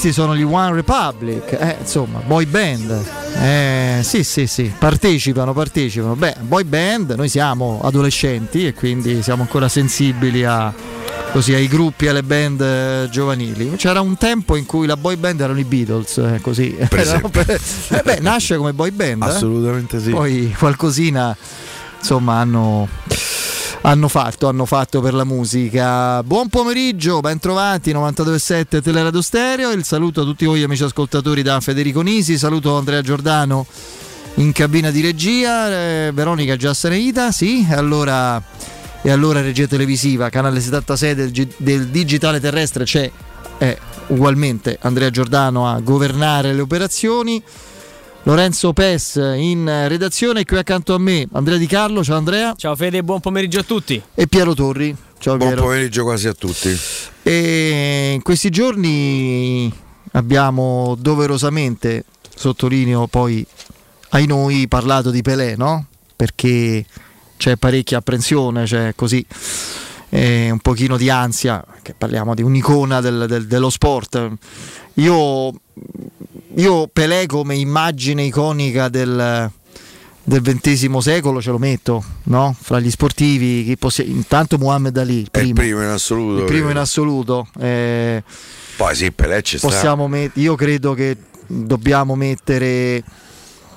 Questi sono gli One Republic, eh, insomma, boy band. Eh, sì, sì, sì, partecipano, partecipano. Beh, boy band, noi siamo adolescenti e quindi siamo ancora sensibili a, così, ai gruppi, alle band eh, giovanili. C'era un tempo in cui la boy band erano i Beatles, eh, così. Eh, beh, nasce come boy band. eh. Assolutamente sì. Poi qualcosina, insomma, hanno hanno fatto, hanno fatto per la musica. Buon pomeriggio, ben trovati 927 Teleradio Stereo. Il saluto a tutti voi amici ascoltatori da Federico Nisi, saluto Andrea Giordano in cabina di regia, eh, Veronica Giassaneita, sì, allora e allora regia televisiva, canale 76 del, del digitale terrestre c'è eh, ugualmente Andrea Giordano a governare le operazioni. Lorenzo Pes in redazione qui accanto a me Andrea Di Carlo, ciao Andrea. Ciao Fede, buon pomeriggio a tutti. E Piero Torri. Ciao Buon Piero. pomeriggio quasi a tutti. E in questi giorni abbiamo doverosamente, sottolineo poi ai noi, parlato di Pelé, no? Perché c'è parecchia apprensione, c'è così eh, un pochino di ansia, che parliamo di un'icona del- del- dello sport. Io, io Pelé come immagine iconica del, del XX secolo ce lo metto, no? Fra gli sportivi, chi possi- intanto Muhammad Ali, il È il primo, primo in assoluto. il primo in assoluto. eh, Poi sì, Pelé ci possiamo met- io credo che dobbiamo mettere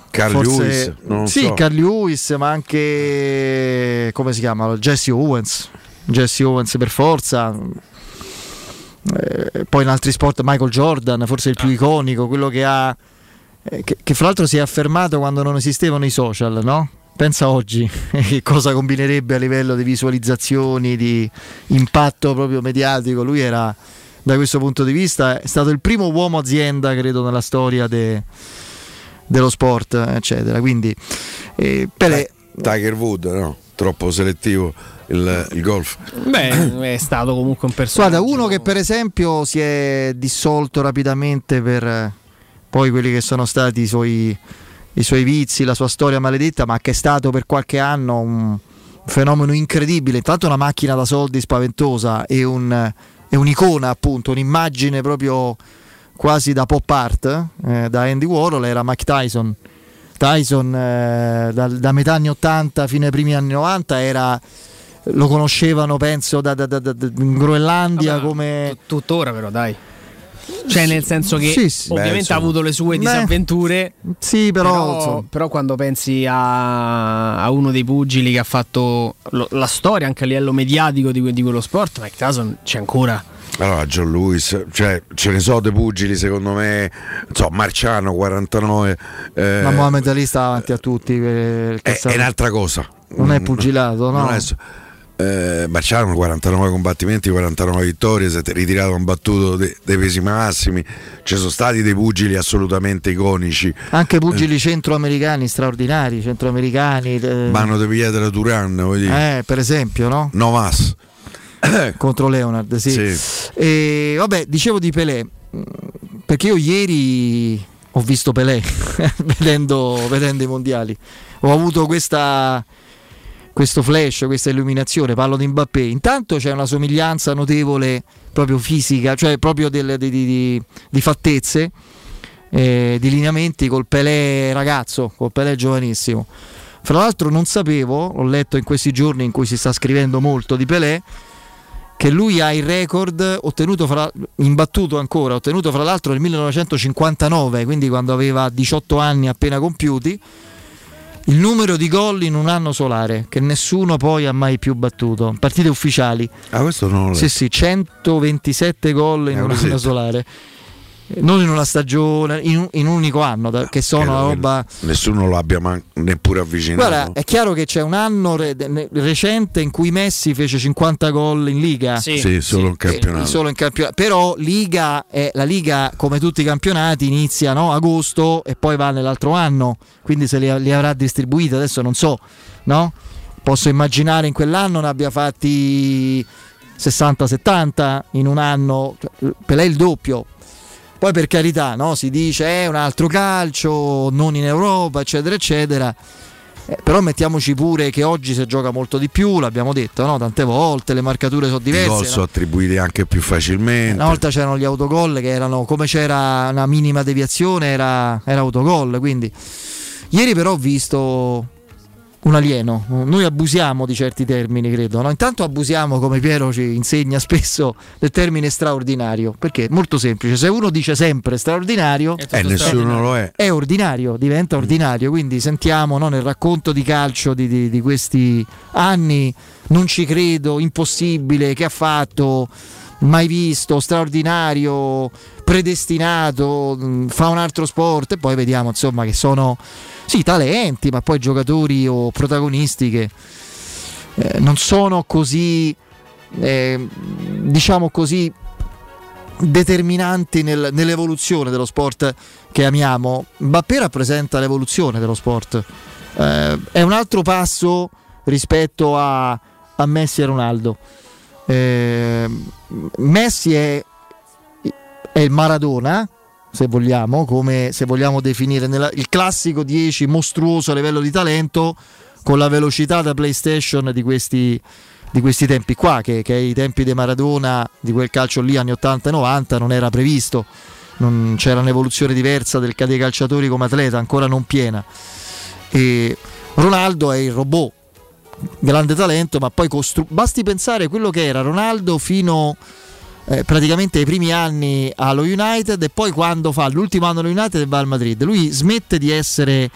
Carl forse- Lewis, non sì, so. Carl Lewis, ma anche come si chiama? Jesse Owens. Jesse Owens per forza. Eh, poi in altri sport Michael Jordan, forse il più Ah. iconico, quello che ha eh, che, che fra l'altro si è affermato quando non esistevano i social, no? Pensa oggi che cosa combinerebbe a livello di visualizzazioni, di impatto proprio mediatico. Lui era da questo punto di vista è stato il primo uomo azienda, credo, nella storia de- dello sport, eccetera. Quindi eh, Pelé Tiger Wood, no? Troppo selettivo il, il golf. Beh, è stato comunque un personaggio. Guarda, uno che per esempio si è dissolto rapidamente per eh, poi quelli che sono stati i suoi, i suoi vizi, la sua storia maledetta, ma che è stato per qualche anno un fenomeno incredibile. Intanto una macchina da soldi spaventosa e, un- e un'icona, appunto, un'immagine proprio quasi da pop art, eh, da Andy Warhol, era Mike Tyson. Tyson eh, da, da metà anni 80 fino ai primi anni 90 era lo conoscevano penso da, da- da- in Groenlandia Vabbè, come tut- Tuttora però, dai. Cioè, nel senso che Sì, sì. ovviamente Beh, ha avuto le sue Beh, disavventure. sì però, Però, però quando pensi a, a uno dei pugili che ha fatto lo- la storia anche a livello mediatico di, di quello sport, Mike Tyson c'è ancora. Allora, John Lewis, cioè ce ne so dei pugili, secondo me, so, Marciano 49. eh, ma Mohamed Ali sta avanti a tutti eh, è, è un'altra cosa. non è pugilato no? non è so- eh, Marciano 49 combattimenti, 49 vittorie, si è ritirato un battuto de- dei pesi massimi. Ci sono stati dei pugili assolutamente iconici. anche pugili centroamericani straordinari centroamericani eh, Mano de Pietra Turan, vuoi dire? eh, per esempio no? Novas. contro Leonard sì. Sì. E vabbè, dicevo di Pelé, perché io ieri ho visto Pelé vedendo, vedendo i mondiali. Ho avuto questa, questo flash, questa illuminazione. Parlo di Mbappé. Intanto c'è una somiglianza notevole proprio fisica, cioè proprio del- di, di- di- di fattezze, eh, di lineamenti col Pelé ragazzo, col Pelé giovanissimo. Fra l'altro non sapevo, ho letto in questi giorni in cui si sta scrivendo molto di Pelé, che lui ha il record ottenuto fra, imbattuto ancora, ottenuto fra l'altro nel 1959, quindi quando aveva 18 anni appena compiuti, il numero di gol in un anno solare, che nessuno poi ha mai più battuto. Partite ufficiali, Ah, questo non lo sì sì, 127 gol in È un anno solare. Non in una stagione, in un, in un unico anno, da- che sono Credo una roba... Nessuno lo abbia man- neppure avvicinato. Guarda, è chiaro che c'è un anno re- recente in cui Messi fece 50 gol in Liga. Sì, sì, solo in Eh, campionato. solo in campionato. Però Liga è, la Liga, come tutti i campionati, inizia no? agosto e poi va nell'altro anno. Quindi se li, li avrà distribuiti, adesso non so, no? Posso immaginare in quell'anno ne abbia fatti 60-70 in un anno, cioè, Pelé il doppio. Poi per carità, no? si dice è un altro calcio, non in Europa, eccetera, eccetera. Eh, però mettiamoci pure che oggi si gioca molto di più, l'abbiamo detto no? tante volte, le marcature sono diverse. I gol sono attribuiti anche più facilmente. Una volta c'erano gli autogol che erano come c'era una minima deviazione, era, era autogol. Quindi ieri però ho visto un alieno. Noi abusiamo di certi termini, credo. No? Intanto abusiamo, come Piero ci insegna spesso, del termine straordinario. Perché è molto semplice. Se uno dice sempre straordinario, eh, nessuno lo è. È ordinario, diventa ordinario. Quindi sentiamo no, nel racconto di calcio di, di, di questi anni, non ci credo, impossibile, che ha fatto mai visto, straordinario, predestinato, fa un altro sport e poi vediamo insomma che sono sì, talenti, ma poi giocatori o protagonisti che eh, non sono così, eh, diciamo così, determinanti nel, nell'evoluzione dello sport che amiamo. Mbappé rappresenta l'evoluzione dello sport. Eh, è un altro passo rispetto a, a Messi e Ronaldo. Eh, Messi è, è il Maradona se vogliamo, come se vogliamo definire nella, il classico 10 mostruoso a livello di talento con la velocità da PlayStation di questi, di questi tempi qua, che, che ai tempi di Maradona, di quel calcio lì anni 80 e 90 non era previsto, non, c'era un'evoluzione diversa del, dei calciatori come atleta, ancora non piena. E Ronaldo è il robot, grande talento, ma poi costru- basti pensare quello che era Ronaldo fino a eh, praticamente ai primi anni allo United e poi quando fa l'ultimo anno allo United va al Madrid. Lui smette di essere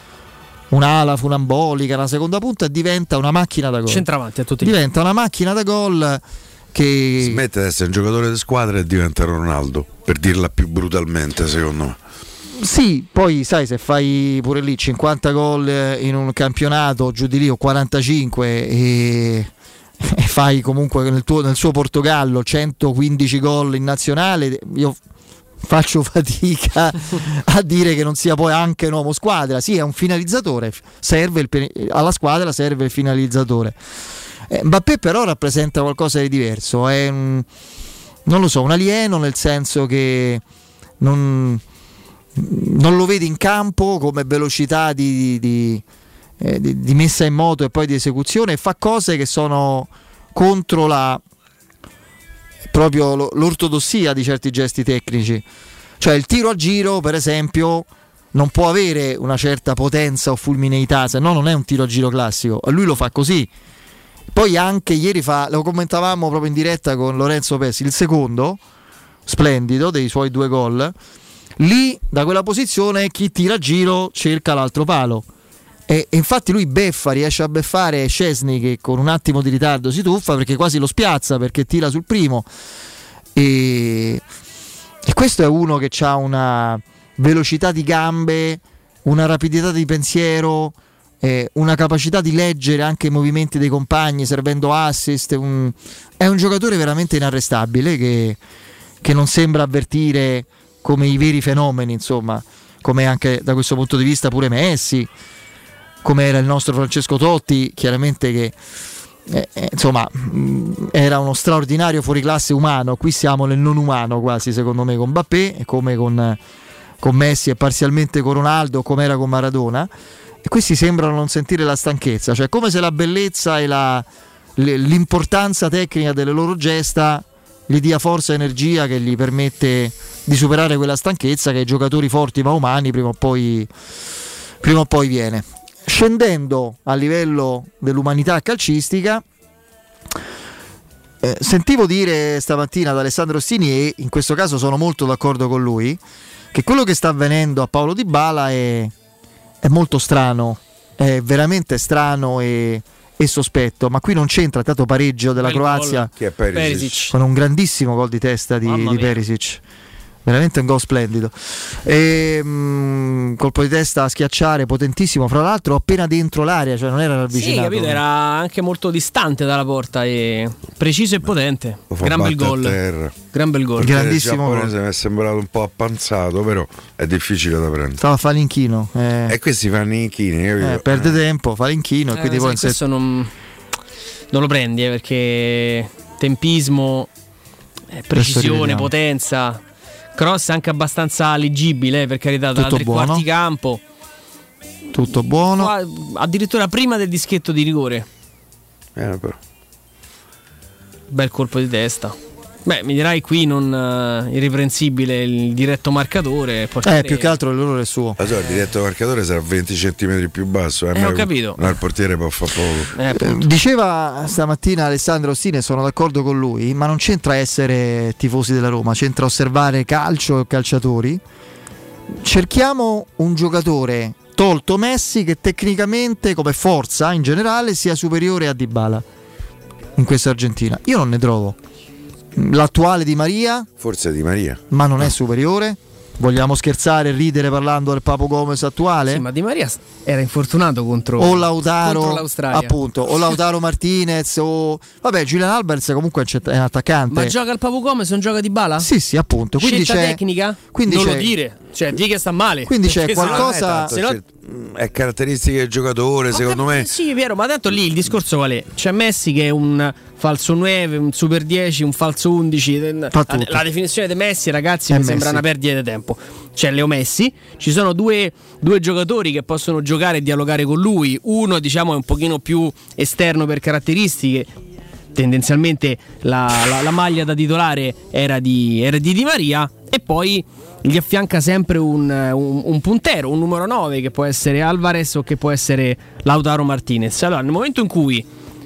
un'ala funambolica, una seconda punta e diventa una macchina da gol. Centravanti a tutti. Diventa una macchina da gol che smette di essere un giocatore di squadra e diventa Ronaldo, per dirla più brutalmente, secondo me. Sì, poi sai se fai pure lì 50 gol in un campionato, giù di lì o 45 e e fai comunque nel, tuo, nel suo Portogallo 115 gol in nazionale, io faccio fatica a dire che non sia poi anche un uomo squadra. Sì, è un finalizzatore, serve il, alla squadra serve il finalizzatore. Eh, Mbappé però rappresenta qualcosa di diverso, è un, non lo so, un alieno nel senso che non, non lo vedi in campo come velocità di, di eh, di, di, messa in moto e poi di esecuzione fa cose che sono contro la proprio l'ortodossia di certi gesti tecnici. Cioè il tiro a giro, per esempio, non può avere una certa potenza o fulmineità, se no non è un tiro a giro classico. Lui lo fa così. Poi anche ieri fa, lo commentavamo proprio in diretta con Lorenzo Pessi, il secondo, splendido, dei suoi due gol. Lì, da quella posizione, chi tira a giro cerca l'altro palo e, infatti lui beffa, riesce a beffare Scesni che con un attimo di ritardo si tuffa perché quasi lo spiazza perché tira sul primo. E, e questo è uno che ha una velocità di gambe, una rapidità di pensiero, eh, una capacità di leggere anche i movimenti dei compagni servendo assist. Un, è un giocatore veramente inarrestabile che, che non sembra avvertire come i veri fenomeni, insomma, come anche da questo punto di vista pure Messi come era il nostro Francesco Totti, chiaramente che eh, eh insomma mh, era uno straordinario fuoriclasse umano, qui siamo nel non umano quasi secondo me con Mbappé, come con, con Messi e parzialmente con Ronaldo, come era con Maradona, e questi sembrano non sentire la stanchezza, cioè come se la bellezza e la, l'importanza tecnica delle loro gesta gli dia forza e energia che gli permette di superare quella stanchezza che ai giocatori forti ma umani prima o poi, prima o poi viene scendendo a livello dell'umanità calcistica, eh, sentivo dire stamattina da Alessandro Ostini e in questo caso sono molto d'accordo con lui, che quello che sta avvenendo a Paolo Di Bala è, è molto strano, è veramente strano e, e, sospetto, ma qui non c'entra tanto pareggio della Bel Croazia con un grandissimo gol di testa di, di Perisic veramente un gol splendido. E, mh, mm, colpo di testa a schiacciare, potentissimo. Fra l'altro, appena dentro l'area, cioè non era ravvicinato. Sì, capito, era anche molto distante dalla porta e preciso e potente. Gran bel gol. Gran bel gol. Grandissimo gol. Mi è sembrato un po' appanzato, però è difficile da prendere. Stava a fare l'inchino. Eh. E questi fanno l'inchini, eh, perde tempo, fa l'inchino eh, e quindi poi questo set... non, non, lo prendi eh, perché tempismo, eh, precisione, potenza cross anche abbastanza leggibile, per carità, da tre buono. quarti campo. Tutto buono. Qua, addirittura prima del dischetto di rigore. Eh, però. Bel colpo di testa. Beh, mi dirai qui non uh, irreprensibile il diretto marcatore. Portiere... Eh, più che altro l'errore è suo. Ma so, il diretto marcatore sarà 20 cm più basso. Eh, eh ho capito. Ma il portiere può fare poco. Eh, diceva stamattina Alessandro Ostine, sono d'accordo con lui, ma non c'entra essere tifosi della Roma, c'entra osservare calcio e calciatori. Cerchiamo un giocatore tolto Messi che tecnicamente come forza in generale sia superiore a Dybala in questa Argentina. Io non ne trovo. L'attuale Di Maria? Forse Di Maria. Ma non no. è superiore? Vogliamo scherzare e ridere parlando del Papo Gomez attuale? Sì, ma Di Maria era infortunato contro, o Lautaro, contro l'Australia. Appunto, o Lautaro Martinez o vabbè, Julian Alberts comunque è un attaccante. Ma gioca il Papo Gomez, non gioca di bala? Sì, sì, appunto. Quindi Scelta c'è tecnica? Quindi non c'è, lo dire. Cioè, di che sta male. Quindi c'è qualcosa se no, c'è, è caratteristiche del giocatore, ma secondo me. Sì, Piero, ma tanto lì il discorso qual è? C'è Messi che è un falso 9, un super 10, un falso 11. La, la, definizione di Messi, ragazzi, è mi Messi. sembra una perdita di tempo. C'è Leo Messi, ci sono due, due, giocatori che possono giocare e dialogare con lui. Uno, diciamo, è un pochino più esterno per caratteristiche. Tendenzialmente la, la, la maglia da titolare era di, era di Di Maria. E poi gli affianca sempre un, un, un, puntero, un numero 9 che può essere Alvarez o che può essere Lautaro Martinez. Allora, nel momento in cui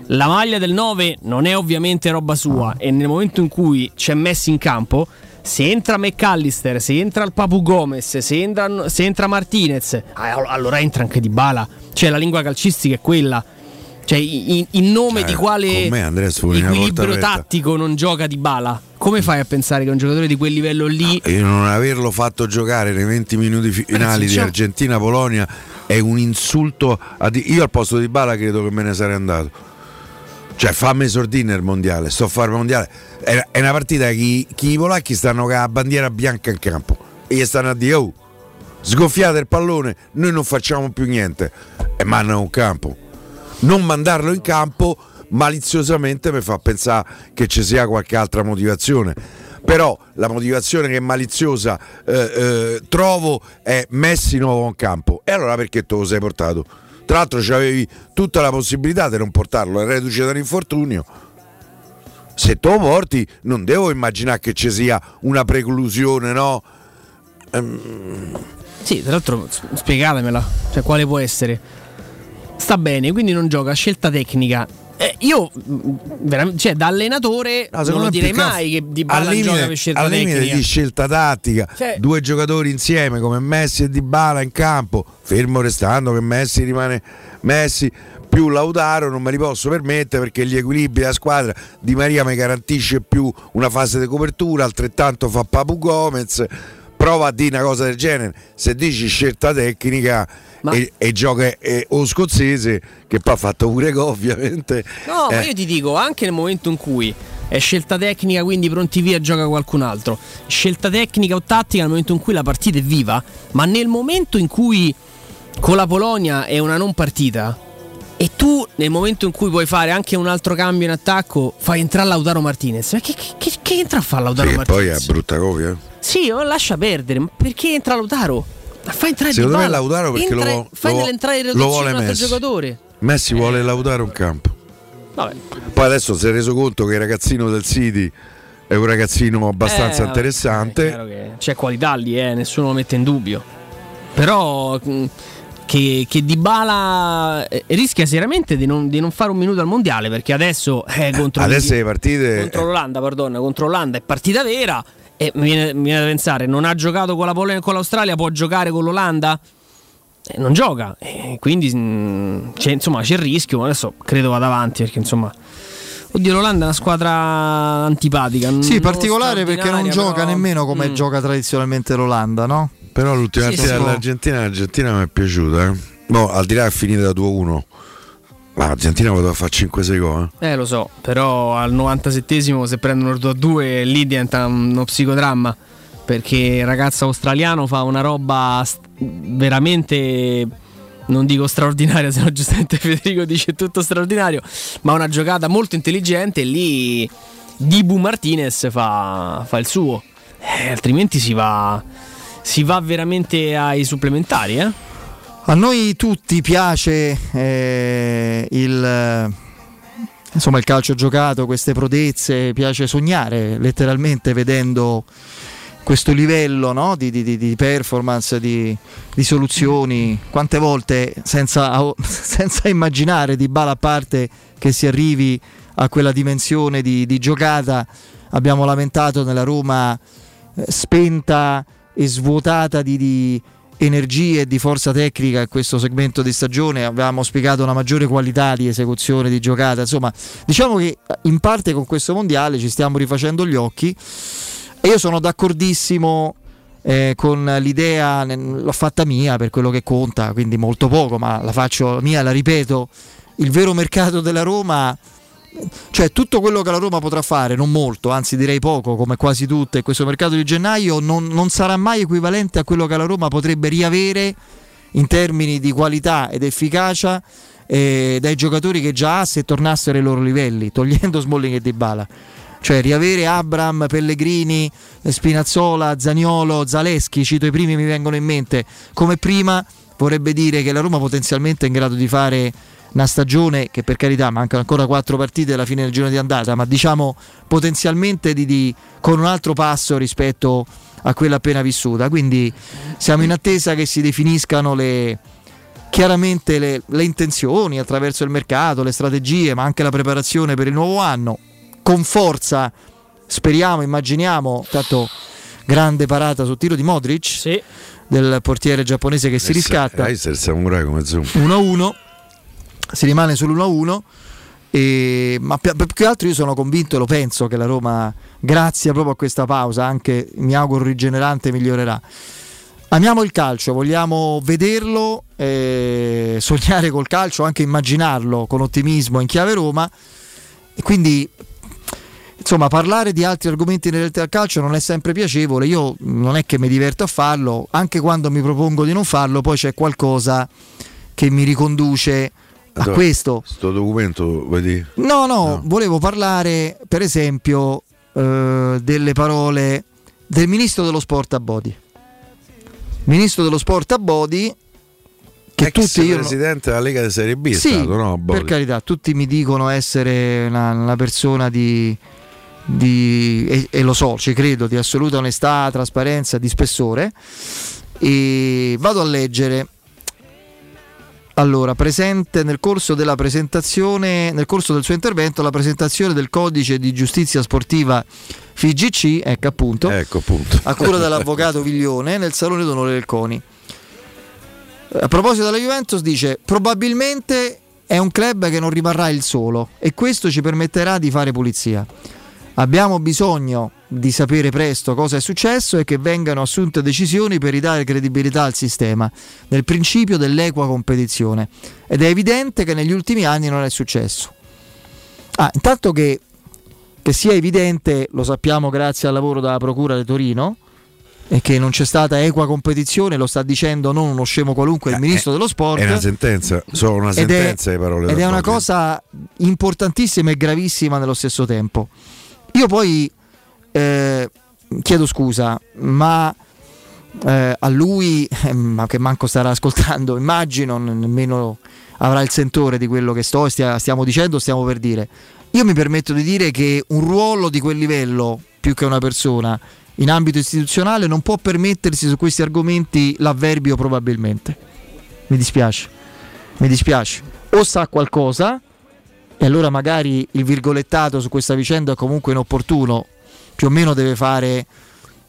la maglia del 9 non è ovviamente roba sua e nel momento in cui c'è Messi in campo, se entra McAllister, se entra il Papu Gomez, se entra, se entra Martinez, allora entra anche Di Bala. Cioè la lingua calcistica è quella. Cioè, in, in nome cioè, di quale equilibrio tattico non gioca Di Bala? Come fai a pensare che un giocatore di quel livello lì. No, non averlo fatto giocare nei 20 minuti finali di Argentina-Polonia è un insulto. A. Io al posto di Bala credo che me ne sarei andato. Cioè, fammi esordire nel mondiale. Sto a fare il mondiale. È una partita che, che i polacchi stanno con la bandiera bianca in campo e gli stanno a dire: Oh, sgoffiate il pallone, noi non facciamo più niente. E mandano un campo. Non mandarlo in campo maliziosamente mi fa pensare che ci sia qualche altra motivazione. Però la motivazione che è maliziosa eh, eh, trovo è Messi nuovo in campo. E allora perché te lo sei portato? Tra l'altro avevi tutta la possibilità di non portarlo, è reduce dall'infortunio. Se te lo porti non devo immaginare che ci sia una preclusione, no? Um... Sì, tra l'altro spiegatemela, cioè quale può essere? Sta bene, quindi non gioca, scelta tecnica. Eh, io cioè, da allenatore no, non lo direi mai che Di Bala limite, gioca per scelta al limite di scelta tattica cioè, due giocatori insieme come Messi e Di Bala in campo fermo restando che Messi rimane Messi più Lautaro non me li posso permettere perché gli equilibri della squadra Di Maria mi garantisce più una fase di copertura altrettanto fa Papu Gomez prova a dire una cosa del genere. Se dici scelta tecnica ma... e, e, gioca e, o scozzese che poi ha fatto pure go ovviamente no eh. ma io ti dico anche nel momento in cui è scelta tecnica quindi pronti via gioca qualcun altro scelta tecnica o tattica nel momento in cui la partita è viva ma nel momento in cui con la Polonia è una non partita e tu nel momento in cui puoi fare anche un altro cambio in attacco fai entrare Lautaro Martinez ma che, che, che, che entra a fare Lautaro sì, Martinez? poi è brutta copia sì, lascia perdere ma perché entra Lautaro? Fai entrare Secondo me Lautaro perché Entra, lo, fai lo, rotazione un altro Messi. giocatore. Messi vuole Lautaro in campo. Vabbè. Poi adesso si è reso conto che il ragazzino del City è un ragazzino abbastanza eh, interessante. c'è qualità lì, eh, nessuno lo mette in dubbio. Però mh, che, che Di Bala eh, rischia seriamente di non, di non, fare un minuto al mondiale perché adesso è contro, adesso le partite... contro l'Olanda, pardon, contro l'Olanda è partita vera e mi viene, mi viene da pensare, non ha giocato con la Polonia e con l'Australia, può giocare con l'Olanda? Eh, non gioca, e quindi mh, mm, c'è, insomma, c'è il rischio. Adesso credo vada avanti perché insomma. Oddio, l'Olanda è una squadra antipatica. Sì, particolare perché non gioca però... nemmeno come mm. gioca tradizionalmente l'Olanda, no? Però l'ultima sì, partita sì, dell'Argentina, l'Argentina mi è piaciuta. Eh? No, al di là è finita da 2-1. L'Argentina poteva fare 5-6 gol. Eh? eh, lo so, però al 97esimo se prendono il 2-2 lì diventa uno psicodramma. Perché il ragazzo australiano fa una roba veramente non dico straordinaria, se no giustamente Federico dice tutto straordinario, ma una giocata molto intelligente e lì Dibu Martinez fa, fa il suo, eh, altrimenti si va, si va veramente ai supplementari. Eh? A noi tutti piace eh, il, insomma, il calcio giocato, queste prodezze, piace sognare letteralmente vedendo questo livello no? di, di, di, performance, di, di, soluzioni, quante volte senza, senza, immaginare di bala a parte che si arrivi a quella dimensione di, giocata, abbiamo lamentato nella Roma eh, spenta e svuotata di, energie e di forza tecnica in questo segmento di stagione, avevamo spiegato una maggiore qualità di esecuzione di giocata, insomma diciamo che in parte con questo mondiale ci stiamo rifacendo gli occhi e io sono d'accordissimo eh, con l'idea, l'ho fatta mia per quello che conta, quindi molto poco, ma la faccio mia, la ripeto, il vero mercato della Roma, cioè tutto quello che la Roma potrà fare, non molto, anzi direi poco, come quasi tutte, questo mercato di gennaio non, non sarà mai equivalente a quello che la Roma potrebbe riavere in termini di qualità ed efficacia eh, dai giocatori che già ha se tornassero ai loro livelli, togliendo Smalling e Dybala. Cioè riavere Abram, Pellegrini, Spinazzola, Zaniolo, Zaleschi, cito i primi mi vengono in mente, come prima vorrebbe dire che la Roma potenzialmente è in grado di fare una stagione che per carità mancano ancora quattro partite alla fine del giorno di andata, ma diciamo potenzialmente di, di, con un altro passo rispetto a quella appena vissuta. Quindi siamo in attesa che si definiscano le, chiaramente le, le intenzioni attraverso il mercato, le strategie, ma anche la preparazione per il nuovo anno con forza, speriamo, immaginiamo, tanto grande parata sul tiro di Modric sì. del portiere giapponese che si riscatta. 1-1. Si rimane sull'1-1. E, ma più, che altro io sono convinto e lo penso che la Roma, grazie proprio a questa pausa, anche mi auguro rigenerante, migliorerà. Amiamo il calcio, vogliamo vederlo, eh, sognare col calcio, anche immaginarlo con ottimismo in chiave Roma. E quindi insomma, parlare di altri argomenti inerenti al calcio non è sempre piacevole. Io non è che mi diverto a farlo, anche quando mi propongo di non farlo, poi c'è qualcosa che mi riconduce a allora, questo. Questo documento, vedi? No, no, no, volevo parlare, per esempio, eh, delle parole del ministro dello sport a Bodi. Ministro dello sport a Bodi che Ex tutti io presidente della Lega di Serie B sì, stato, no? Per carità, tutti mi dicono essere una, una persona di di, e, e, lo so, ci credo, di assoluta onestà, trasparenza, di spessore. E vado a leggere. Allora, presente nel corso della presentazione, nel corso del suo intervento, la presentazione del codice di giustizia sportiva FIGC, ecco appunto, ecco appunto. a cura dell'avvocato Viglione nel Salone d'Onore del CONI. A proposito della Juventus dice probabilmente è un club che non rimarrà il solo e questo ci permetterà di fare pulizia. Abbiamo bisogno di sapere presto cosa è successo e che vengano assunte decisioni per ridare credibilità al sistema, nel principio dell'equa competizione. Ed è evidente che negli ultimi anni non è successo. Ah, intanto che, che sia evidente, lo sappiamo grazie al lavoro della Procura di Torino, e che non c'è stata equa competizione, lo sta dicendo non uno scemo qualunque, il eh, ministro dello sport. È una sentenza, sono una sentenza le parole. Ed è una cosa importantissima e gravissima nello stesso tempo. Io poi eh, chiedo scusa, ma eh, a lui, ma che manco starà ascoltando, immagino, nemmeno avrà il sentore di quello che sto, stia, stiamo dicendo, stiamo per dire. Io mi permetto di dire che un ruolo di quel livello, più che una persona, in ambito istituzionale, non può permettersi su questi argomenti l'avverbio probabilmente. Mi dispiace, mi dispiace. O sa qualcosa, e allora magari il virgolettato su questa vicenda è comunque inopportuno, più o meno deve fare,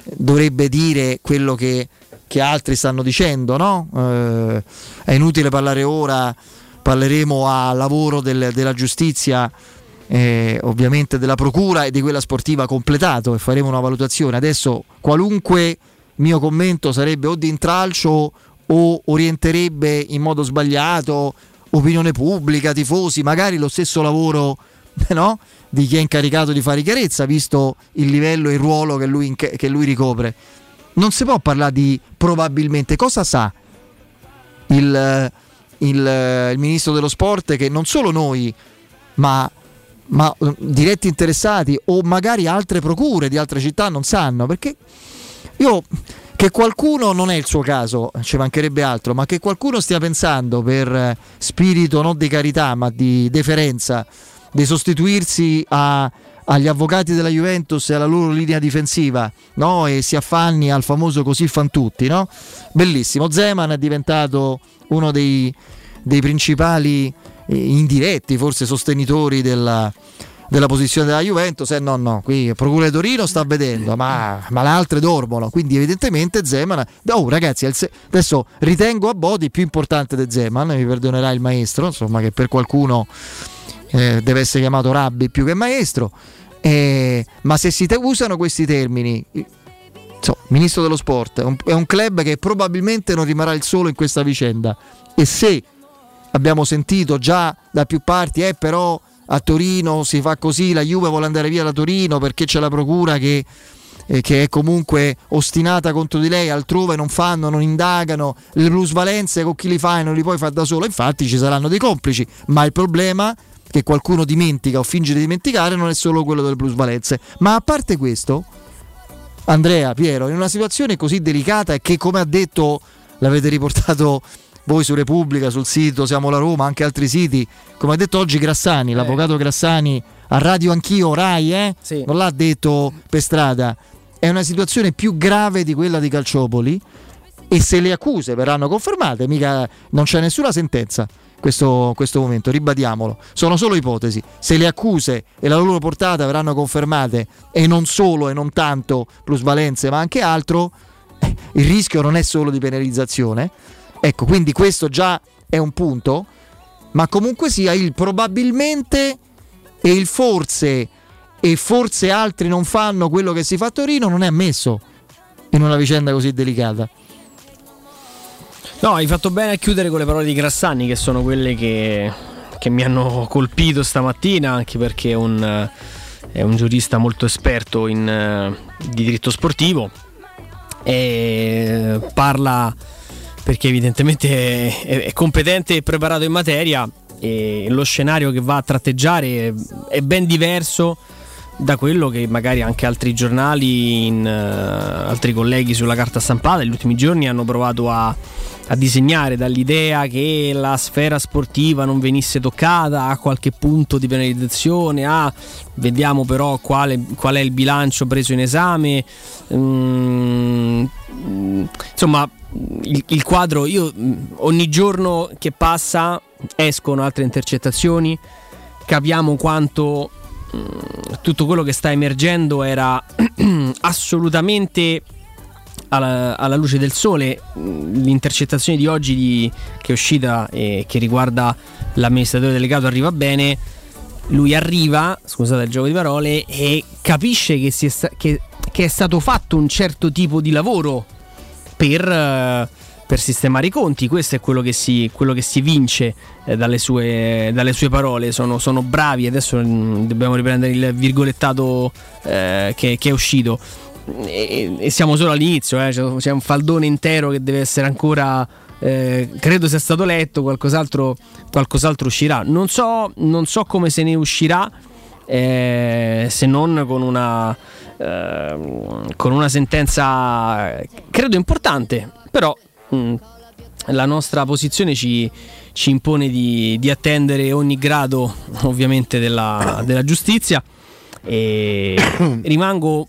dovrebbe dire quello che, che altri stanno dicendo, no? Eh, è inutile parlare ora, parleremo a lavoro del, della giustizia. Eh, ovviamente della procura e di quella sportiva completato e faremo una valutazione. Adesso qualunque mio commento sarebbe o di intralcio o orienterebbe in modo sbagliato opinione pubblica, tifosi, magari lo stesso lavoro no? Di chi è incaricato di fare chiarezza, visto il livello e il ruolo che lui, che lui ricopre. Non si può parlare di probabilmente cosa sa il, il, il, ministro dello sport che non solo noi, ma, ma diretti interessati o magari altre procure di altre città non sanno, perché io che qualcuno, non è il suo caso, ci mancherebbe altro, ma che qualcuno stia pensando per spirito non di carità ma di deferenza di sostituirsi a, agli avvocati della Juventus e alla loro linea difensiva no? e si affanni al famoso così fan tutti. No? Bellissimo, Zeman è diventato uno dei, dei principali eh, indiretti, forse sostenitori della, della posizione della Juventus. Eh no, no, qui il Procura Torino sta vedendo, ma, ma, le altre dormono. Quindi, evidentemente, Zeman. Oh, ragazzi, adesso ritengo a Bodi più importante di Zeman. Mi perdonerà il maestro, insomma, che per qualcuno eh, deve essere chiamato Rabbi più che maestro. Eh, ma se si te- usano questi termini, so, ministro dello sport, è un, è un club che probabilmente non rimarrà il solo in questa vicenda. E se abbiamo sentito già da più parti, eh, però a Torino si fa così, la Juve vuole andare via da Torino perché c'è la procura che, eh, che, è comunque ostinata contro di lei, altrove non fanno, non indagano, le plusvalenze con chi li fa e non li puoi fare da solo, infatti ci saranno dei complici, ma il problema che qualcuno dimentica o finge di dimenticare non è solo quello delle plusvalenze, ma a parte questo, Andrea, Piero, in una situazione così delicata e che come ha detto, l'avete riportato voi su Repubblica, sul sito Siamo la Roma, anche altri siti, come ha detto oggi Grassani, eh. l'avvocato Grassani a radio anch'io, Rai, eh? sì. non l'ha detto per strada, è una situazione più grave di quella di Calciopoli e se le accuse verranno confermate, mica non c'è nessuna sentenza. Questo, questo momento, ribadiamolo, sono solo ipotesi. Se le accuse e la loro portata verranno confermate e non solo e non tanto plusvalenze ma anche altro, eh, il rischio non è solo di penalizzazione, Ecco, quindi questo già è un punto, ma comunque sia il probabilmente e il forse e forse altri non fanno quello che si fa a Torino non è ammesso in una vicenda così delicata. No, hai fatto bene a chiudere con le parole di Grassani che sono quelle che, che mi hanno colpito stamattina, anche perché è un, è un giurista molto esperto in, di diritto sportivo. E parla perché evidentemente è, è competente e preparato in materia e lo scenario che va a tratteggiare è ben diverso da quello che magari anche altri giornali, in, uh, altri colleghi sulla carta stampata negli ultimi giorni hanno provato a, a, disegnare dall'idea che la sfera sportiva non venisse toccata a qualche punto di penalizzazione, a vediamo però quale, qual è il bilancio preso in esame. Mm, insomma, il, il quadro, io mm, ogni giorno che passa escono altre intercettazioni, capiamo quanto mm, tutto quello che sta emergendo era assolutamente alla, alla, luce del sole. Mm, l'intercettazione di oggi di, che è uscita e che riguarda l'amministratore delegato arriva bene. Lui arriva, scusate il gioco di parole, e capisce che, è, che, che è stato fatto un certo tipo di lavoro per, eh, per sistemare i conti. Questo è quello che si, quello che si vince eh, dalle, sue, dalle, sue, parole. Sono, sono, bravi. Adesso mm, dobbiamo riprendere il virgolettato eh, che, che, è uscito. E, e, siamo solo all'inizio, eh. c'è, c'è un faldone intero che deve essere ancora eh, credo sia stato letto, qualcos'altro, qualcos'altro uscirà. Non so, non so, come se ne uscirà, eh, se non con una, Ehm, con una sentenza credo importante, però mh, mm, la nostra posizione ci, ci impone di, di, attendere ogni grado ovviamente della, della giustizia e rimango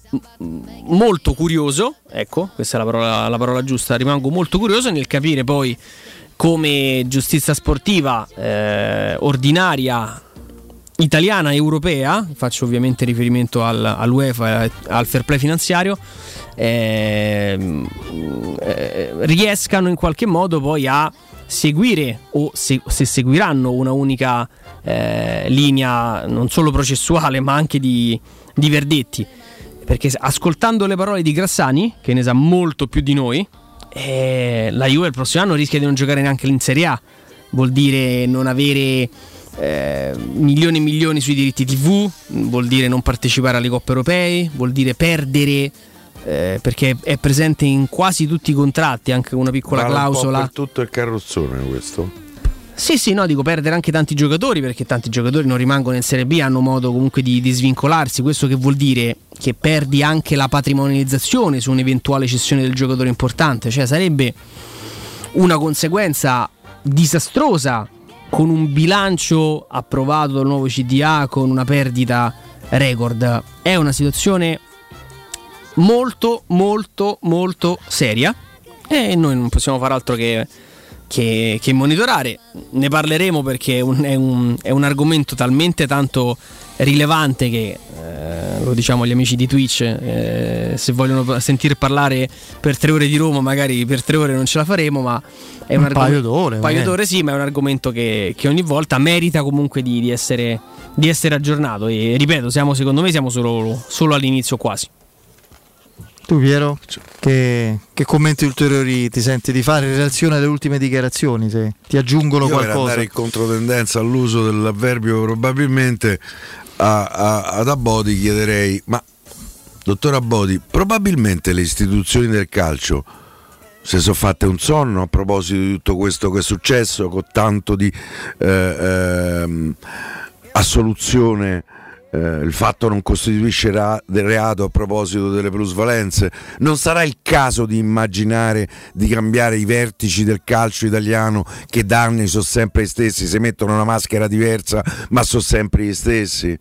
molto curioso, ecco, questa è la parola, la parola, giusta, rimango molto curioso nel capire poi come giustizia sportiva eh, ordinaria italiana e europea, faccio ovviamente riferimento al, all'UEFA e al fair play finanziario, eh, eh, riescano in qualche modo poi a seguire o se, se seguiranno una unica eh, linea non solo processuale ma anche di, di verdetti. Perché ascoltando le parole di Grassani, che ne sa molto più di noi, eh, la Juve il prossimo anno rischia di non giocare neanche in Serie A. Vuol dire non avere eh, milioni e milioni sui diritti TV, vuol dire non partecipare alle coppe europee, vuol dire perdere eh, perché è presente in quasi tutti i contratti, anche una piccola Vale clausola. Per tutto il carrozzone questo. Sì, sì, no, dico perdere anche tanti giocatori perché tanti giocatori non rimangono in Serie B, hanno modo comunque di, di svincolarsi. Questo che vuol dire che perdi anche la patrimonializzazione su un'eventuale cessione del giocatore importante, cioè sarebbe una conseguenza disastrosa con un bilancio approvato dal nuovo CDA con una perdita record. È una situazione molto molto molto seria e noi non possiamo fare altro che, che, che monitorare. Ne parleremo perché è un, è, un, è un, argomento talmente tanto rilevante che eh, lo diciamo agli amici di Twitch eh, se vogliono sentire parlare per tre ore di Roma magari per tre ore non ce la faremo ma è un, un paio d'ore un paio d'ore sì ma è un argomento che, che ogni volta merita comunque di, di, essere, di, essere, aggiornato. E ripeto siamo secondo me siamo solo, solo all'inizio quasi tu Piero, che, che, commenti ulteriori ti senti di fare in relazione alle ultime dichiarazioni? Se ti aggiungono Io qualcosa? Per andare in controtendenza all'uso dell'avverbio probabilmente a, a, ad Abodi chiederei, ma dottor Abodi, probabilmente le istituzioni del calcio si sono fatte un sonno a proposito di tutto questo che è successo con tanto di eh, eh, assoluzione eh, il fatto non costituisce ra- reato a proposito delle plusvalenze. Non sarà il caso di immaginare di cambiare i vertici del calcio italiano che da anni sono sempre gli stessi, si mettono una maschera diversa ma sono sempre gli stessi.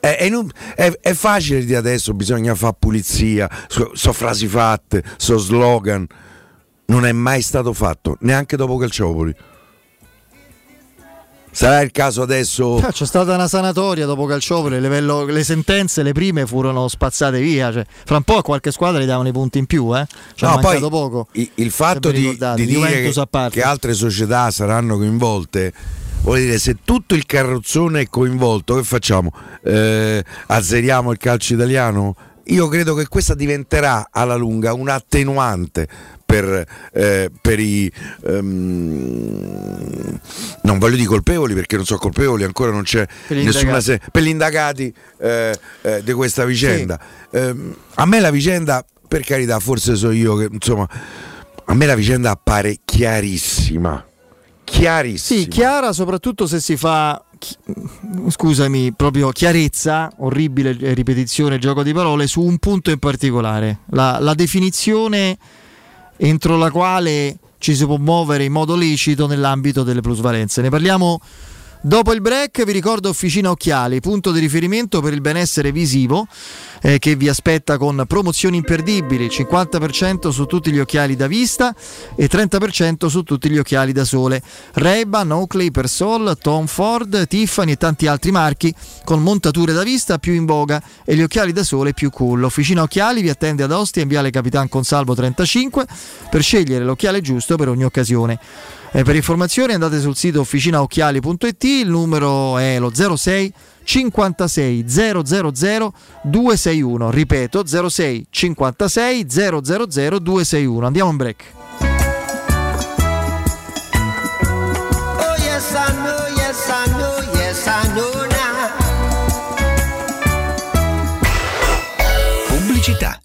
È, è, è, è facile di adesso, bisogna fare pulizia, so, so frasi fatte, so slogan. Non è mai stato fatto, neanche dopo Calciopoli. Sarà il caso adesso. Ah, c'è stata una sanatoria dopo Calciopoli, livello, le sentenze, le prime furono spazzate via. Cioè, fra un po' a qualche squadra gli davano i punti in più, eh? Cioè, no, poi poco. Il, il fatto di, di dire che, che, altre società saranno coinvolte. Vuol dire, se tutto il carrozzone è coinvolto, che facciamo? Eh, azzeriamo il calcio italiano? Io credo che questa diventerà alla lunga un attenuante per, eh, per i um, non voglio dire colpevoli perché non sono colpevoli, ancora non c'è per nessuna se- per gli indagati eh, eh, di questa vicenda. Sì. Ehm, a me la vicenda, per carità, forse so io che insomma, a me la vicenda appare chiarissima. Chiarissima. Sì, chiara soprattutto se si fa scusami, proprio chiarezza, orribile ripetizione, gioco di parole, su un punto in particolare, la, la definizione entro la quale ci si può muovere in modo lecito nell'ambito delle plusvalenze. Ne parliamo Dopo il break vi ricordo Officina Occhiali, punto di riferimento per il benessere visivo eh, che vi aspetta con promozioni imperdibili, 50% su tutti gli occhiali da vista e 30% su tutti gli occhiali da sole. Ray-Ban, Oakley, Persol, Tom Ford, Tiffany e tanti altri marchi con montature da vista più in voga e gli occhiali da sole più cool. Officina Occhiali vi attende ad Ostia in Viale Capitan Consalvo 35 per scegliere l'occhiale giusto per ogni occasione. Eh, per informazioni andate sul sito officinaocchiali.it, il numero è lo 06 56 000 261. Ripeto 06 56 000 261. Andiamo in break.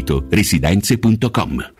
sito residenze.com.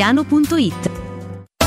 veneziano.it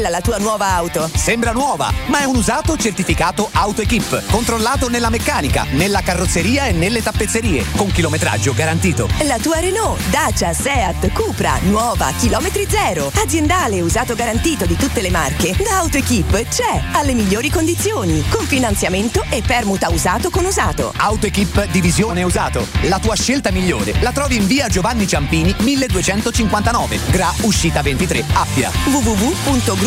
Bella la tua nuova auto! Sembra nuova, ma è un usato certificato AutoEquip, controllato nella meccanica, nella carrozzeria e nelle tappezzerie, con chilometraggio garantito. La tua Renault, Dacia, Seat, Cupra, nuova, chilometri zero, aziendale usato garantito di tutte le marche, da AutoEquip c'è, alle migliori condizioni, con finanziamento e permuta usato con usato. AutoEquip Divisione Usato, la tua scelta migliore, la trovi in via Giovanni Ciampini 1259, Gra Uscita 23, Appia.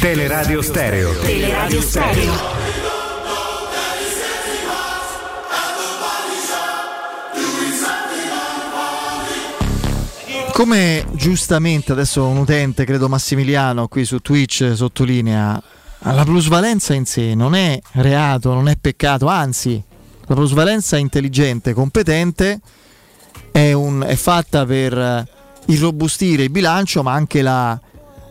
Teleradio Stereo. Teleradio Stereo. Come giustamente adesso un utente, credo Massimiliano, qui su Twitch sottolinea, la plusvalenza in sé non è reato, non è peccato, anzi, la plusvalenza intelligente, competente, è, un, è fatta per irrobustire il bilancio, ma anche la,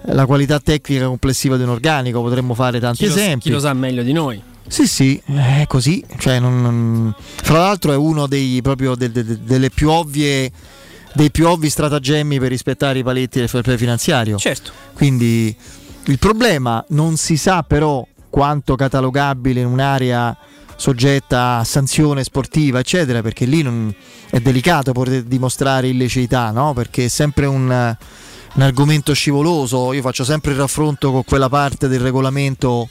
la qualità tecnica complessiva di un organico. Potremmo fare tanti chi esempi. Lo, chi lo sa meglio di noi. Sì, sì, è così. Cioè, non. Fra l'altro è uno dei, proprio de, de, de, delle più ovvie dei più ovvi stratagemmi per rispettare i paletti del fair play finanziario. Certo. Quindi il problema non si sa però quanto catalogabile in un'area soggetta a sanzione sportiva, eccetera, perché lì non, è delicato poter dimostrare illiceità, no? Perché è sempre un, un argomento scivoloso. Io faccio sempre il raffronto con quella parte del regolamento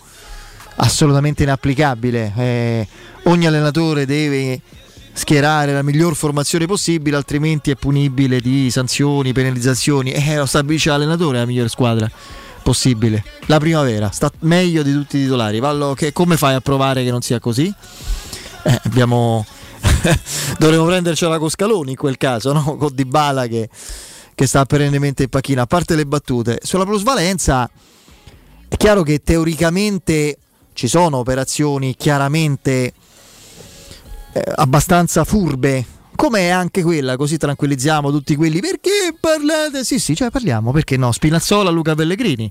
assolutamente inapplicabile. Eh, ogni allenatore deve schierare la miglior formazione possibile, altrimenti è punibile di sanzioni, penalizzazioni. Eh, lo stabilisce l'allenatore la migliore squadra possibile. La primavera sta meglio di tutti i titolari. Vallo, che, come fai a provare che non sia così? Eh, abbiamo dovremmo prendercela con Scaloni in quel caso, no? con Dybala che, che sta perennemente in pacchina. A parte le battute, sulla plusvalenza è chiaro che teoricamente ci sono operazioni chiaramente eh, abbastanza furbe. Come anche quella, così tranquillizziamo tutti quelli. Perché parlate? Sì, sì, cioè parliamo, perché no? Spinazzola, Luca Pellegrini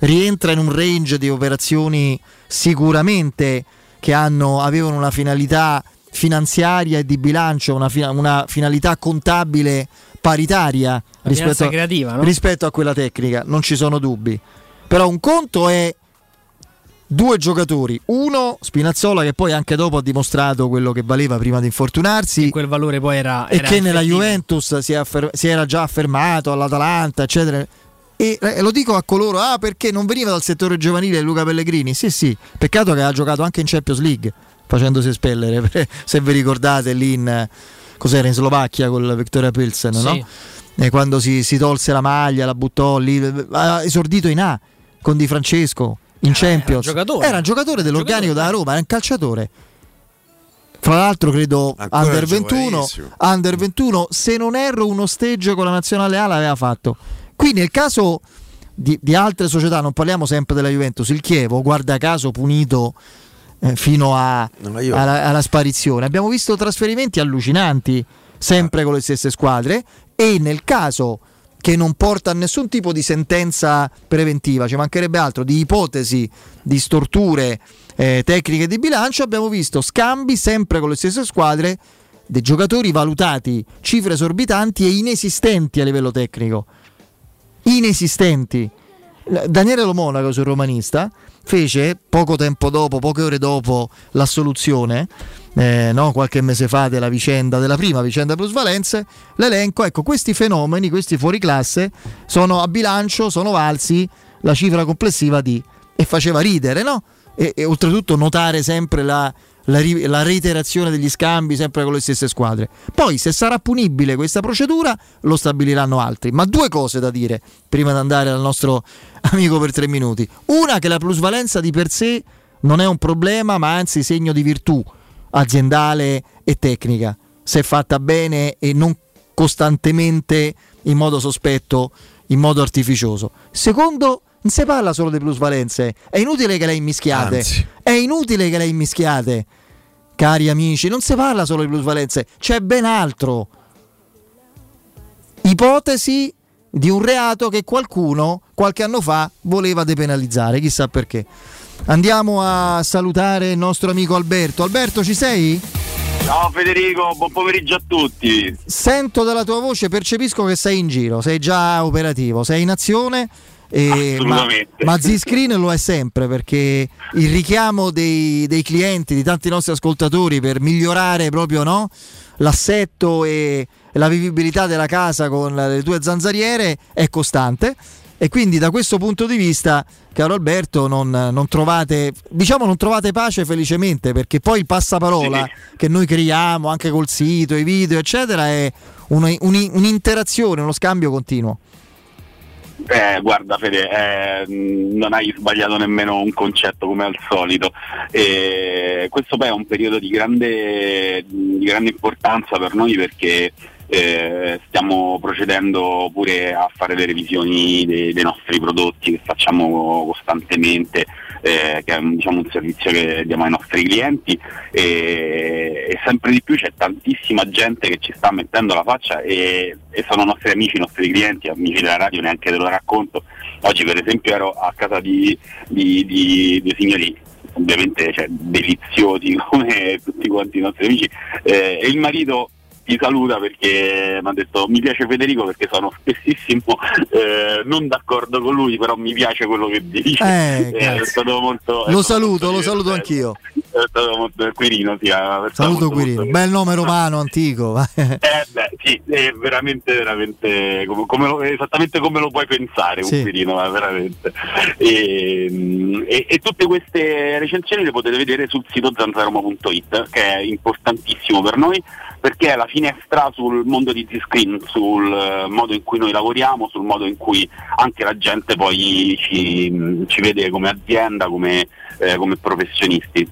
rientra in un range di operazioni sicuramente che hanno, avevano una finalità finanziaria e di bilancio, una, una finalità contabile paritaria rispetto a, creativa, no? rispetto a quella tecnica, non ci sono dubbi. Però un conto è due giocatori, uno Spinazzola che poi anche dopo ha dimostrato quello che valeva prima di infortunarsi, e quel valore poi era, era e che nella Juventus si, affer- si, era già affermato all'Atalanta, eccetera. E eh, lo dico a coloro, ah perché non veniva dal settore giovanile Luca Pellegrini? Sì, sì, peccato che ha giocato anche in Champions League facendosi espellere, se vi ricordate lì in, cos'era, in Slovacchia con la Victoria Pilsen, sì. no? E quando si, si, tolse la maglia, la buttò lì, ha esordito in A con Di Francesco in eh, Champions. Era un giocatore, era un giocatore dell'organico da Roma, era un calciatore. Fra l'altro credo Ancora under 21, under 21, se non erro uno stage con la nazionale A l'aveva fatto. Qui nel caso di, di, altre società, non parliamo sempre della Juventus, il Chievo, guarda caso punito eh, fino a, alla, alla sparizione. Abbiamo visto trasferimenti allucinanti, sempre con le stesse squadre e nel caso che non porta a nessun tipo di sentenza preventiva, ci mancherebbe altro, di ipotesi di storture eh, tecniche di bilancio, abbiamo visto scambi sempre con le stesse squadre dei giocatori valutati cifre esorbitanti e inesistenti a livello tecnico. Inesistenti. Daniele Lo Monaco sul romanista fece poco tempo dopo, poche ore dopo l'assoluzione eh, no, qualche mese fa della vicenda, della prima vicenda plusvalenze, l'elenco, ecco, questi fenomeni, questi fuori classe sono a bilancio, sono valsi la cifra complessiva di... e faceva ridere, no? E, e oltretutto notare sempre la, la, la, reiterazione degli scambi sempre con le stesse squadre. Poi se sarà punibile questa procedura lo stabiliranno altri. Ma due cose da dire prima di andare al nostro amico per tre minuti. Una che la plusvalenza di per sé non è un problema ma anzi segno di virtù aziendale e tecnica, se fatta bene e non costantemente in modo sospetto, in modo artificioso. Secondo, non si parla solo di plusvalenze, è inutile che le immischiate, Anzi. è inutile che le immischiate. Cari amici, non si parla solo di plusvalenze, c'è ben altro. Ipotesi di un reato che qualcuno qualche anno fa voleva depenalizzare, chissà perché. Andiamo a salutare il nostro amico Alberto. Alberto, ci sei? Ciao Federico, buon pomeriggio a tutti. Sento dalla tua voce, percepisco che sei in giro, sei già operativo, sei in azione. Eh, ma, ma Z-Screen lo è sempre perché il richiamo dei, dei, clienti, di tanti nostri ascoltatori per migliorare proprio no, l'assetto e la vivibilità della casa con le tue zanzariere è costante e quindi da questo punto di vista, caro Alberto, non, non, trovate, diciamo non trovate pace felicemente perché poi il passaparola sì. che noi creiamo anche col sito, i video, eccetera, è un, un, un'interazione, uno scambio continuo. Eh, guarda Fede, eh, non hai sbagliato nemmeno un concetto come al solito. Eh, questo poi è un periodo di grande, di grande importanza per noi perché eh, stiamo procedendo pure a fare le revisioni dei, dei, nostri prodotti che facciamo costantemente eh, che è diciamo, un servizio che diamo ai nostri clienti e, e, sempre di più c'è tantissima gente che ci sta mettendo la faccia e, e sono nostri amici, nostri clienti, amici della radio, neanche te lo racconto. Oggi per esempio ero a casa di, di, di, di signori ovviamente cioè, deliziosi come tutti quanti i nostri amici eh, e il marito ti saluta perché mi ha detto mi piace Federico perché sono spessissimo eh, non d'accordo con lui però mi piace quello che dice. Eh, stato molto, lo saluto lo saluto anch'io. È stato molto Quirino sì, saluto Quirino molto... bel nome romano antico eh beh sì è veramente veramente come, come lo, esattamente come lo puoi pensare un sì. Quirino veramente. E, e, e, tutte queste recensioni le potete vedere sul sito zanzaroma.it che è importantissimo per noi perché è la finestra sul mondo di Z-Screen, sul eh, modo in cui noi lavoriamo, sul modo in cui anche la gente poi ci, ci vede come azienda, come, eh, come professionisti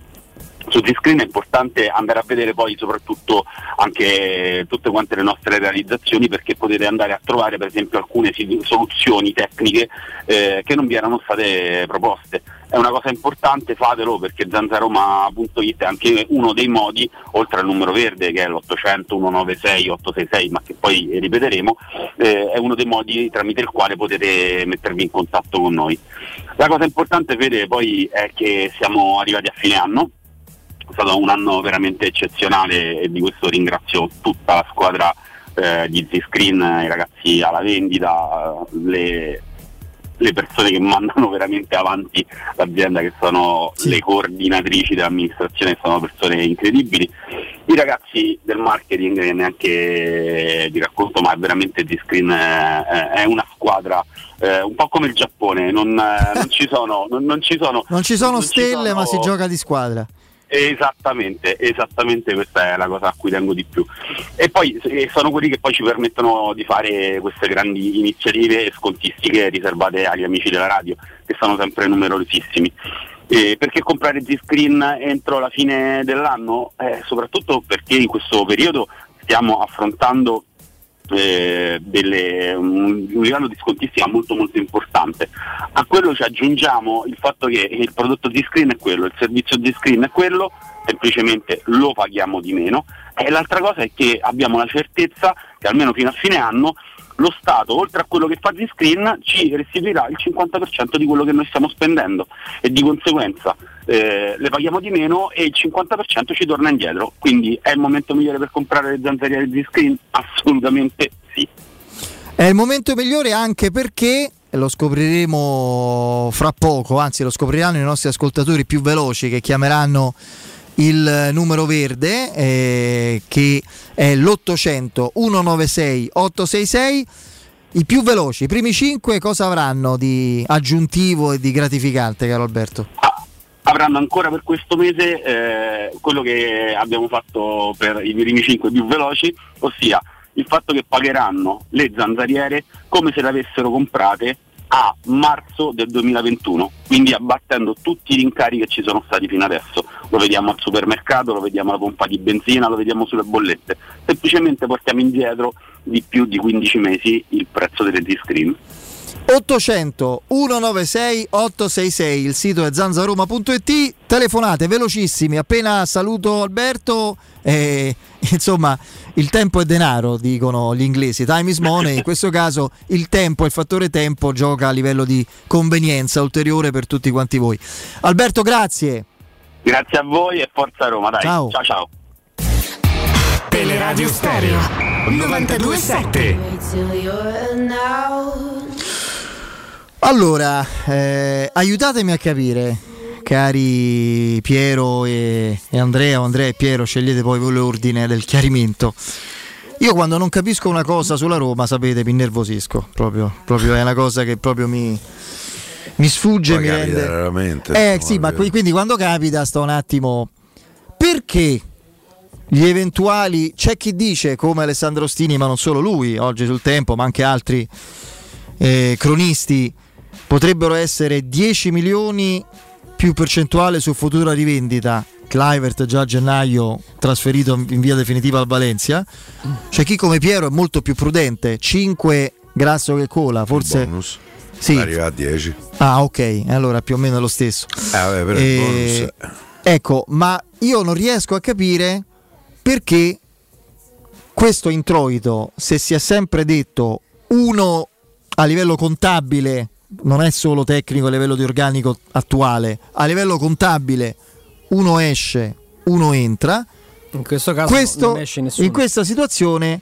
su T-Screen è importante andare a vedere poi soprattutto anche tutte quante le nostre realizzazioni perché potete andare a trovare per esempio alcune soluzioni tecniche eh, che non vi erano state proposte. È una cosa importante, fatelo perché zanzaroma.it è anche uno dei modi, oltre al numero verde che è l'800 196 866 ma che poi ripeteremo, eh, è uno dei modi tramite il quale potete mettervi in contatto con noi. La cosa importante Fede poi è che siamo arrivati a fine anno, è stato un anno veramente eccezionale e di questo ringrazio tutta la squadra eh, di Z-Screen, i ragazzi alla vendita, le, le, persone che mandano veramente avanti l'azienda, che sono sì. le coordinatrici dell'amministrazione, sono persone incredibili. I ragazzi del marketing, che neanche di racconto, ma è veramente Z-Screen eh, è una squadra eh, un po' come il Giappone, non, eh, non ci sono, non, non, ci sono, non ci sono stelle, ci sono... ma si gioca di squadra. Esattamente, esattamente questa è la cosa a cui tengo di più. E poi sono quelli che poi ci permettono di fare queste grandi iniziative e scontistiche riservate agli amici della radio, che sono sempre numerosissimi. Eh, perché comprare Z-Screen entro la fine dell'anno? Eh, soprattutto perché in questo periodo stiamo affrontando eh, delle, un, un, livello di scontistica molto molto importante. A quello ci aggiungiamo il fatto che il prodotto di screen è quello, il servizio di screen è quello, semplicemente lo paghiamo di meno e l'altra cosa è che abbiamo la certezza che almeno fino a fine anno lo Stato, oltre a quello che fa di screen, ci restituirà il 50% di quello che noi stiamo spendendo e di conseguenza eh, le paghiamo di meno e il 50% ci torna indietro. Quindi è il momento migliore per comprare le zanzariere di screen? Assolutamente sì. È il momento migliore anche perché lo scopriremo fra poco, anzi lo scopriranno i nostri ascoltatori più veloci che chiameranno il numero verde eh, che è l'800 196 866 i più veloci, i primi 5 cosa avranno di aggiuntivo e di gratificante caro Alberto? Ah, avranno ancora per questo mese eh, quello che abbiamo fatto per i primi 5 più veloci, ossia il fatto che pagheranno le zanzariere come se le avessero comprate a marzo del 2021, quindi abbattendo tutti i rincari che ci sono stati fino adesso. Lo vediamo al supermercato, lo vediamo alla pompa di benzina, lo vediamo sulle bollette. Semplicemente portiamo indietro di più di 15 mesi il prezzo delle D-Screen. 800 196 866 il sito è zanzaroma.it telefonate velocissimi appena saluto Alberto eh, insomma il tempo è denaro dicono gli inglesi time is money in questo caso il tempo il fattore tempo gioca a livello di convenienza ulteriore per tutti quanti voi. Alberto grazie. Grazie a voi e forza Roma dai. Ciao. Ciao, ciao. Teleradio Stereo 927 allora, eh, aiutatemi a capire, cari Piero e, e Andrea, o Andrea e Piero, scegliete poi voi l'ordine del chiarimento. Io quando non capisco una cosa sulla Roma, sapete, mi innervosisco, proprio, proprio è una cosa che proprio mi, mi sfugge, mi rende... Veramente, eh sì, ma quindi quando capita sto un attimo... Perché gli eventuali... C'è chi dice, come Alessandro Stini, ma non solo lui, oggi sul tempo, ma anche altri eh, cronisti, potrebbero essere 10 milioni più percentuale su futura rivendita. Clivert già a gennaio trasferito in via definitiva al Valencia. C'è chi come Piero è molto più prudente, 5 grasso che cola, forse Sì. Arriva a 10. Ah, ok, allora più o meno è lo stesso. Eh, vabbè, per il bonus. Ecco, ma io non riesco a capire perché questo introito, se si è sempre detto uno a livello contabile, non è solo tecnico a livello di organico attuale, a livello contabile uno esce, uno entra. In questo caso Questo- non esce nessuno. in questa situazione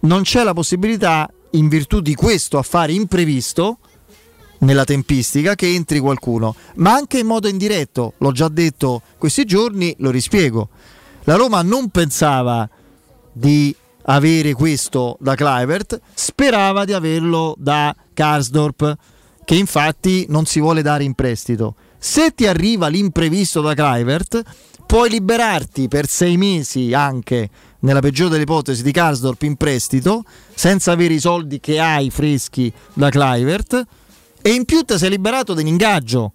non c'è la possibilità, in virtù di questo affare imprevisto, nella tempistica, che entri qualcuno, ma anche in modo indiretto. L'ho già detto questi giorni, lo rispiego. La Roma non pensava di avere questo da Clivert, sperava di averlo da Karsdorp, che infatti non si vuole dare in prestito. Se ti arriva l'imprevisto da Clivert, puoi liberarti per sei mesi anche, nella peggiore delle ipotesi, di Karsdorp in prestito, senza avere i soldi che hai freschi da Clivert, e in più ti sei liberato dell'ingaggio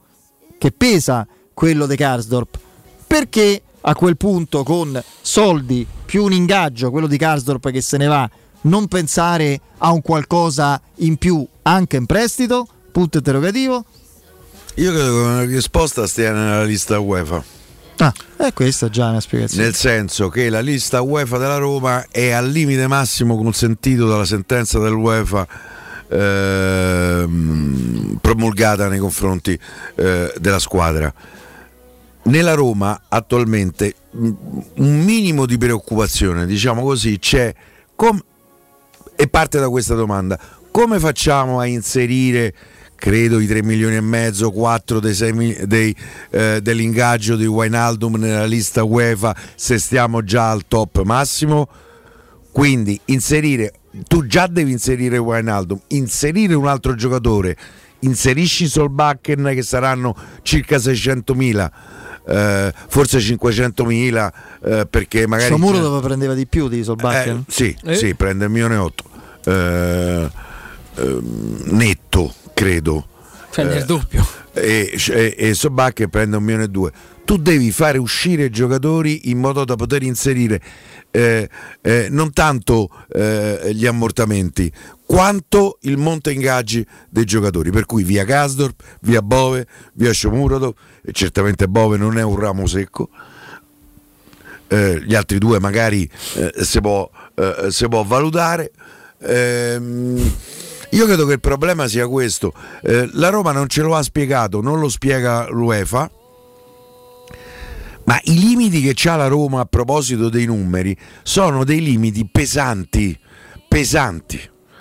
che pesa quello di Karsdorp. Perché a quel punto con soldi più un ingaggio, quello di Karsdorp che se ne va, non pensare a un qualcosa in più anche in prestito? Punto interrogativo. Io credo che una risposta stia nella lista UEFA. Ah, e questa è già una spiegazione. Nel senso che la lista UEFA della Roma è al limite massimo consentito dalla sentenza dell'UEFA ehm, promulgata nei confronti eh, della squadra. Nella Roma attualmente mh, un minimo di preoccupazione, diciamo così, c'è com- e parte da questa domanda. Come facciamo a inserire credo i 3 milioni e mezzo, 4 dei sei mi- dei, eh, dell'ingaggio di Wijnaldum nella lista UEFA se stiamo già al top massimo? Quindi inserire, tu già devi inserire Wijnaldum, inserire un altro giocatore, inserisci Solbakken che saranno circa 600.000, eh, forse 500.000 eh, perché magari... Somuro dove prendeva di più di Solbakken? Eh, sì, Eh? sì, prende il milione e otto. Eh, ehm, netto, credo. Prende il Eh, doppio. E, e, e Sobacche prende un milione e due. Tu devi fare uscire i giocatori in modo da poter inserire eh, eh, non tanto eh, gli ammortamenti quanto il monte ingaggi dei giocatori. Per cui via Gasdorp, via Bove, via Shomurodov, e certamente Bove non è un ramo secco. Eh, gli altri due magari eh, si, può, eh, può valutare. Ehm, io credo che il problema sia questo. Eh, la Roma non ce lo ha spiegato, non lo spiega l'UEFA. Ma i limiti che ha la Roma a proposito dei numeri sono dei limiti pesanti, pesanti.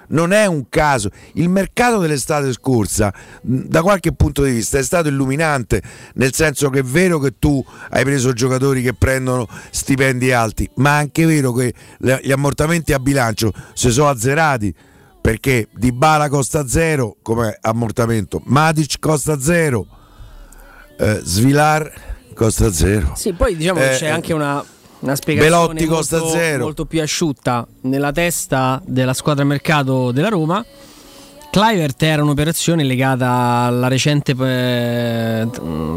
Non è un caso. Il mercato dell'estate scorsa, da qualche punto di vista, è stato illuminante, nel senso che è vero che tu hai preso giocatori che prendono stipendi alti, ma è anche vero che gli ammortamenti a bilancio si sono azzerati perché Dybala costa zero come ammortamento, Matic costa zero, eh, Svilar costa zero. Sì, poi diciamo che Eh, c'è anche una, una spiegazione molto, molto più asciutta nella testa della squadra mercato della Roma. Clivert era un'operazione legata alla recente eh,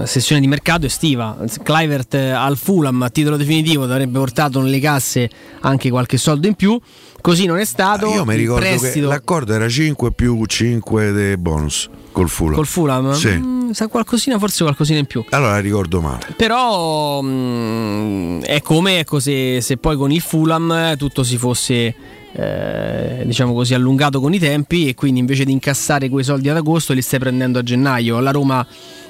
sessione di mercato estiva. Clivert eh, al Fulham a titolo definitivo avrebbe portato nelle casse anche qualche soldo in più. Così non è stato. Ah, Io mi ricordo che prestito l'accordo era 5 più 5 dei bonus col Fulham. col Fulham Sì. mm, sa qualcosina, forse qualcosina in più. Allora ricordo male. Però mh, è come ecco, se, se poi con il Fulham eh, tutto si fosse eh, diciamo così allungato con i tempi e quindi invece di incassare quei soldi ad agosto li stai prendendo a gennaio. La Roma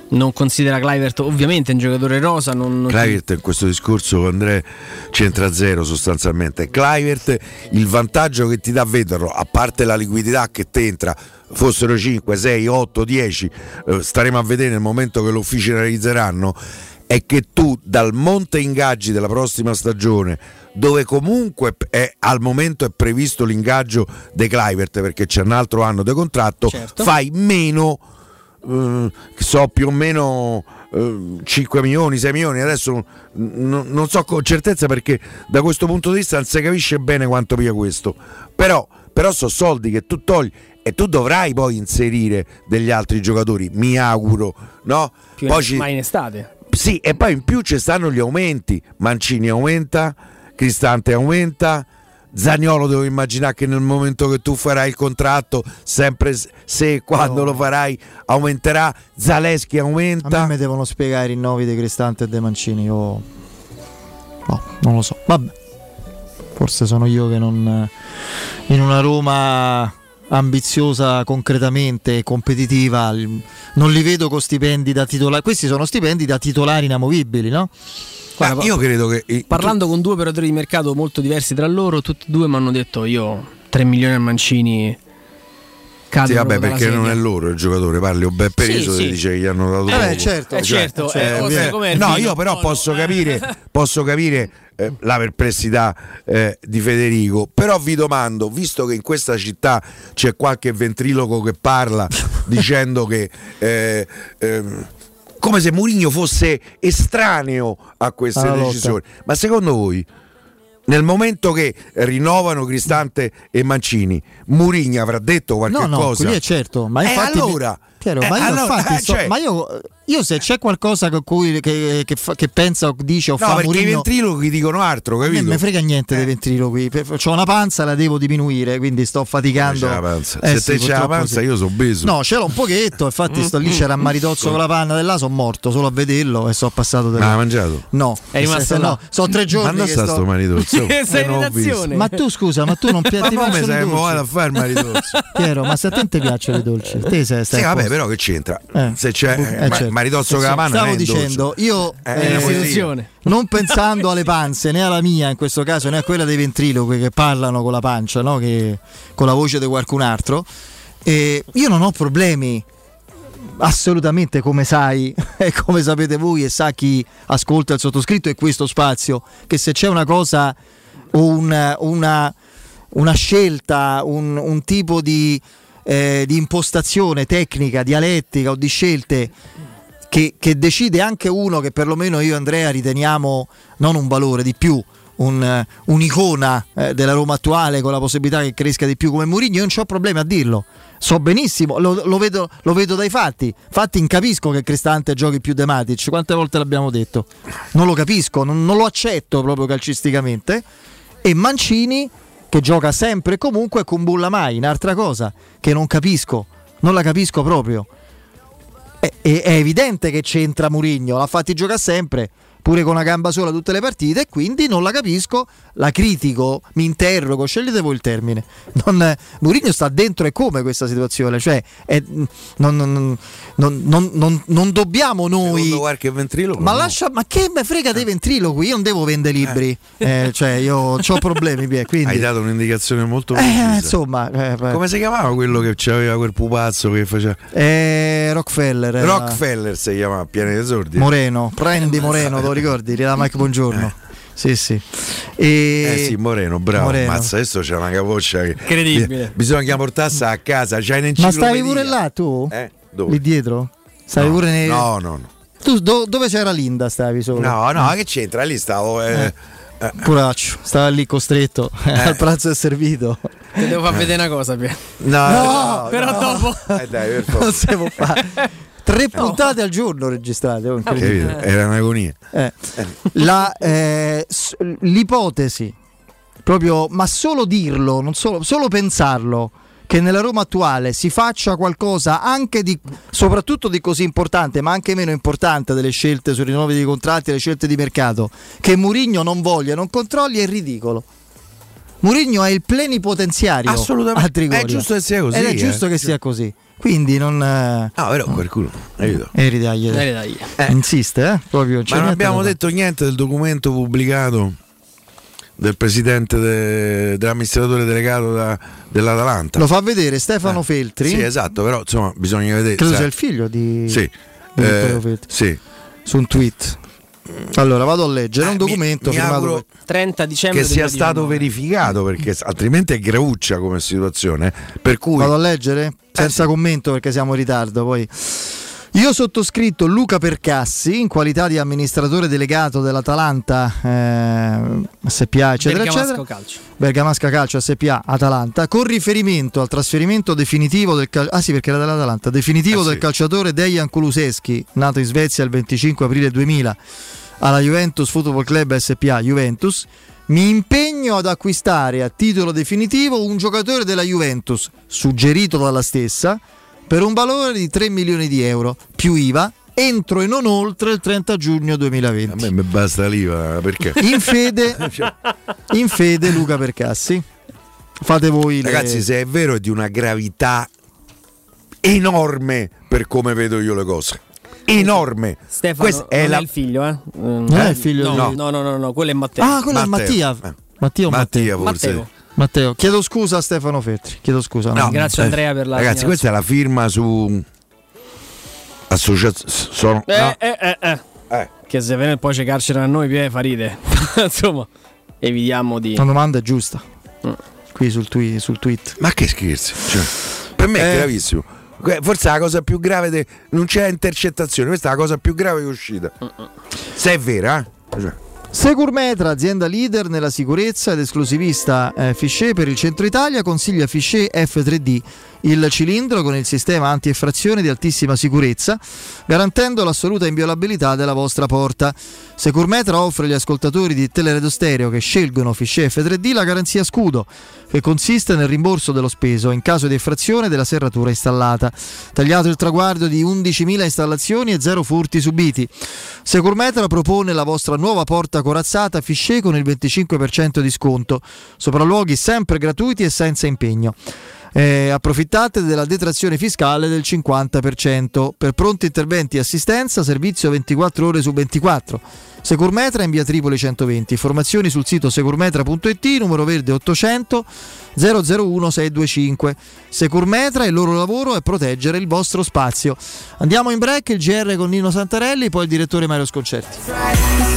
non considera Clivert ovviamente un giocatore rosa. Non, Clivert in questo discorso Andrea c'entra zero sostanzialmente. Clivert il vantaggio che ti dà vederlo, a parte la liquidità che ti entra, fossero 5, 6, 8, 10, eh, staremo a vedere nel momento che lo ufficializzeranno, è che tu dal monte ingaggi della prossima stagione, dove comunque è, al momento è previsto l'ingaggio dei Clivert perché c'è un altro anno di contratto, Certo. fai meno eh, so più o meno eh, 5 milioni, 6 milioni, adesso n- non so con certezza perché da questo punto di vista non si capisce bene quanto pia questo, però, però sono soldi che tu togli e tu dovrai poi inserire degli altri giocatori, mi auguro, no? più Poi in, ci- in estate. Sì, e poi in più ci stanno gli aumenti. Mancini aumenta, Cristante aumenta, Zagnolo devo immaginare che nel momento che tu farai il contratto, sempre se e quando no. lo farai, aumenterà. Zaleschi aumenta. A me devono spiegare i rinnovi di Cristante e De Mancini. Io... No, non lo so. Vabbè. Forse sono io che non. In una Roma ambiziosa concretamente e competitiva non li vedo con stipendi da titolari questi sono stipendi da titolari inamovibili no? Guarda, io credo che parlando tu... con due operatori di mercato molto diversi tra loro tutti e due mi hanno detto io 3 milioni a Mancini sì, vabbè, perché non è loro il giocatore, parli o ben preso sì, sì. dice che gli hanno dato eh beh, certo, eh, certo, cioè, eh, eh, no, io però no, posso no. capire, posso capire eh, la perplessità eh, di Federico, però vi domando, visto che in questa città c'è qualche ventriloco che parla dicendo che eh, ehm, come se Mourinho fosse estraneo a queste decisioni, ma secondo voi nel momento che rinnovano Cristante e Mancini, Murigna avrà detto qualche no, no, cosa. No, è certo, ma infatti e allora, Chiaro, eh, ma, io allora, infatti, eh, cioè, ma io io se c'è qualcosa che, cui, che, che, fa, che pensa o dice o no, fa perché Murigno, i ventriloqui dicono altro, capito? Non mi frega niente eh. dei ventriloqui. Ho una panza, la devo diminuire, quindi sto faticando. C'è la panza. Eh, se sì, te c'è la panza, sì. io sono beso. No, ce l'ho un pochetto. Infatti, sto lì, c'era a maritozzo con la panna dell'à, sono morto solo a vederlo e sono passato. Ma hai mangiato? No, è rimasto se, no. Sono tre giorni. Ma non sta sto maritozzo. ma tu scusa, ma tu non pi- ti piacciono i dolci? Ma a fare il maritozzo. Piero, ma se a te ti piacciono i dolci? Te sei, sì, vabbè, però che c'entra? Se c'è maritozzo con la panna stavo dicendo, io eh, eh, non pensando alle panze, né alla mia in questo caso, né a quella dei ventriloqui che parlano con la pancia, no? che, con la voce di qualcun altro, eh, io non ho problemi assolutamente come sai e come sapete voi e sa chi ascolta il sottoscritto e questo spazio che se c'è una cosa o una, una, una scelta un, un tipo di, eh, di impostazione tecnica dialettica o di scelte che, che, decide anche uno che perlomeno io e Andrea riteniamo non un valore di più, un, un'icona eh, della Roma attuale con la possibilità che cresca di più come Mourinho, io non ho problemi a dirlo. So benissimo, lo, lo, vedo, lo vedo, dai fatti. Fatti capisco che Cristante giochi più De Matic, quante volte l'abbiamo detto. Non lo capisco, non, non lo accetto proprio calcisticamente. E Mancini che gioca sempre e comunque con Bulla mai, un'altra cosa che non capisco, non la capisco proprio è, è, evidente che c'entra Murigno, l'ha fatti giocare sempre pure con una gamba sola tutte le partite e quindi non la capisco, la critico, mi interrogo, scegliete voi il termine. Non, Mourinho sta dentro e come questa situazione, cioè è, non, non, non, non, dobbiamo noi... qualche ventriloquo? Ma, lascia, ma che me frega dei ventriloqui? Io non devo vendere libri, eh. Eh, cioè io ho problemi. Quindi... Hai dato un'indicazione molto eh, insomma, eh, Come si chiamava quello che aveva quel pupazzo che faceva? Eh, Rockefeller. Rockefeller si chiamava Piani d'Esordi. Moreno, prendi Moreno, ricordi? Era Mike Buongiorno. Eh. Sì, sì. E... Eh sì, Moreno, bravo. Moreno. Mazza, adesso c'è una capoccia che. Incredibile. Bisogna portarsi a casa. C'hai Ma stavi pure là tu? Eh? Dove? Lì dietro? Stavi no, pure nei. No, no, no. Tu do- dove c'era Linda? Stavi solo? No, no, che c'entra? Lì stavo. Eh, eh. Eh. Puraccio, stava lì costretto. Eh. Al pranzo è servito. Ti devo far vedere una cosa, Pia. No, no, no, però no. dopo. Eh dai, per favore. Non si può fare. Tre puntate al giorno registrate. Oh, Era un'agonia. Eh. La, eh, l'ipotesi, proprio, ma solo dirlo, non solo, solo pensarlo che nella Roma attuale si faccia qualcosa anche di soprattutto di così importante, ma anche meno importante delle scelte sui rinnovi dei contratti e le scelte di mercato, che Murigno non voglia, non controlli, è ridicolo. Murigno è il plenipotenziario Assolutamente. È giusto che sia così. Ed è giusto eh. che sia così. Quindi non. Ah, però qualcuno. Aiuto. Eridagli. Eh. Insiste, eh? Proprio. Ma non abbiamo detto niente del documento pubblicato del presidente de, dell'amministratore delegato da, dell'Atalanta. Lo fa vedere Stefano eh. Feltri. Sì, esatto, però insomma bisogna vedere. Credo sia il figlio di. Sì. Eh, sì. Su un tweet. Allora vado a leggere eh, un documento mi, mi firmato 30 dicembre che sia stato verificato perché altrimenti è greuccia come situazione. Per cui... Vado a leggere senza eh sì. commento perché siamo in ritardo. Poi io sottoscritto Luca Percassi in qualità di amministratore delegato dell'Atalanta eh, SPA eccetera Bergamasco eccetera Calcio. Bergamasca Calcio SPA Atalanta con riferimento al trasferimento definitivo del cal- ah sì perché era dell'Atalanta definitivo ah, del sì. calciatore Dejan Kuluseschi nato in Svezia il 25 aprile 2000 alla Juventus Football Club SPA Juventus Mi impegno ad acquistare a titolo definitivo un giocatore della Juventus, suggerito dalla stessa, per un valore di 3 milioni di euro, più IVA, entro e non oltre il 30 giugno 2020. A me mi basta l'IVA perché? In fede, in fede Luca Percassi. Fate voi. Ragazzi, le... se è vero è di una gravità enorme per come vedo io le cose. Enorme. Stefano Questo è la... il figlio, eh? Non è il figlio no, no, no, no, no, quello è Matteo. Ah, quello Matteo. è Mattia. Eh. Matteo, Matteo, forse. Matteo. Matteo, chiedo scusa a Stefano Feltri. Chiedo scusa. No, Grazie Andrea per la Ragazzi, questa è la firma su associazione. Eh, no. eh, eh, eh. Eh. Che se viene poi ci carcerano a noi, poi fa ride. Insomma, evitiamo di. La domanda è giusta. Qui sul, twi- sul tweet. Ma che scherzi? Cioè, per me è Eh. gravissimo. Forse è la cosa più grave. de- Non c'è intercettazione, questa è la cosa più grave che è uscita. Se è vera, eh? Cioè, Securmetra, azienda leader nella sicurezza ed esclusivista eh, Fichet per il centro Italia, consiglia Fichet F3D, il cilindro con il sistema anti-effrazione di altissima sicurezza, garantendo l'assoluta inviolabilità della vostra porta. Securmetra offre agli ascoltatori di Teleradio Stereo che scelgono Fichet F3D la garanzia scudo, che consiste nel rimborso dello speso in caso di effrazione della serratura installata. Tagliato il traguardo di 11.000 installazioni e zero furti subiti. Securmetra propone la vostra nuova porta corazzata Fichet con il 25% di sconto, sopralluoghi sempre gratuiti e senza impegno. Eh, approfittate della detrazione fiscale del 50% per pronti interventi e assistenza, servizio 24 ore su 24. Securmetra in via Tripoli 120. Informazioni sul sito securmetra.it, numero verde 800 001 625. Securmetra, il loro lavoro è proteggere il vostro spazio. Andiamo in break, il GR con Nino Santarelli, poi il direttore Mario Sconcerti.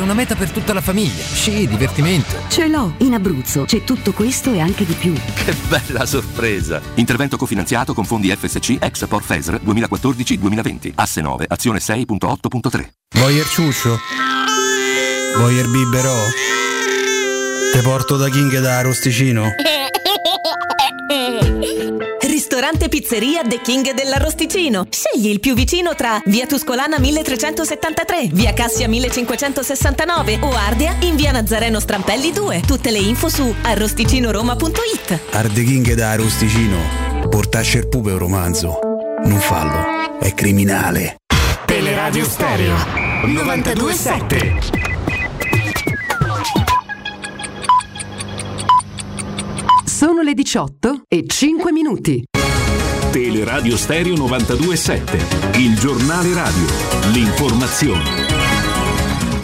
una meta per tutta la famiglia. Sci, divertimento. Ce l'ho, in Abruzzo c'è tutto questo e anche di più. Che bella sorpresa! Intervento cofinanziato con fondi FSC ex Port FESR 2014-2020. Asse 9, azione 6.8.3. Voyer ciuscio? Voyer biberò? Te porto da King da Arosticino? Ristorante Pizzeria The King dell'Arrosticino. Scegli il più vicino tra Via Tuscolana 1373, Via Cassia 1569 o Ardea in Via Nazareno Strampelli 2. Tutte le info su arrosticinoroma.it. Arde King da Arosticino. Portasce il pupe un romanzo. Non fallo, è criminale. Teleradio Stereo 927. Sono le 18 e 5 minuti. Teleradio Stereo 927, il giornale radio, l'informazione.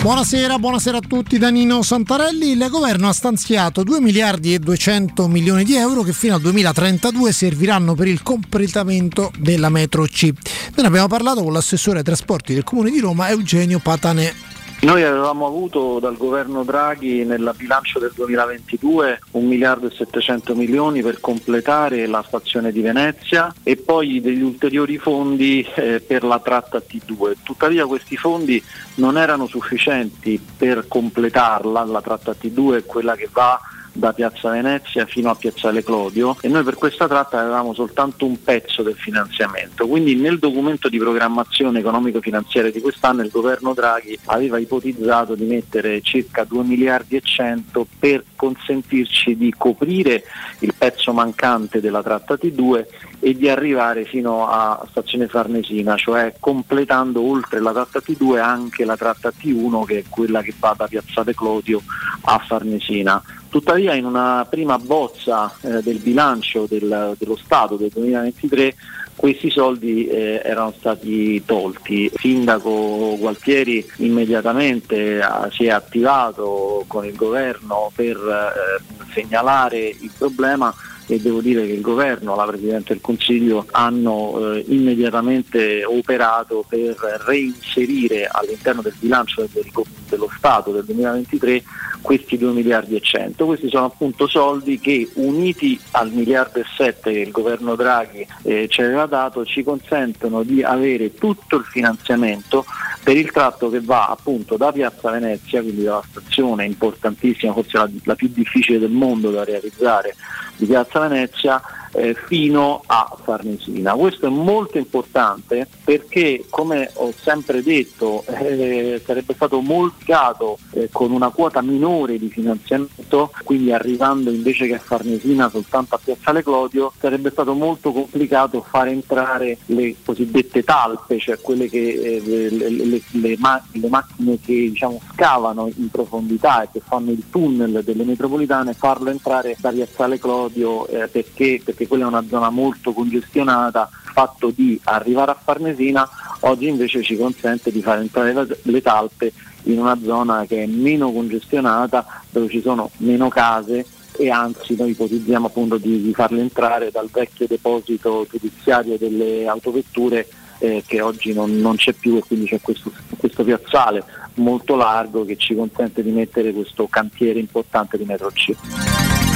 Buonasera, buonasera a tutti da Nino Santarelli. Il governo ha stanziato 2 miliardi e 200 milioni di euro che fino al 2032 serviranno per il completamento della metro C. Ne abbiamo parlato con l'assessore ai trasporti del Comune di Roma Eugenio Patanè. Noi avevamo avuto dal governo Draghi nel bilancio del 2022 1 miliardo e 700 milioni per completare la stazione di Venezia e poi degli ulteriori fondi eh, per la tratta T2. Tuttavia questi fondi non erano sufficienti per completarla, la tratta T2 è quella che va da Piazza Venezia fino a Piazzale Clodio e noi per questa tratta avevamo soltanto un pezzo del finanziamento. Quindi nel documento di programmazione economico-finanziaria di quest'anno il governo Draghi aveva ipotizzato di mettere circa 2 miliardi e 100 per consentirci di coprire il pezzo mancante della tratta T2 e di arrivare fino a stazione Farnesina, cioè completando oltre la tratta T2 anche la tratta T1 che è quella che va da Piazzale Clodio a Farnesina. Tuttavia in una prima bozza eh, del bilancio del, dello Stato del 2023 questi soldi eh, erano stati tolti. Il sindaco Gualtieri immediatamente eh, si è attivato con il governo per eh, segnalare il problema e devo dire che il governo, la Presidente del Consiglio hanno eh, immediatamente operato per reinserire all'interno del bilancio del, dello Stato del 2023 questi 2 miliardi e 100. Questi sono appunto soldi che uniti al miliardo e 7 che il governo Draghi eh, ci aveva dato ci consentono di avere tutto il finanziamento per il tratto che va appunto da Piazza Venezia, quindi dalla stazione importantissima, forse la, la più difficile del mondo da realizzare di Piazza Venezia eh, fino a Farnesina. Questo è molto importante perché, come ho sempre detto, eh, sarebbe stato moltiplicato eh, con una quota minore di finanziamento, quindi arrivando invece che a Farnesina soltanto a Piazzale Clodio, sarebbe stato molto complicato far entrare le cosiddette talpe, cioè quelle che, eh, le, le, le, ma- le, macchine che diciamo, scavano in profondità e che fanno il tunnel delle metropolitane, farlo entrare da Piazzale Clodio eh, perché, perché quella è una zona molto congestionata, il fatto di arrivare a Farnesina oggi invece ci consente di far entrare le, le talpe in una zona che è meno congestionata, dove ci sono meno case e anzi noi ipotizziamo appunto di, di farle entrare dal vecchio deposito giudiziario delle autovetture eh, che oggi non, non, c'è più e quindi c'è questo, questo, piazzale molto largo che ci consente di mettere questo cantiere importante di metro C.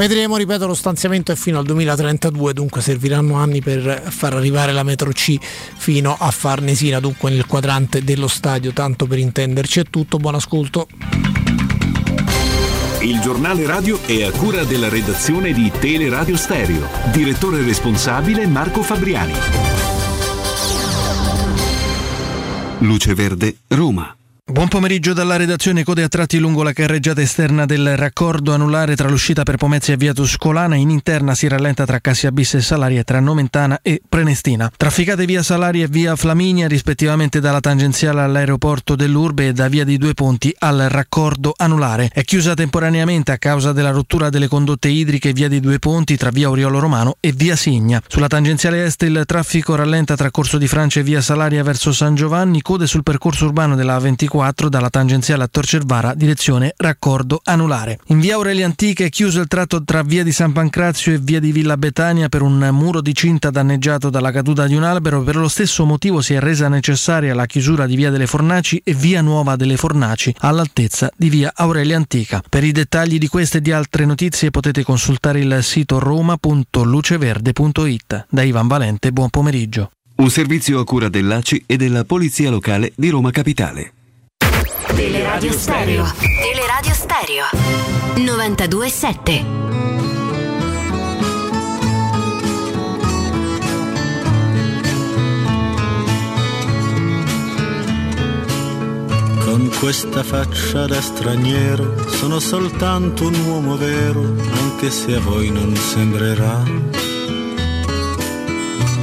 Vedremo, ripeto, lo stanziamento è fino al 2032, dunque serviranno anni per far arrivare la metro C fino a Farnesina, dunque nel quadrante dello stadio, tanto per intenderci è tutto, buon ascolto. Il giornale radio è a cura della redazione di Teleradio Stereo, direttore responsabile Marco Fabriani. Luce Verde, Roma. Buon pomeriggio dalla redazione Code a tratti lungo la carreggiata esterna del raccordo anulare tra l'uscita per Pomezia e via Tuscolana. In interna si rallenta tra Cassia Bis e Salaria tra Nomentana e Prenestina. Trafficate via Salaria e via Flaminia rispettivamente dalla tangenziale all'aeroporto dell'Urbe e da via di Due Ponti al raccordo anulare. È chiusa temporaneamente a causa della rottura delle condotte idriche via di Due Ponti tra via Oriolo Romano e via Signa. Sulla tangenziale est il traffico rallenta tra Corso di Francia e via Salaria verso San Giovanni. Code sul percorso urbano della 24 dalla tangenziale a Torcervara, direzione raccordo anulare. In via Aurelia Antica è chiuso il tratto tra via di San Pancrazio e via di Villa Betania per un muro di cinta danneggiato dalla caduta di un albero. Per lo stesso motivo si è resa necessaria la chiusura di via delle Fornaci e via Nuova delle Fornaci all'altezza di via Aurelia Antica. Per i dettagli di queste e di altre notizie potete consultare il sito roma.luceverde.it. Da Ivan Valente, buon pomeriggio. Un servizio a cura dell'ACI e della Polizia Locale di Roma Capitale. Teleradio Stereo. Teleradio Stereo. 92.7. Con questa faccia da straniero sono soltanto un uomo vero, anche se a voi non sembrerà.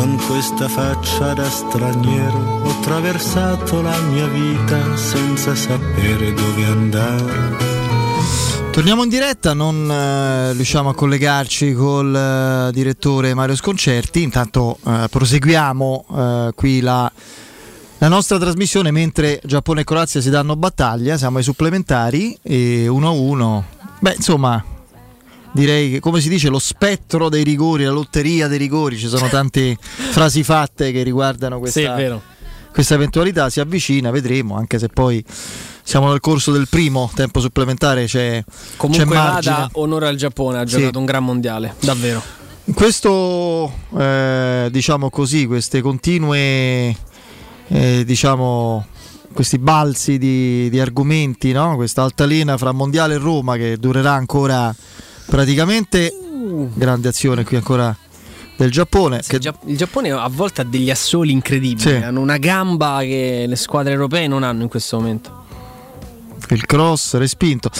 con questa faccia da straniero ho attraversato la mia vita senza sapere dove andare. Torniamo in diretta, non eh, riusciamo a collegarci col eh, direttore Mario Sconcerti, intanto eh, proseguiamo eh, qui la, la, nostra trasmissione mentre Giappone e Croazia si danno battaglia, siamo ai supplementari e 1-1. Beh, insomma, direi che come si dice lo spettro dei rigori, la lotteria dei rigori, ci sono tante frasi fatte che riguardano questa, sì, questa eventualità, si avvicina, vedremo, anche se poi siamo nel corso del primo tempo supplementare, c'è, Comunque c'è margine. vada onore al Giappone, ha giocato sì. un gran mondiale, davvero. Questo, eh, diciamo così, queste continue, eh, diciamo, questi balzi di, di argomenti, no? questa altalena fra mondiale e Roma che durerà ancora praticamente grande azione qui ancora del Giappone. Sì, che... Il Giappone a volte ha degli assoli incredibili, sì. hanno una gamba che le squadre europee non hanno in questo momento. Il cross respinto.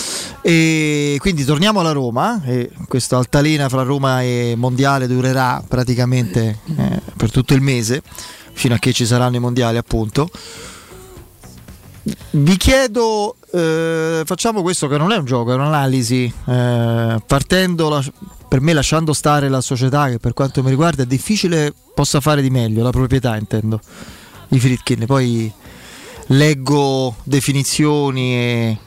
E quindi torniamo alla Roma. E questa altalena fra Roma e Mondiale durerà praticamente eh, per tutto il mese, fino a che ci saranno i mondiali, appunto. Vi chiedo, eh, facciamo questo che non è un gioco, è un'analisi, eh, partendo la, per me lasciando stare la società che per quanto mi riguarda è difficile possa fare di meglio, la proprietà intendo, di Fritkin, poi leggo definizioni e,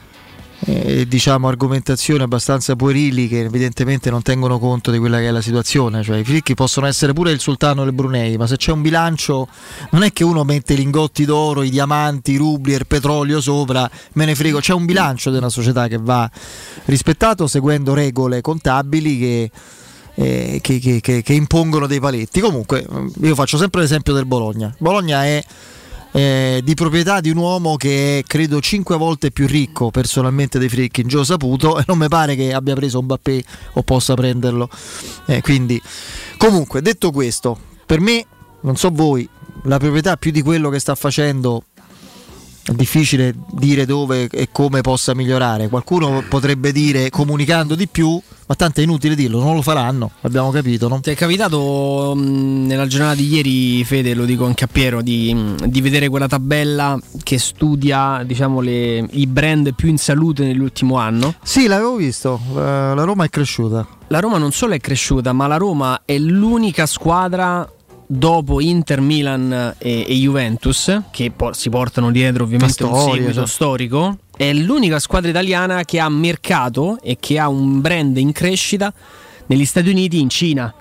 eh, diciamo argomentazioni abbastanza puerili che evidentemente non tengono conto di quella che è la situazione. Cioè, i fricchi possono essere pure il sultano del Brunei, ma se c'è un bilancio, non è che uno mette i lingotti d'oro, i diamanti, i rubli e il petrolio sopra, me ne frego. C'è un bilancio di una società che va rispettato seguendo regole contabili che. Eh, che, che, che, che impongono dei paletti. Comunque, io faccio sempre l'esempio del Bologna. Bologna è eh, di proprietà di un uomo che è credo cinque volte più ricco personalmente dei Frickin, Gio Saputo, e non mi pare che abbia preso un Bappé o possa prenderlo. Eh, quindi, comunque, detto questo, per me, non so voi, la proprietà più di quello che sta facendo è difficile dire dove e come possa migliorare. Qualcuno potrebbe dire comunicando di più, ma tanto è inutile dirlo, non lo faranno, abbiamo capito. No? Ti è capitato mh, nella giornata di ieri, Fede, lo dico anche a Piero, di, mh, di vedere quella tabella che studia diciamo, le, i brand più in salute nell'ultimo anno? Sì, l'avevo visto, la Roma è cresciuta. La Roma non solo è cresciuta, ma la Roma è l'unica squadra dopo Inter, Milan e, e Juventus, che po- si portano dietro ovviamente storia, un seguito cioè. storico, è l'unica squadra italiana che ha mercato e che ha un brand in crescita negli Stati Uniti, in Cina.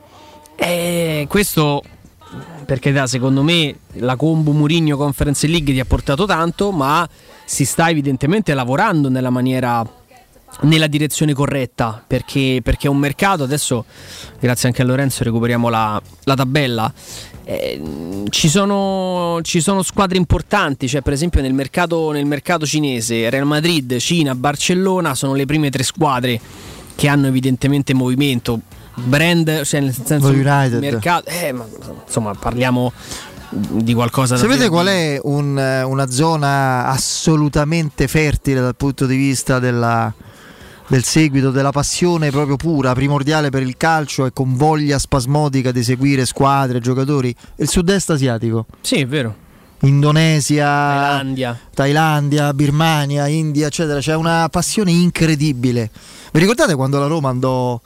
E questo, perché da, secondo me, la combo Murigno Conference League ti ha portato tanto, ma si sta evidentemente lavorando nella maniera nella direzione corretta perché, perché, è un mercato. Adesso grazie anche a Lorenzo recuperiamo la, la tabella. Eh, ci, sono, ci, sono, squadre importanti cioè per esempio nel mercato, nel mercato cinese Real Madrid, Cina, Barcellona sono le prime tre squadre che hanno evidentemente movimento. Brand cioè nel senso United. mercato eh, ma, insomma parliamo di qualcosa Sapete qual è un, una zona assolutamente fertile dal punto di vista della, del seguito, della passione proprio pura, primordiale per il calcio e con voglia spasmodica di seguire squadre, giocatori, il sud-est asiatico. Sì, è vero. Indonesia, Thailandia. Thailandia, Birmania, India, eccetera. C'è una passione incredibile. Vi ricordate quando la Roma andò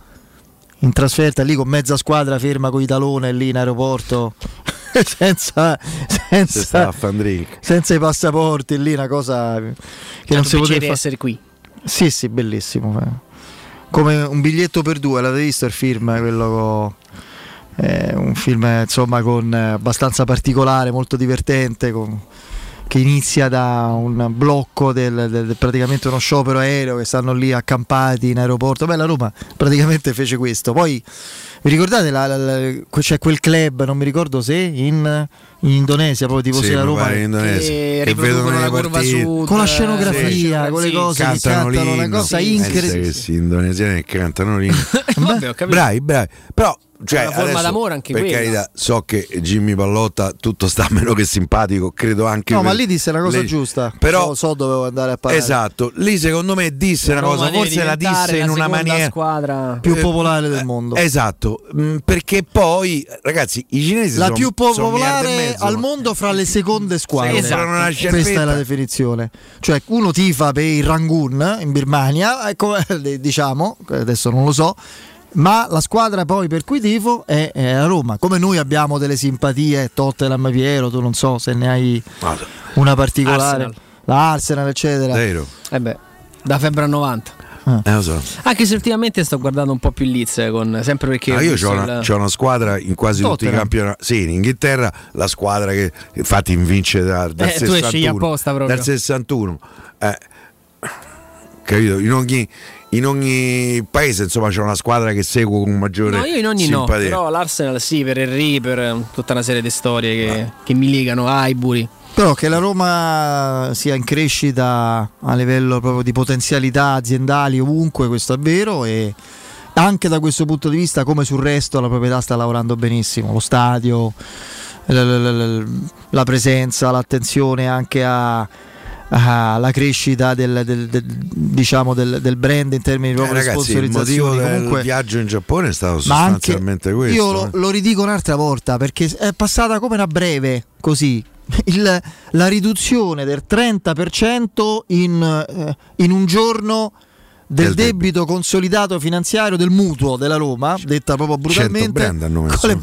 in trasferta lì con mezza squadra ferma con i talone lì in aeroporto? senza, senza, senza, i passaporti lì, una cosa che non si poteva fare. essere qui. Sì, sì, bellissimo. Come un biglietto per due, l'avete visto il film? Quello con, eh, un film insomma con eh, abbastanza particolare, molto divertente. Con, che inizia da un blocco del, del, praticamente uno sciopero aereo che stanno lì accampati in aeroporto. Beh, la Roma praticamente fece questo. Poi vi ricordate la, la, la, c'è quel club, non mi ricordo se in, in Indonesia, proprio tipo sì, della Roma, in Indonesia, che, che vedono la curva sud, con la scenografia, sì, con le cose cantano, che cantano, una cosa sì, incredibile. Sì, indonesiani che cantano lì. Vabbè, bravi, bravi. Però cioè, una forma adesso, d'amore anche per quella. carità, so che Jimmy Pallotta tutto sta meno che simpatico, credo anche No, per- ma lì disse una cosa lei- giusta. Però so, so dovevo andare a parlare. Esatto, lì secondo me disse La una cosa, forse la disse in la una seconda maniera squadra più Eh, popolare del mondo. Esatto, mh, perché poi ragazzi, i cinesi la sono più popolare mezzo. al mondo fra le seconde squadre. Esatto. Una Questa è la definizione. Cioè, uno tifa per il Rangoon in Birmania, ecco, eh, diciamo, adesso non lo so. Ma la squadra poi per cui tifo è, è a Roma. Come noi abbiamo delle simpatie, Tottenham Piero, tu non so se ne hai una particolare. Arsenal. La Arsenal, eccetera. Vero. Eh beh, da febbre a 90. Eh, lo so. Anche se ultimamente sto guardando un po' più Leeds eh, con, sempre perché Ah, ho io ho una, il- una squadra in quasi tutti i Tottenham. campionati. Sì, in Inghilterra la squadra che infatti vince da, dal Eh, tu 61. scegli apposta proprio. Dal 61. Eh, capito? In ogni, in ogni paese insomma c'è una squadra che seguo con maggiore No, io in ogni no, simpatia. però l'Arsenal sì, per Henry, per tutta una serie di storie che, che mi legano a Aiburi. Però che la Roma sia in crescita a livello proprio di potenzialità aziendali ovunque, questo è vero e anche da questo punto di vista come sul resto la proprietà sta lavorando benissimo, lo stadio, la presenza, l'attenzione anche a- alla crescita del, del- del- diciamo del, del brand in termini Eh, di ragazzi, il motivo sponsorizzazioni. del Comunque, viaggio in Giappone è stato sostanzialmente questo. io lo, eh. lo ridico un'altra volta perché è passata come una breve così Il- la riduzione del 30% in, eh, in un giorno del Del debito consolidato finanziario del mutuo della Roma, detta proprio brutalmente. brand hanno messo.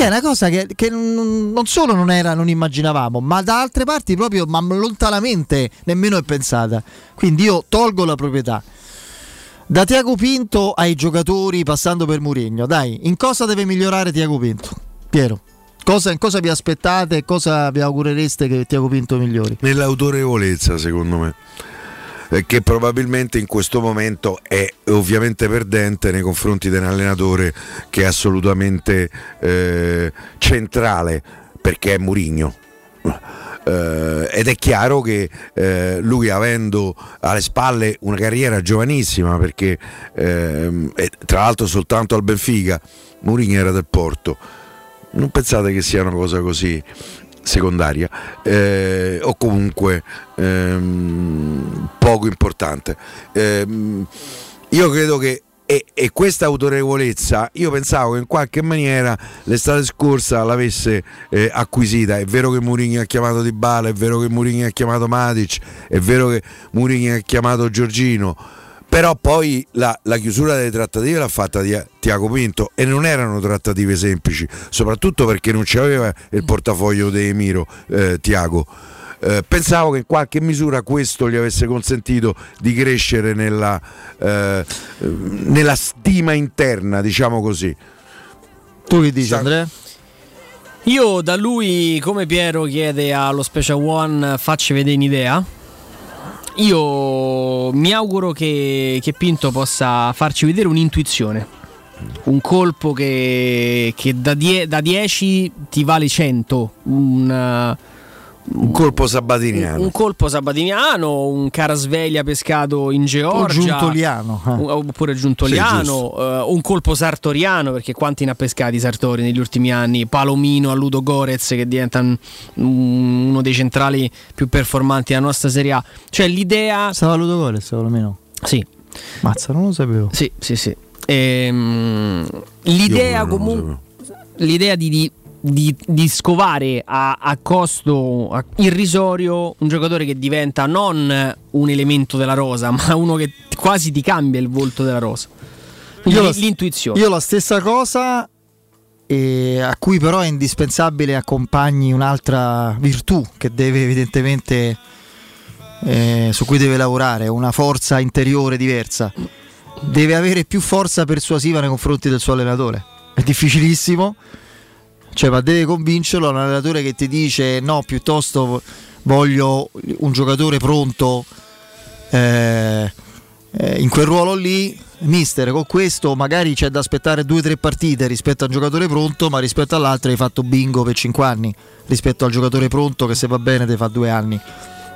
Che è una cosa che, che non solo non era, non immaginavamo, ma da altre parti proprio, ma lontanamente nemmeno è pensata. Quindi io tolgo la proprietà. Da Tiago Pinto ai giocatori passando per Mourinho, dai, in cosa deve migliorare Tiago Pinto? Piero, cosa, cosa vi aspettate e cosa vi augurereste che Tiago Pinto migliori? Nell'autorevolezza, secondo me. Eh, Che probabilmente in questo momento è ovviamente perdente nei confronti di un allenatore che è assolutamente eh, centrale perché è Murigno. Eh, ed è chiaro che eh, lui avendo alle spalle una carriera giovanissima perché ehm, tra l'altro soltanto al Benfica Mourinho era del Porto non pensate che sia una cosa così secondaria eh, o comunque ehm, poco importante. Ehm, io credo che e, e questa autorevolezza io pensavo che in qualche maniera l'estate scorsa l'avesse eh, acquisita. È vero che Mourinho ha chiamato Di Bala è vero che Mourinho ha chiamato Matic è vero che Mourinho ha chiamato Giorgino però poi la, la chiusura delle trattative l'ha fatta Tia- Tiago Pinto e non erano trattative semplici soprattutto perché non c'aveva il portafoglio di Emiro eh, Tiago eh, pensavo che in qualche misura questo gli avesse consentito di crescere nella, eh, nella stima interna, diciamo così. Tu che dici Andrea? Io da lui, come Piero chiede allo Special One, facci vedere un'idea. Io mi auguro che, che Pinto possa farci vedere un'intuizione. Un colpo che, che da, die- da 10 ti vale 100. Un, Un colpo sabatiniano. un colpo sabatiniano, un carasveglia pescato in Georgia, giuntoliano, eh. un- oppure giuntoliano, eh, un colpo sartoriano, perché quanti ne ha pescati Sartori negli ultimi anni? Palomino a Ludo Gorez che diventa un- uno dei centrali più performanti della nostra Serie A. Cioè l'idea... Stava Ludo Gores, almeno. Sì. Mazza, non lo sapevo. Sì, sì, sì. Ehm, l'idea comunque... L'idea di, di- di- di scovare a, a costo irrisorio un giocatore che diventa non un elemento della rosa, ma uno che quasi ti cambia il volto della rosa. Quindi Io l'intuizione. Io la stessa cosa, e a cui però è indispensabile accompagni un'altra virtù che deve evidentemente, eh, su cui deve lavorare, una forza interiore diversa. Deve avere più forza persuasiva nei confronti del suo allenatore. È difficilissimo, cioè, ma deve convincerlo un allenatore che ti dice no, piuttosto voglio un giocatore pronto eh, eh, in quel ruolo lì, mister, con questo magari c'è da aspettare due o tre partite rispetto a un giocatore pronto, ma rispetto all'altro hai fatto bingo per 5 anni, rispetto al giocatore pronto che se va bene ti fa due anni.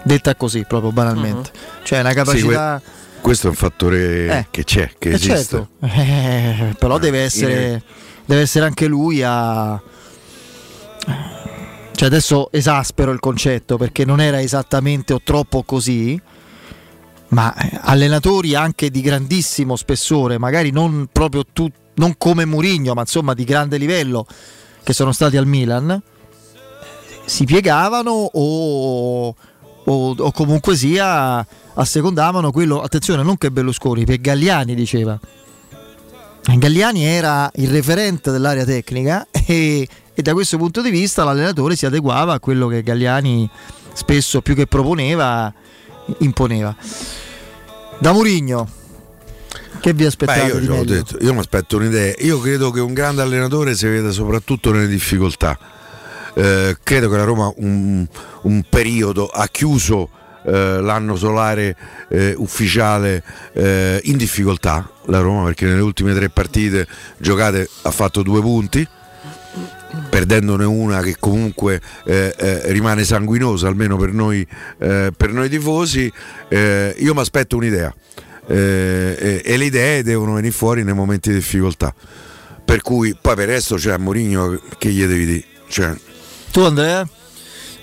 Detta così, proprio banalmente. Cioè una capacità... Sì, que- questo è un fattore Eh. che c'è, che Eh, esiste. certo. Eh, però deve essere, deve essere anche lui a... Cioè adesso esaspero il concetto perché non era esattamente o troppo così, ma eh, allenatori anche di grandissimo spessore, magari non proprio tu, non come Murigno, ma insomma di grande livello, che sono stati al Milan, si piegavano o, o- o comunque sia assecondavano quello, attenzione, non che Berlusconi, per Galliani diceva. Galliani era il referente dell'area tecnica e, e da questo punto di vista l'allenatore si adeguava a quello che Galliani spesso più che proponeva imponeva. Da Murigno, che vi aspettate? Beh, io, detto, io mi aspetto un'idea. Io credo che un grande allenatore si veda soprattutto nelle difficoltà. Eh, credo che la Roma un, un periodo ha chiuso eh, l'anno solare eh, ufficiale eh, in difficoltà la Roma perché nelle ultime tre partite giocate ha fatto due punti perdendone una che comunque eh, eh, rimane sanguinosa almeno per noi, eh, per noi tifosi eh, io mi aspetto un'idea eh, e, e le idee devono venire fuori nei momenti di difficoltà per cui poi per il resto c'è Mourinho che gli devi dire cioè, Tu Andrea?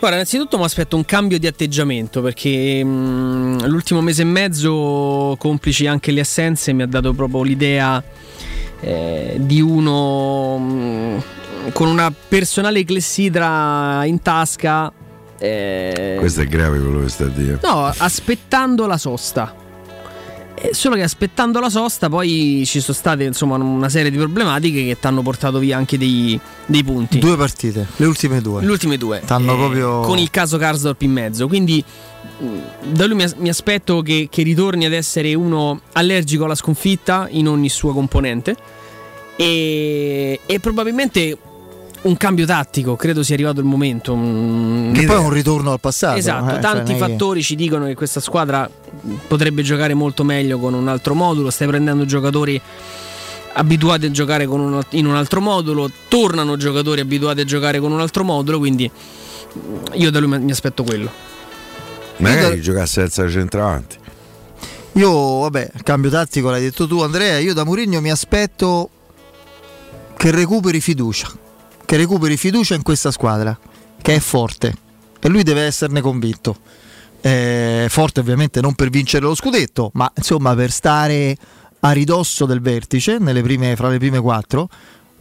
Guarda, innanzitutto mi aspetto un cambio di atteggiamento perché mh, l'ultimo mese e mezzo, complici anche le assenze, mi ha dato proprio l'idea eh, di uno mh, con una personale clessidra in tasca. eh, questo è grave quello che sta a dire No, aspettando la sosta. Eh, solo che aspettando la sosta poi ci sono state insomma una serie di problematiche che ti hanno portato via anche dei, dei punti. Due partite, le ultime due. Le ultime due. T'hanno proprio... Con il caso Karsdorp in mezzo. Quindi mh, da lui mi, as- mi aspetto che, che ritorni ad essere uno allergico alla sconfitta in ogni sua componente. E, e probabilmente un cambio tattico, credo sia arrivato il momento. mm, Che poi è un ritorno al passato. Esatto, eh, cioè tanti non è che- fattori ci dicono che questa squadra potrebbe giocare molto meglio con un altro modulo, stai prendendo giocatori abituati a giocare con un- in un altro modulo, tornano giocatori abituati a giocare con un altro modulo, quindi io da lui mi- aspetto quello. Magari giocasse senza centravanti. Io, vabbè, cambio tattico l'hai detto tu Andrea, io da Mourinho mi aspetto che recuperi fiducia, che recuperi fiducia in questa squadra, che è forte e lui deve esserne convinto. Eh, forte ovviamente non per vincere lo scudetto, ma insomma per stare a ridosso del vertice prime- fra le prime quattro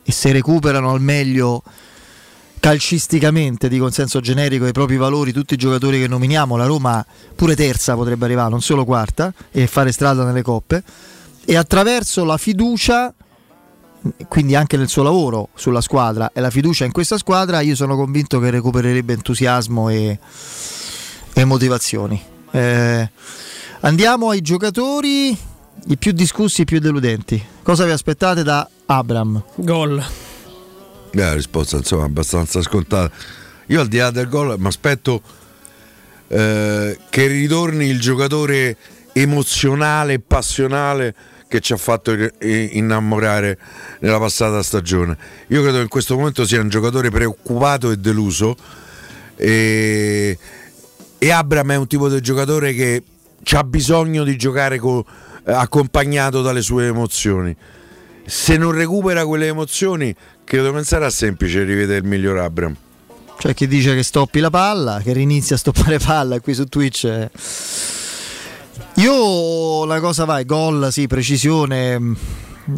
e se recuperano al meglio calcisticamente, dico in senso generico, i propri valori, tutti i giocatori che nominiamo, la Roma pure terza potrebbe arrivare, non solo quarta, e fare strada nelle coppe. E attraverso la fiducia, quindi anche nel suo lavoro sulla squadra e la fiducia in questa squadra, io sono convinto che recupererebbe entusiasmo e, e motivazioni. Eh, andiamo ai giocatori, i più discussi, i più deludenti. Cosa vi aspettate da Abram? Gol. Beh, la risposta insomma abbastanza scontata. Io al di là del gol mi aspetto eh, che ritorni il giocatore emozionale e passionale che ci ha fatto innamorare nella passata stagione. Io credo che in questo momento sia un giocatore preoccupato e deluso e, e Abram è un tipo di giocatore che ha bisogno di giocare co- accompagnato dalle sue emozioni. Se non recupera quelle emozioni, credo che sarà semplice rivedere il miglior Abram. Cioè chi dice che stoppi la palla, che rinizia a stoppare palla qui su Twitch. eh. Io la cosa vai, gol, sì, precisione. mm,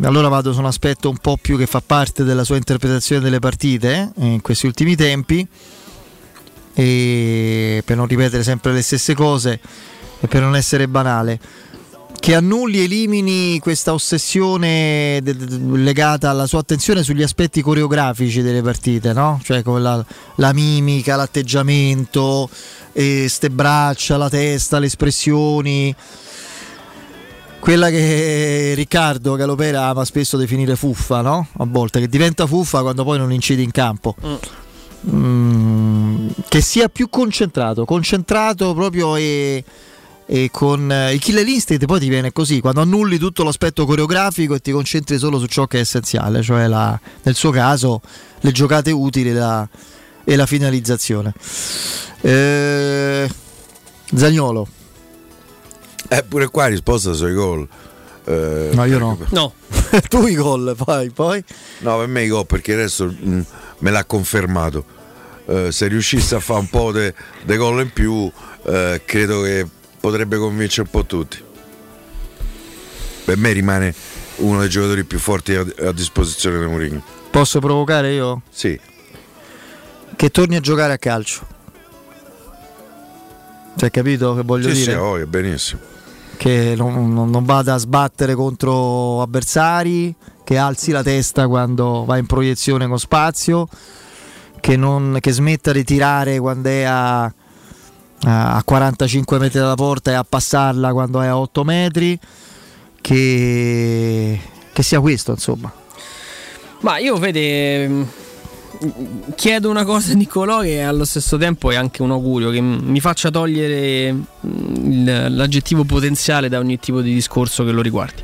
Allora vado su un aspetto un po' più che fa parte della sua interpretazione delle partite eh, in questi ultimi tempi. E per non ripetere sempre le stesse cose e per non essere banale, che annulli elimini questa ossessione de- de- legata alla sua attenzione sugli aspetti coreografici delle partite, no? Cioè con la, la mimica, l'atteggiamento, e ste braccia, la testa, le espressioni. Quella che Riccardo Galopera ama spesso definire fuffa, no? A volte, che diventa fuffa quando poi non incidi in campo. Mm, che sia più concentrato, concentrato proprio e, e con eh, il killer instinct poi ti viene così, quando annulli tutto l'aspetto coreografico e ti concentri solo su ciò che è essenziale, cioè la- nel suo caso le giocate utili la- e la finalizzazione. Eh, Zagnolo. Eh, pure qua risposta sui gol. Eh, No, io no. No. tu i gol, poi, poi. No, per me i gol perché adesso mm, me l'ha confermato. Eh, se riuscisse a fare un po' di gol in più, eh, credo che potrebbe convincere un po' tutti. Per me rimane uno dei giocatori più forti a, a disposizione di Mourinho. Posso provocare io? Sì. Che torni a giocare a calcio. Cioè, capito che voglio Sì, dire? sì, oh, benissimo. che non, non- non vada a sbattere contro avversari, che alzi la testa quando va in proiezione con spazio, che, non- che smetta di tirare quando è a, a 45 metri dalla porta e a passarla quando è a 8 metri, che, che sia questo insomma. Ma io vede. mh, Chiedo una cosa a Niccolò e allo stesso tempo è anche un augurio che mi faccia togliere il- l'aggettivo potenziale da ogni tipo di discorso che lo riguardi.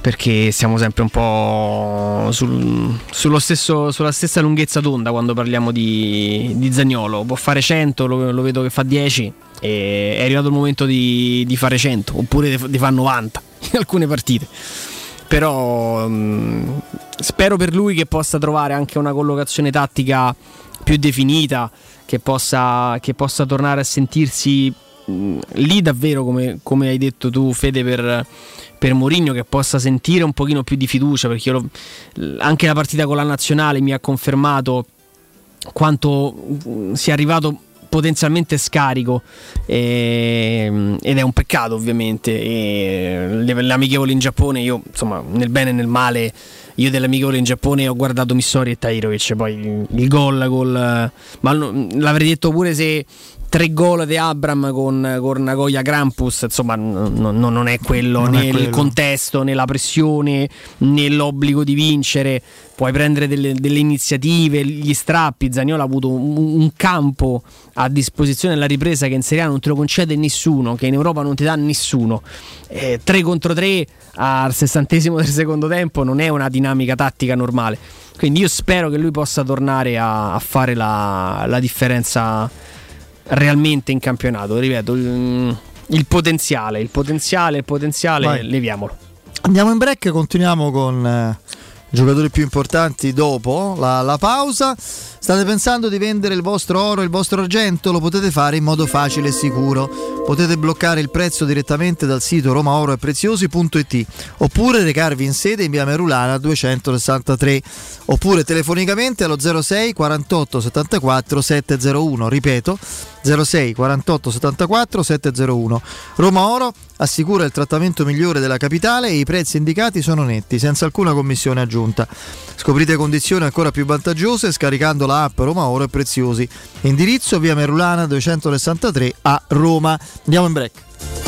Perché siamo sempre un po' sul- stesso- sulla stessa lunghezza d'onda quando parliamo di, di Zagnolo. Può fare 100, lo, lo vedo che fa 10 e è arrivato il momento di, di fare 100 oppure di, fare 90 in alcune partite però mh, spero per lui che possa trovare anche una collocazione tattica più definita, che possa, che possa tornare a sentirsi mh, lì davvero, come, come hai detto tu Fede per, per Mourinho, che possa sentire un pochino più di fiducia, perché lo- anche la partita con la nazionale mi ha confermato quanto mh, sia arrivato potenzialmente scarico e, ed è un peccato ovviamente. E le, amichevoli in Giappone, io insomma nel bene e nel male io delle amichevole in Giappone ho guardato Missori e Tairovic, poi il gol, gol ma l'avrei detto pure se tre gol di Abram con, con Nagoya Grampus, insomma, n- n- non è quello non né è quello. il contesto, né la pressione, né l'obbligo di vincere. Puoi prendere delle, delle iniziative, gli strappi. Zagnolo ha avuto un, un, campo a disposizione nella ripresa che in Serie A non te lo concede nessuno, che in Europa non ti dà nessuno. 3 eh, contro 3 al sessantesimo del secondo tempo non è una dinamica tattica normale. Quindi io spero che lui possa tornare a, a fare la, la differenza realmente in campionato. Ripeto, il, il potenziale, il potenziale, il potenziale, Vai. leviamolo. Andiamo in break, continuiamo con eh, i giocatori più importanti dopo la, la pausa. State pensando di vendere il vostro oro, il vostro argento? Lo potete fare in modo facile e sicuro. Potete bloccare il prezzo direttamente dal sito romaoroepreziosi.it oppure recarvi in sede in via Merulana 263 oppure telefonicamente allo 06 48 74 701. Ripeto 06 48 74 701. Roma Oro assicura il trattamento migliore della capitale e i prezzi indicati sono netti, senza alcuna commissione aggiunta. Scoprite condizioni ancora più vantaggiose scaricando la app Roma Oro e Preziosi. Indirizzo via Merulana 263 a Roma. Andiamo in break.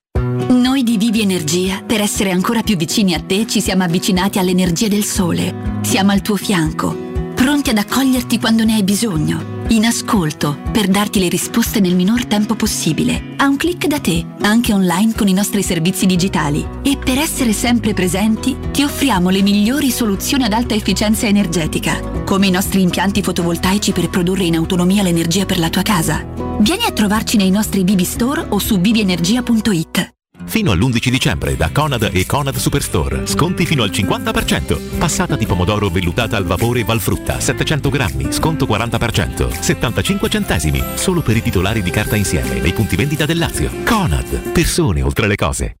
Noi di Vivi Energia, per essere ancora più vicini a te, ci siamo avvicinati all'energia del sole. Siamo al tuo fianco, pronti ad accoglierti quando ne hai bisogno. In ascolto, per darti le risposte nel minor tempo possibile. A un clic da te, anche online con i nostri servizi digitali. E per essere sempre presenti, ti offriamo le migliori soluzioni ad alta efficienza energetica, come i nostri impianti fotovoltaici per produrre in autonomia l'energia per la tua casa. Vieni a trovarci nei nostri Vivi Store o su vivienergia.it. Fino all'11 dicembre da Conad e Conad Superstore. Sconti fino al 50%. Passata di pomodoro vellutata al vapore Valfrutta, 700 grammi, sconto 40%. 75 centesimi. Solo per i titolari di carta insieme nei punti vendita del Lazio. Conad. Persone oltre le cose.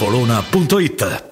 locandabaffolona.it.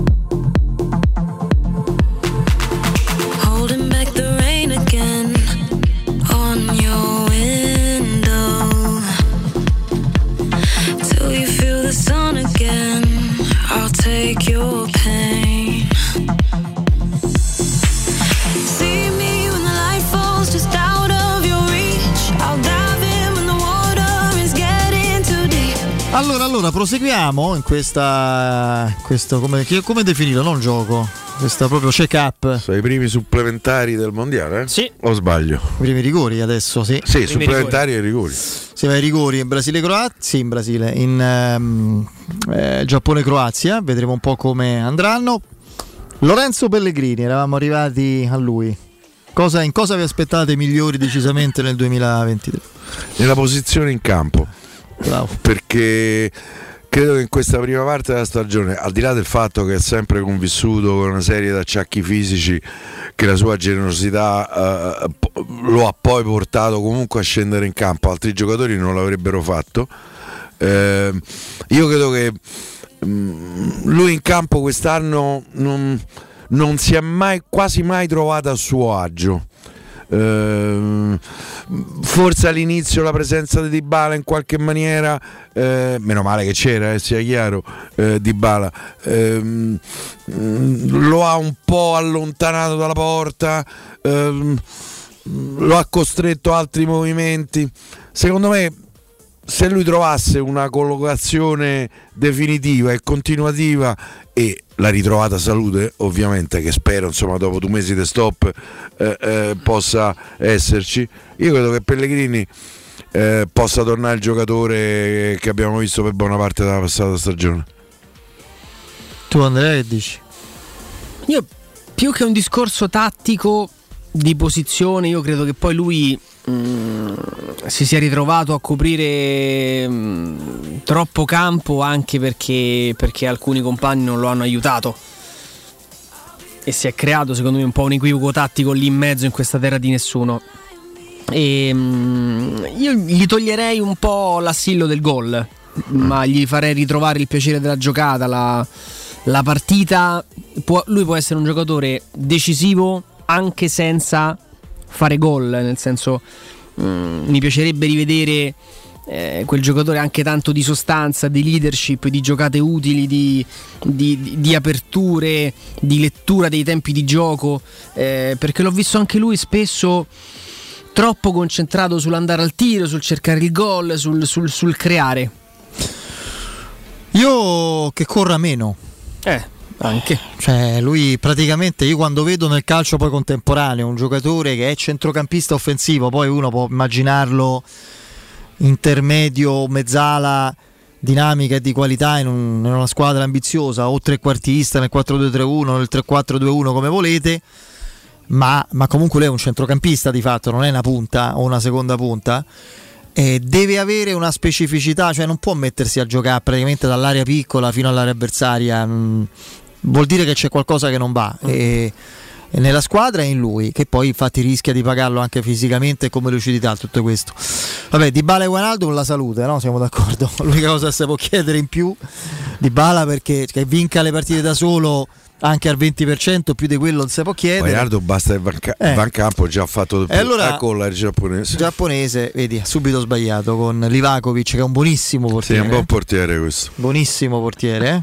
Allora, allora, proseguiamo in questa. Questo, come, come definirlo? Non gioco. Questa proprio check-up. Sono i primi supplementari del mondiale? Eh? Sì. O sbaglio? I primi rigori adesso, sì. Sì, supplementari e rigori. Si va ai rigori in Brasile-Croazia, sì, in Brasile, in ehm, eh, Giappone-Croazia, vedremo un po' come andranno. Lorenzo Pellegrini, eravamo arrivati a lui. Cosa, in cosa vi aspettate migliori decisamente nel 2023? Nella posizione in campo. Perché credo che in questa prima parte della stagione, al di là del fatto che è sempre convissuto con una serie di acciacchi fisici, che la sua generosità eh, lo ha poi portato comunque a scendere in campo, altri giocatori non l'avrebbero fatto. Eh, io credo che mm, lui in campo quest'anno non, non si è mai, quasi mai trovato a suo agio. Ehm, forse all'inizio la presenza di Dybala in qualche maniera eh, meno male che c'era eh, sia chiaro eh, Dybala ehm, mm, lo ha un po' allontanato dalla porta ehm, lo ha costretto a altri movimenti. Secondo me se lui trovasse una collocazione definitiva e continuativa e la ritrovata salute ovviamente che spero insomma dopo due mesi di stop eh, eh, possa esserci io credo che Pellegrini eh, possa tornare il giocatore che abbiamo visto per buona parte della passata stagione Tu Andrea che dici? Io più che un discorso tattico di posizione, io credo che poi lui mm, si sia ritrovato a coprire mm, troppo campo anche perché, perché alcuni compagni non lo hanno aiutato. e si è creato secondo me un po' un equivoco tattico lì in mezzo in questa terra di nessuno. E, mm, io gli toglierei un po' l'assillo del gol, ma gli farei ritrovare il piacere della giocata, la, la partita. Può- lui può essere un giocatore decisivo anche senza fare gol, nel senso mm, mi piacerebbe rivedere eh, quel giocatore anche tanto di sostanza, di leadership, di giocate utili, di, di- di- di aperture, di lettura dei tempi di gioco, eh, perché l'ho visto anche lui spesso troppo concentrato sull'andare al tiro, sul cercare il gol, sul, sul- sul creare. Io che corra meno. Eh, anche. Cioè, lui praticamente io quando vedo nel calcio poi contemporaneo un giocatore che è centrocampista offensivo, poi uno può immaginarlo intermedio, mezzala, dinamica e di qualità in, un- in una squadra ambiziosa, o trequartista nel 4-2-3-1, nel 3-4-2-1 come volete. Ma, ma comunque lui è un centrocampista di fatto, non è una punta o una seconda punta. E deve avere una specificità, cioè non può mettersi a giocare praticamente dall'area piccola fino all'area avversaria. mm, Vuol dire che c'è qualcosa che non va. E, e nella squadra e in lui, che poi infatti rischia di pagarlo anche fisicamente come lucidità tutto questo. Vabbè, Di Bala e Guanaldo la salute, no? Siamo d'accordo. L'unica cosa che si può chiedere in più di Bala perché che vinca le partite da solo anche al 20% più di quello non si può chiedere. Guardo basta Van, Ca- Eh. Van Campo già ha fatto E allora- ecco il giapponese. giapponese, vedi, ha subito sbagliato con Livakovic che è un buonissimo Sì, è portiere. un buon portiere questo. Buonissimo portiere, eh?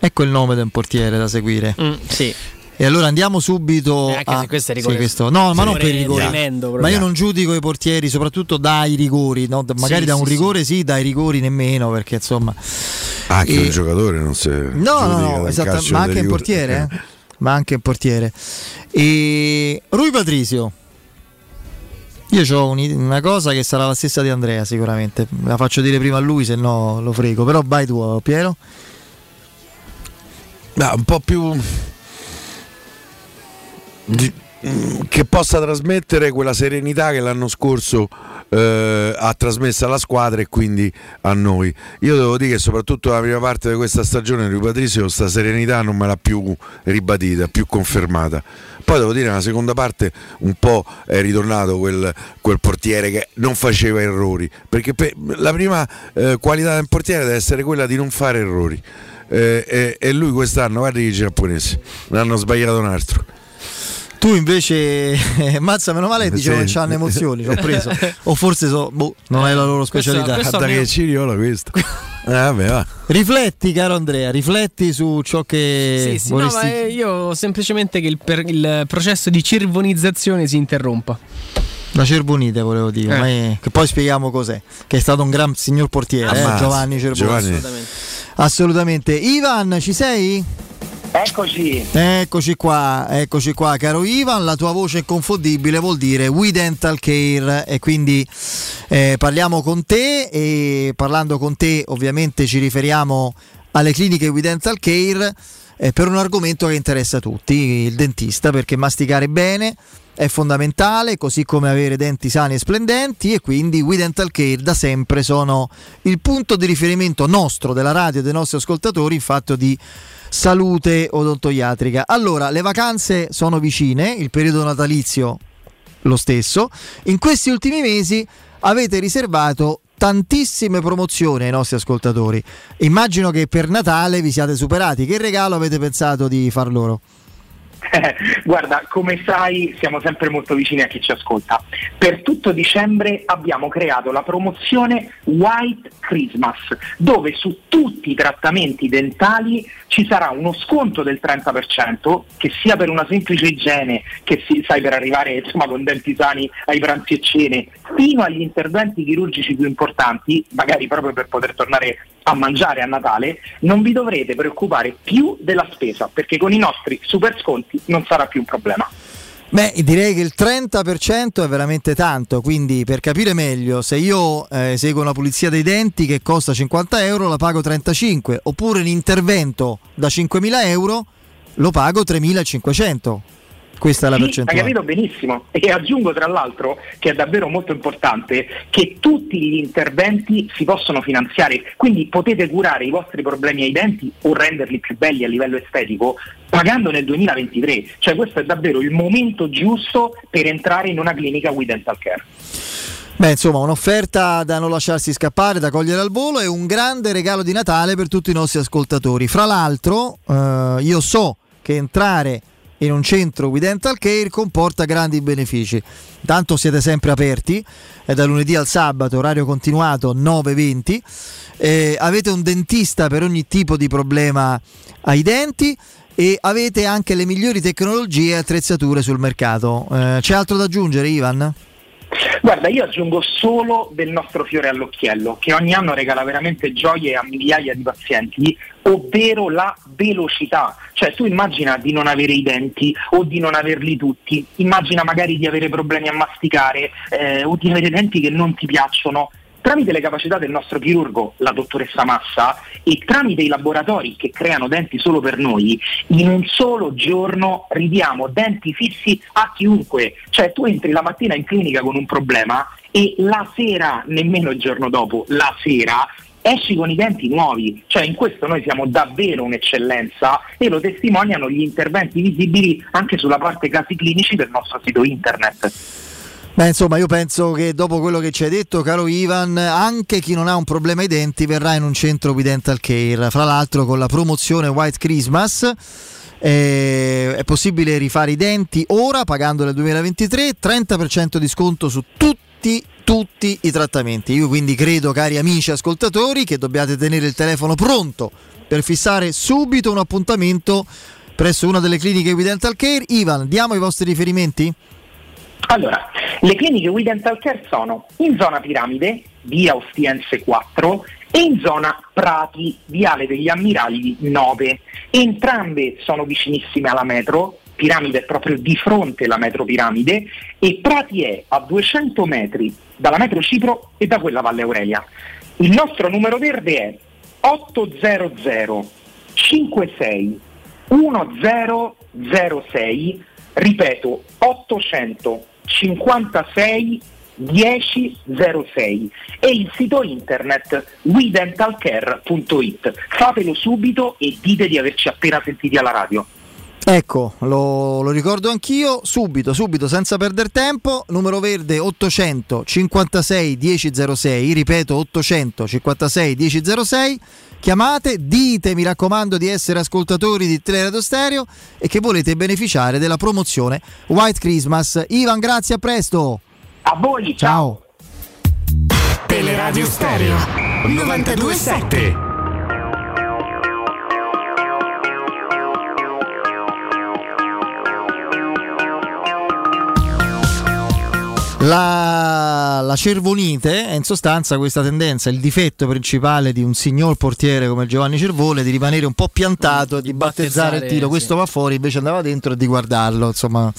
Ecco il nome del portiere da seguire. sì. E allora andiamo subito Eh, anche a se questo è sì, rigore- questo- No, ma non rigore per i rigori. tremendo proprio. Ma io non giudico i portieri, soprattutto dai rigori, no? Magari Sì, da un sì, rigore sì. dai rigori nemmeno, perché insomma Anche E- un giocatore non si No, no, no, calcio ma anche in rigori. portiere, eh? ma anche in portiere. E Rui Patrizio. Io ho una cosa che sarà la stessa di Andrea sicuramente. La faccio dire prima a lui, se no lo frego. Però vai tu, Piero. No, un po' più di- che possa trasmettere quella serenità che l'anno scorso eh, ha trasmesso alla squadra e quindi a noi. Io devo dire che soprattutto la prima parte di questa stagione Rui Patrizio questa serenità non me l'ha più ribadita, più confermata. Poi devo dire nella seconda parte un po' è ritornato quel, quel portiere che non faceva errori, perché per- la prima eh, qualità del portiere deve essere quella di non fare errori. Eh, e, e lui quest'anno, guardi i giapponesi, ne hanno sbagliato un altro. Tu invece, mazza, meno male, dicevo Sì. che c'hanno emozioni, ci ho preso. O forse so, boh, non è la loro specialità. Guarda che ciriola questo. Eh, vabbè, va. Rifletti, caro Andrea, rifletti su ciò che Sì, sì, no, vorresti ma eh, io semplicemente che il, per- il processo di cirvonizzazione si interrompa. La Cerbonite volevo dire, Eh. ma è- che poi spieghiamo cos'è. Che è stato un gran signor portiere, eh. Giovanni Cerbonite. Giovanni. Assolutamente. Assolutamente. Ivan, ci sei? Eccoci. Eccoci qua, eccoci qua, caro Ivan. La tua voce inconfondibile vuol dire We Dental Care e quindi eh, parliamo con te e parlando con te ovviamente ci riferiamo alle cliniche We Dental Care eh, per un argomento che interessa tutti, il dentista, perché masticare bene è fondamentale, così come avere denti sani e splendenti e quindi We Dental Care da sempre sono il punto di riferimento nostro, della radio e dei nostri ascoltatori in fatto di salute odontoiatrica. Allora, le vacanze sono vicine, il periodo natalizio lo stesso. In questi ultimi mesi avete riservato tantissime promozioni ai nostri ascoltatori. Immagino che per Natale vi siate superati. Che regalo avete pensato di far loro? Guarda, come sai siamo sempre molto vicini a chi ci ascolta. Per tutto dicembre abbiamo creato la promozione White Christmas, dove su tutti i trattamenti dentali ci sarà uno sconto del 30%, che sia per una semplice igiene, che si, sai per arrivare insomma, con denti sani ai pranzi e cene, fino agli interventi chirurgici più importanti, magari proprio per poter tornare a mangiare a Natale, non vi dovrete preoccupare più della spesa, perché con i nostri super sconti non sarà più un problema. Beh, direi che il 30% è veramente tanto, quindi per capire meglio, se io eh, eseguo una pulizia dei denti che costa 50 euro, la pago 35, oppure un intervento da 5.000 euro, lo pago 3.500. Questa è la Sì, percentuale. Hai capito benissimo. E aggiungo tra l'altro che è davvero molto importante che tutti gli interventi si possono finanziare, quindi potete curare i vostri problemi ai denti o renderli più belli a livello estetico pagando nel 2023. Cioè questo è davvero il momento giusto per entrare in una clinica with dental care. Beh, insomma, un'offerta da non lasciarsi scappare, da cogliere al volo e un grande regalo di Natale per tutti i nostri ascoltatori. Fra l'altro, eh, io so che entrare in un centro with dental care comporta grandi benefici. Tanto siete sempre aperti, è da lunedì al sabato, orario continuato 9.20. Eh, avete un dentista per ogni tipo di problema ai denti e avete anche le migliori tecnologie e attrezzature sul mercato. Eh, c'è altro da aggiungere, Ivan? Guarda, io aggiungo solo del nostro fiore all'occhiello, che ogni anno regala veramente gioie a migliaia di pazienti, ovvero la velocità. Cioè tu immagina di non avere i denti o di non averli tutti, immagina magari di avere problemi a masticare eh, o di avere denti che non ti piacciono. Tramite le capacità del nostro chirurgo, la dottoressa Massa, e tramite i laboratori che creano denti solo per noi, in un solo giorno ridiamo denti fissi a chiunque. Cioè tu entri la mattina in clinica con un problema e la sera, nemmeno il giorno dopo, la sera esci con i denti nuovi, cioè in questo noi siamo davvero un'eccellenza e lo testimoniano gli interventi visibili anche sulla parte casi clinici del nostro sito internet. Beh, insomma, io penso che dopo quello che ci hai detto, caro Ivan, anche chi non ha un problema ai denti verrà in un centro with dental care. Fra l'altro, con la promozione White Christmas. eh, è possibile rifare i denti ora pagando nel 2023 30% di sconto su tutti tutti i trattamenti io quindi credo cari amici ascoltatori che dobbiate tenere il telefono pronto per fissare subito un appuntamento presso una delle cliniche with dental care Ivan diamo i vostri riferimenti? Allora, le cliniche with dental care sono in zona Piramide, via Ostiense 4 e in zona Prati, viale degli Ammiragli 9. Entrambe sono vicinissime alla metro, Piramide è proprio di fronte alla metro Piramide e Prati è a 200 metri dalla metro Cipro e da quella Valle Aurelia. Il nostro numero verde è 800 56 1006, ripeto 856 1006 e il sito internet wedentalcare.it. Fatelo subito e dite di averci appena sentiti alla radio. Ecco, lo, lo ricordo anch'io, subito, subito, senza perdere tempo, numero verde 800 56 1006, ripeto 800 56 1006, chiamate, dite mi raccomando di essere ascoltatori di Teleradio Stereo e che volete beneficiare della promozione White Christmas. Ivan, grazie, a presto! A voi, ciao! Teleradio Stereo 927. La, la cervonite è in sostanza questa tendenza, il difetto principale di un signor portiere come Giovanni Cervone di rimanere un po' piantato, di battezzare il tiro. sì. Questo va fuori, invece andava dentro e di guardarlo. Insomma,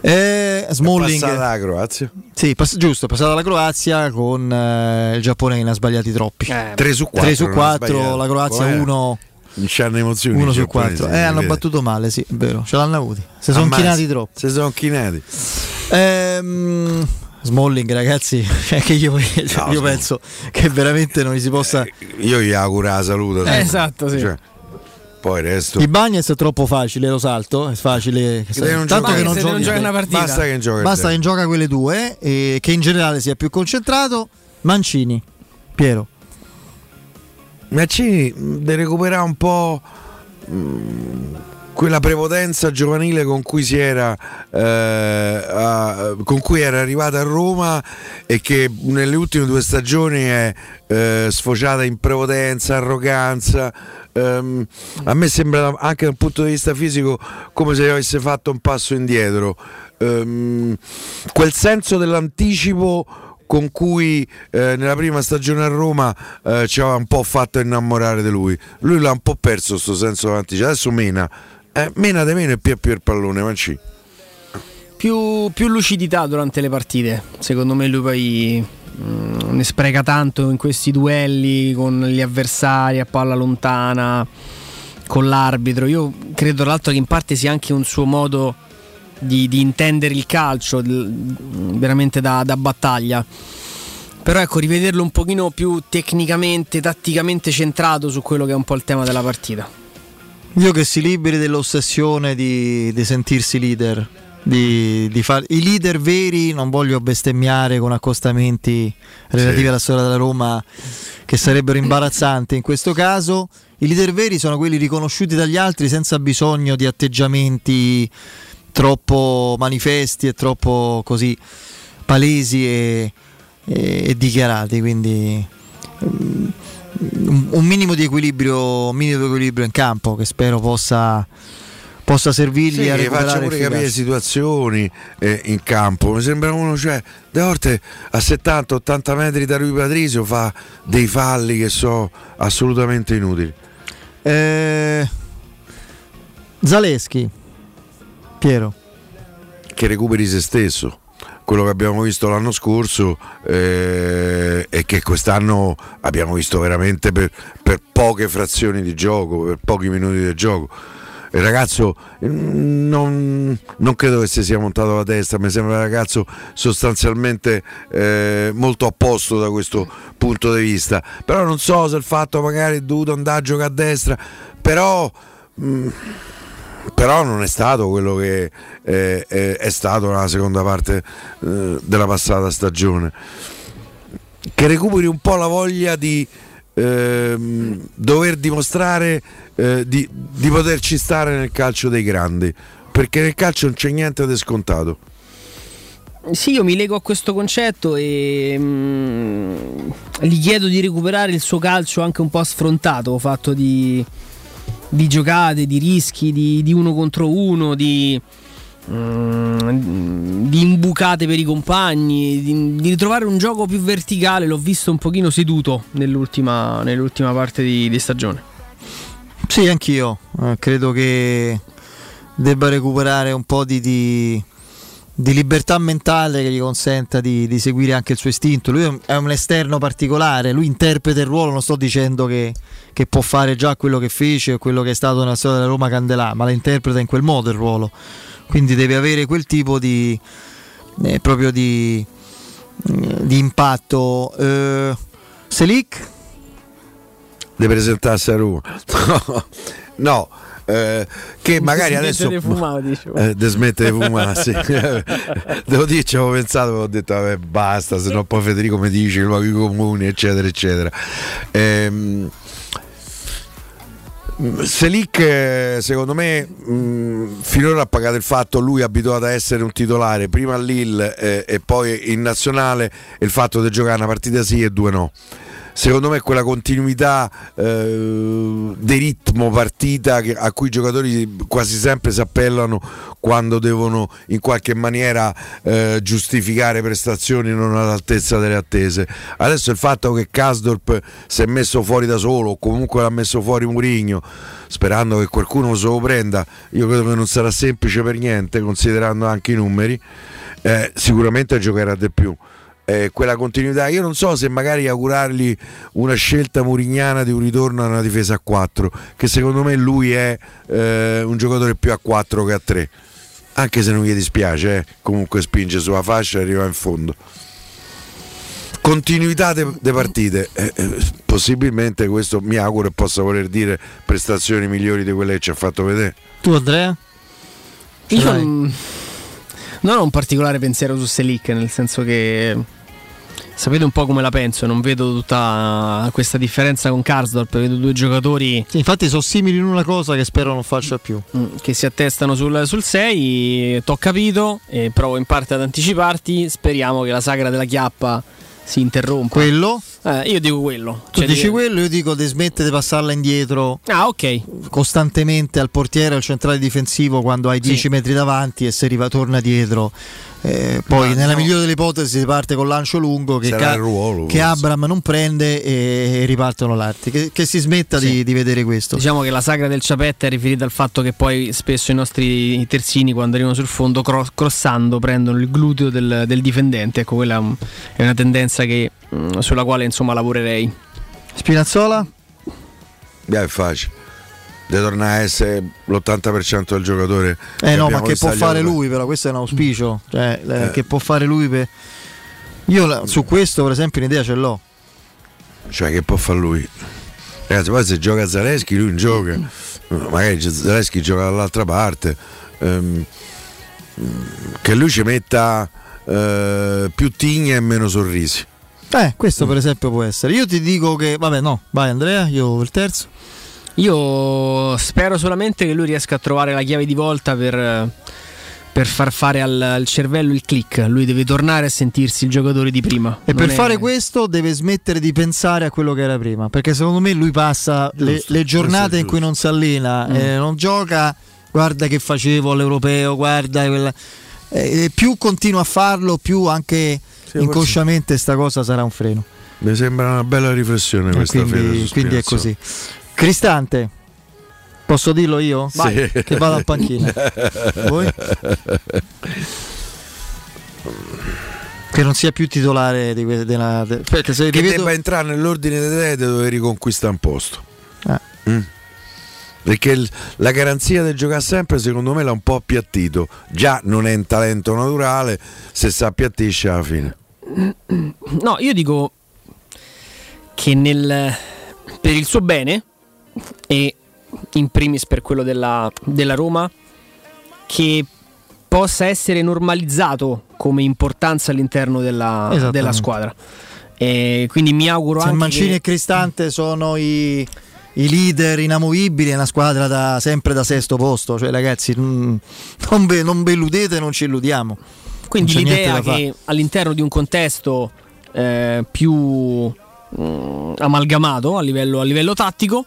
eh, Smalling. È passata la Croazia. Sì, pass- giusto, è passata la Croazia con eh, il Giappone che ne ha sbagliati troppi. 3 su 4. 3 su 4, la Croazia 1 Non c'hanno emozioni. 1 i su 4. Eh, hanno battuto male, sì, è vero, ce l'hanno avuti. Si sono chinati troppo. Si sono chinati. Ehm, Smalling, ragazzi, cioè che io, cioè, io penso che veramente non gli si possa. Io gli auguro la salute. Eh, esatto, sì. Cioè, poi il resto. Il Bagnets è troppo facile, lo salto. È facile. Tanto gioca- che non se non gioca una partita. Basta che gioca Basta che gioca quelle due e che in generale sia più concentrato. Mancini, Piero. Mancini deve recuperare un po' quella prepotenza giovanile con cui era eh, a- con cui era arrivata a Roma e che nelle ultime due stagioni è eh, sfociata in prepotenza, arroganza. Ehm, a me sembra anche dal punto di vista fisico come se avesse fatto un passo indietro. Ehm, quel senso dell'anticipo con cui eh, nella prima stagione a Roma eh, ci aveva un po' fatto innamorare di lui. Lui l'ha un po' perso questo senso dell'anticipo. Adesso mena. Eh, mena di meno e più più il pallone, Mancini. Più, più lucidità durante le partite. Secondo me lui poi mm, ne spreca tanto in questi duelli con gli avversari a palla lontana, con l'arbitro. Io credo tra l'altro che in parte sia anche un suo modo di, di intendere il calcio del- veramente da, da battaglia. Però ecco, rivederlo un pochino più tecnicamente, tatticamente centrato su quello che è un po' il tema della partita. Io che si liberi dell'ossessione di, di sentirsi leader. Di, di far- I leader veri non voglio bestemmiare con accostamenti relativi Sì. alla storia della Roma che sarebbero imbarazzanti in questo caso. I leader veri sono quelli riconosciuti dagli altri senza bisogno di atteggiamenti troppo manifesti e troppo così palesi e, e- e dichiarati. Quindi un, un minimo di equilibrio, un minimo di equilibrio in campo che spero possa, possa servirgli Sì, a recuperare faccia pure capire situazioni eh, in campo. Mi sembra uno, cioè, De volte a 70-80 metri da Rui Patrizio fa dei falli che sono assolutamente inutili. Eh, Zaleschi, Piero. Che recuperi se stesso. Quello che abbiamo visto l'anno scorso eh, e che quest'anno abbiamo visto veramente per, per poche frazioni di gioco, per pochi minuti di gioco. Il ragazzo mm, non, non credo che si sia montato la testa, mi sembra un ragazzo sostanzialmente eh, molto a posto da questo punto di vista. Però non so se il fatto magari è dovuto andare a giocare a destra, però, mm, però non è stato quello che eh, è, è stato nella seconda parte eh, della passata stagione. Che recuperi un po' la voglia di ehm, dover dimostrare eh, di, di poterci stare nel calcio dei grandi, perché nel calcio non c'è niente di scontato. Sì, io mi lego a questo concetto e mm, gli chiedo di recuperare il suo calcio anche un po' sfrontato, fatto di, di giocate, di rischi, di, di uno contro uno, di, mm, di imbucate per i compagni, di, di ritrovare un gioco più verticale. L'ho visto un pochino seduto nell'ultima, nell'ultima parte di, di stagione. Sì, anch'io. Eh, credo che debba recuperare un po' di, di- di libertà mentale che gli consenta di, di seguire anche il suo istinto. Lui è un, esterno particolare, lui interpreta il ruolo, non sto dicendo che, che può fare già quello che fece o quello che è stato nella storia della Roma Candelà, ma la interpreta in quel modo il ruolo. Quindi deve avere quel tipo di eh, proprio di, eh, di impatto. Eh, Selic? di presentarsi a Roma. no, eh, che magari adesso di fumare, dicevo. eh, di smettere di fumare, sì. Devo dire, ci avevo pensato, ho detto vabbè basta, se no poi Federico mi dice i luoghi comuni, eccetera, eccetera. Ehm, Selic secondo me mh, finora ha pagato il fatto lui abituato a essere un titolare prima a Lille eh, e poi in nazionale il fatto di giocare una partita sì e due no secondo me quella continuità eh, di ritmo partita che- a cui i giocatori quasi sempre si appellano quando devono in qualche maniera eh, giustificare prestazioni non all'altezza delle attese. Adesso il fatto che Kasdorp si è messo fuori da solo o comunque l'ha messo fuori Murigno sperando che qualcuno se lo prenda, io credo che non sarà semplice per niente considerando anche i numeri, eh, sicuramente giocherà di più eh, quella continuità. Io non so se magari augurargli una scelta murignana di un ritorno a una difesa a 4, che secondo me lui è eh, un giocatore più a 4 che a 3. Anche se non gli dispiace, eh, comunque spinge sulla fascia e arriva in fondo. Continuità de partite, eh, eh, possibilmente questo mi auguro e possa voler dire prestazioni migliori di quelle che ci ha fatto vedere. Tu Andrea? Io non ho un particolare pensiero su Selic, nel senso che sapete un po' come la penso, non vedo tutta questa differenza con Karsdorp, vedo due giocatori Sì, infatti sono simili in una cosa che spero non faccia più. mm, che si attestano sul, sul 6, t'ho capito e provo in parte ad anticiparti, speriamo che la sagra della chiappa si interrompa. Quello? Eh, io dico quello. Tu Cioè, dici dico- quello, io dico di smettere di passarla indietro Ah, ok. costantemente al portiere o al centrale difensivo quando hai 10 metri davanti e se arriva torna dietro. Eh, poi Ma nella no. migliore delle ipotesi si parte con lancio lungo che, il ruolo, che. Abram non prende e, e ripartono l'arti. Che, che si smetta Sì. di, di vedere questo. Diciamo che la sagra del ciapetta è riferita al fatto che poi spesso i nostri terzini quando arrivano sul fondo cro- crossando prendono il gluteo del, del difendente, ecco quella è una tendenza che, mm, sulla quale insomma lavorerei. Spinazzola? Beh, è facile. di tornare a essere l'80% del giocatore. Eh no, ma che può fare europei. lui, però questo è un auspicio. Cioè, eh, Eh. che può fare lui per... Io su questo, per esempio, un'idea ce l'ho. Cioè, che può fare lui? Ragazzi, poi se gioca Zaleschi, lui non gioca. Magari Zaleschi gioca dall'altra parte. Ehm, che lui ci metta eh, più tigne e meno sorrisi. Eh, questo per esempio può essere. Io ti dico che, vabbè, no, vai Andrea, io il terzo. Io spero solamente che lui riesca a trovare la chiave di volta per, per far fare al, al cervello il click. Lui deve tornare a sentirsi il giocatore di prima. E Non per è- fare questo deve smettere di pensare a quello che era prima, perché secondo me lui passa le, Giusto, le giornate in cui non si allena, Mm. eh, non gioca, guarda che facevo all'europeo, guarda quella- eh, più continua a farlo, più anche Sì, inconsciamente sta cosa sarà un freno. Mi sembra una bella riflessione Eh, questa quindi, quindi è così. Cristante, posso dirlo io? Sì. Vai, che vado a panchina. Voi? Che non sia più titolare di que- della. de- perché se Che rivedo- debba entrare nell'ordine delle idee dove riconquista un posto. Ah. Mm. Perché il- la garanzia del giocare sempre secondo me l'ha un po' appiattito. Già non è un talento naturale, se si appiattisce alla fine. No, io dico che nel, per il suo bene e in primis per quello della, della Roma, che possa essere normalizzato come importanza all'interno della, della squadra. E quindi mi auguro Se anche Mancini che- e Cristante sono i, i leader inamovibili, è una squadra da, sempre da sesto posto. Cioè, ragazzi, mm, non ve, non ve illudete, non ci illudiamo. Quindi l'idea fare. che all'interno di un contesto eh, più mm, amalgamato a livello, a livello tattico,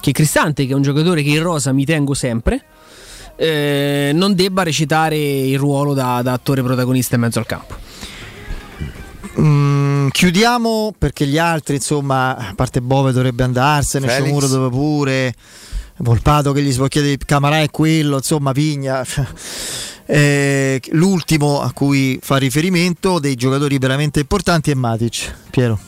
che Cristante, che è un giocatore che in rosa mi tengo sempre, eh, non debba recitare il ruolo da, da attore protagonista in mezzo al campo. Mm, chiudiamo perché gli altri, insomma, a parte Bove dovrebbe andarsene, Felix. Sciomuro dove pure, Volpato che gli si può chiedere, Camarà è quello, insomma, Pigna. Eh, l'ultimo a cui fa riferimento dei giocatori veramente importanti è Matic. Piero.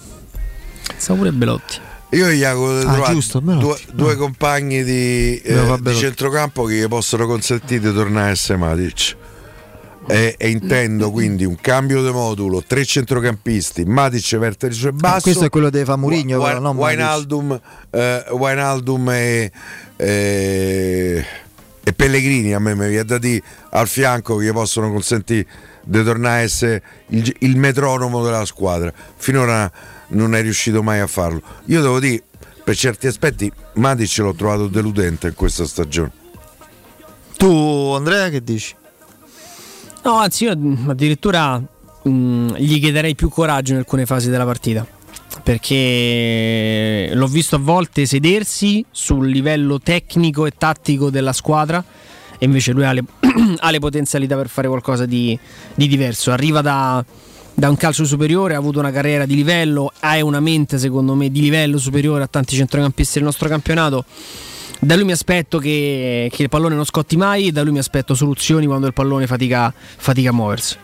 Sa pure Belotti. Io gli auguro di Ah, giusto, due, Belotti. due compagni di, eh, di centrocampo che gli possono consentire di tornare a essere Matic. E, e intendo quindi un cambio di modulo, tre centrocampisti, Matic vertice basso. Eh, questo è quello che fa Mourinho, Wa- Matic. Wijnaldum, eh, Wijnaldum e, e- e Pellegrini a me mi viene da dire al fianco che gli possono consentire di tornare a essere il, il metronomo della squadra. Finora non è riuscito mai a farlo. Io devo dire, per certi aspetti, Matic l'ho trovato deludente in questa stagione. Tu, Andrea, che dici? No, anzi, io mm, addirittura mm, gli chiederei più coraggio in alcune fasi della partita. Perché l'ho visto a volte sedersi sul livello tecnico e tattico della squadra. E invece lui ha le, ha le potenzialità per fare qualcosa di, di diverso. Arriva da, da un calcio superiore, ha avuto una carriera di livello, ha una mente, secondo me, di livello superiore a tanti centrocampisti del nostro campionato. Da lui mi aspetto che, che il pallone non scotti mai, da lui mi aspetto soluzioni quando il pallone fatica, fatica a muoversi.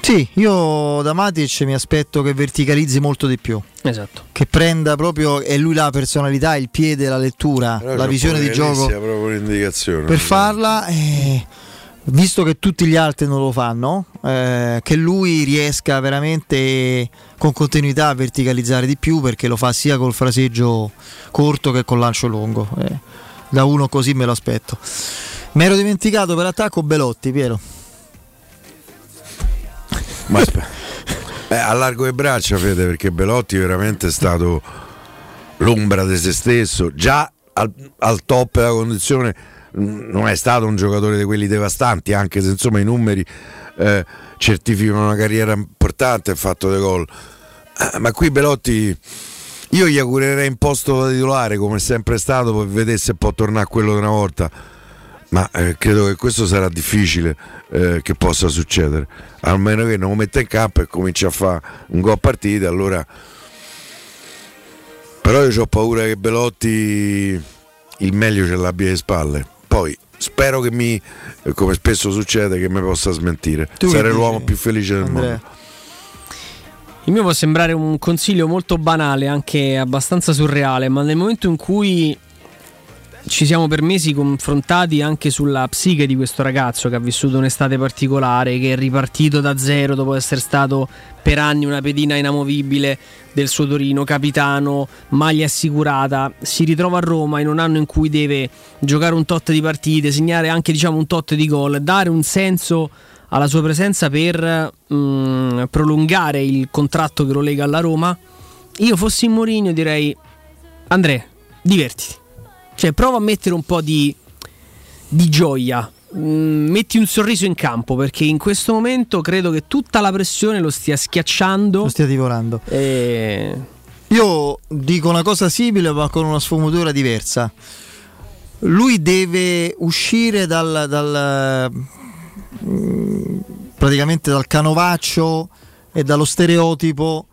Sì, io da Matic mi aspetto che verticalizzi molto di più. Esatto. Che prenda proprio, è lui la personalità, il piede, la lettura, Però la visione di gioco proprio un'indicazione. per farla. eh, visto che tutti gli altri non lo fanno, eh, che lui riesca veramente con continuità a verticalizzare di più perché lo fa sia col fraseggio corto che col lancio lungo. eh. da uno così me lo aspetto. Mi ero dimenticato per attacco Belotti, Piero. Ma aspe- Beh, allargo le braccia, Fede, perché Belotti veramente è stato l'ombra di se stesso. Già al, al top della condizione non è stato un giocatore di quelli devastanti, anche se insomma i numeri eh, certificano una carriera importante e fatto dei gol. Eh, ma qui Belotti io gli augurerei un posto da titolare come è sempre stato per vedere se può tornare a quello di una volta. Ma eh, credo che questo sarà difficile eh, che possa succedere. Almeno che non lo metta in campo e comincia a fare un gol a partita allora. Però io ho paura che Belotti il meglio ce l'abbia alle spalle poi spero che mi come spesso succede che mi possa smentire. Tu sarei dici, l'uomo più felice del Andrea? mondo. Il mio può sembrare un consiglio molto banale, anche abbastanza surreale, ma nel momento in cui ci siamo permessi confrontati anche sulla psiche di questo ragazzo che ha vissuto un'estate particolare, che è ripartito da zero dopo essere stato per anni una pedina inamovibile del suo Torino, capitano, maglia assicurata, si ritrova a Roma in un anno in cui deve giocare un tot di partite, segnare anche diciamo un tot di gol, dare un senso alla sua presenza per mm, prolungare il contratto che lo lega alla Roma. Io fossi in Mourinho direi Andrea, divertiti. Cioè, prova a mettere un po' di, di gioia. Mm, metti un sorriso in campo perché in questo momento credo che tutta la pressione lo stia schiacciando. Lo stia divorando. E... Io dico una cosa simile ma con una sfumatura diversa. Lui deve uscire dal, dal mm, praticamente dal canovaccio e dallo stereotipo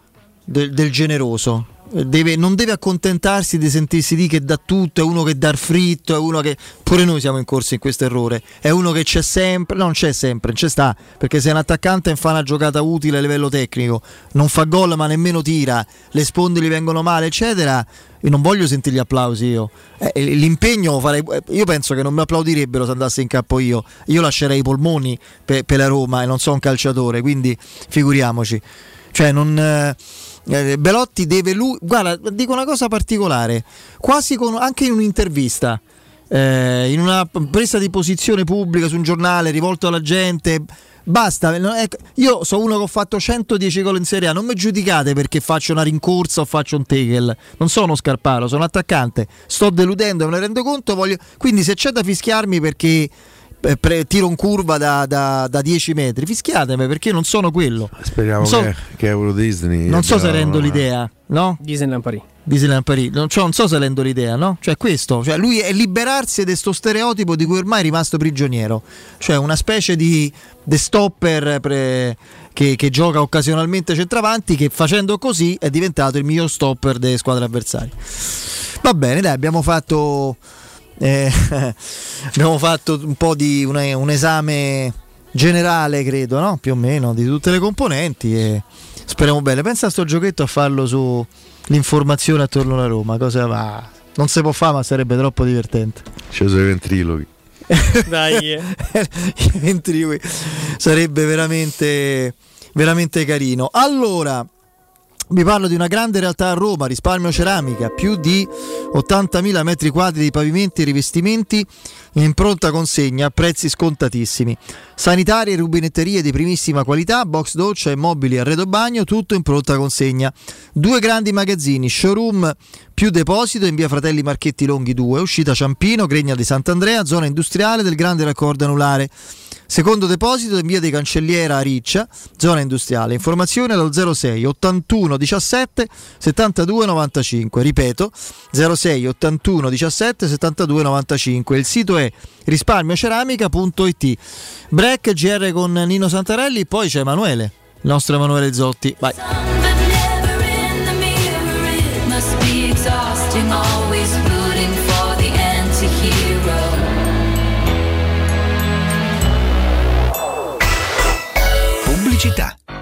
del, del generoso. Deve- non deve accontentarsi di sentirsi di che dà tutto, è uno che dà il fritto, è uno che pure noi siamo incorsi in questo errore, è uno che c'è sempre, no, non c'è sempre, c'è sta, perché se è un attaccante e fa una giocata utile a livello tecnico, non fa gol ma nemmeno tira, le sponde gli vengono male, eccetera, io non voglio sentire gli applausi io. Eh, l'impegno farei, io penso che non mi applaudirebbero se andassi in campo io. Io lascerei i polmoni per, per la Roma e non sono un calciatore, quindi figuriamoci. Cioè non eh, eh, Belotti deve lui guarda dico una cosa particolare. Quasi con, anche in un'intervista eh, in una presa di posizione pubblica su un giornale rivolto alla gente basta non è- io sono uno che ho fatto 110 gol in Serie A non mi giudicate perché faccio una rincorsa o faccio un tackle. Non sono Scarparo sono attaccante sto deludendo me ne rendo conto voglio... quindi se c'è da fischiarmi perché eh, pre- tiro in curva da, da- da 10 metri fischiatemi perché non sono quello Speriamo so- che, che Euro Disney. non so se rendo l'idea, no? Disneyland Paris. Disneyland Paris, non, cioè, non so se rendo l'idea, no? Cioè questo, cioè lui è liberarsi di questo stereotipo di cui ormai è rimasto prigioniero, cioè una specie di de stopper pre- che, che gioca occasionalmente centravanti che facendo così è diventato il miglior stopper delle squadre avversarie. Va bene, dai, abbiamo fatto, eh, abbiamo fatto un po' di un, un esame generale, credo, no? Più o meno, di tutte le componenti e speriamo bene. Pensa a sto giochetto a farlo sull'informazione attorno alla Roma, cosa va? Non si può fare, ma sarebbe troppo divertente. Ci sono i ventriloqui. Dai. I ventriloqui. sarebbe veramente, veramente carino. Allora, vi parlo di una grande realtà a Roma, risparmio ceramica, più di 80.000 metri quadri di pavimenti e rivestimenti in pronta consegna a prezzi scontatissimi. Sanitarie e rubinetterie di primissima qualità, box doccia e mobili arredo bagno, tutto in pronta consegna. Due grandi magazzini, showroom più deposito in via Fratelli Marchetti Longhi 2, uscita Ciampino, Gregna di Sant'Andrea, zona industriale del grande raccordo anulare. Secondo deposito in via di Cancelliera Riccia, zona industriale. Informazione allo 06 81 17 72 95. Ripeto, 06 81 17 72 95. Il sito è risparmioceramica.it. Break GR con Nino Santarelli, poi c'è Emanuele, il nostro Emanuele Zotti. Vai.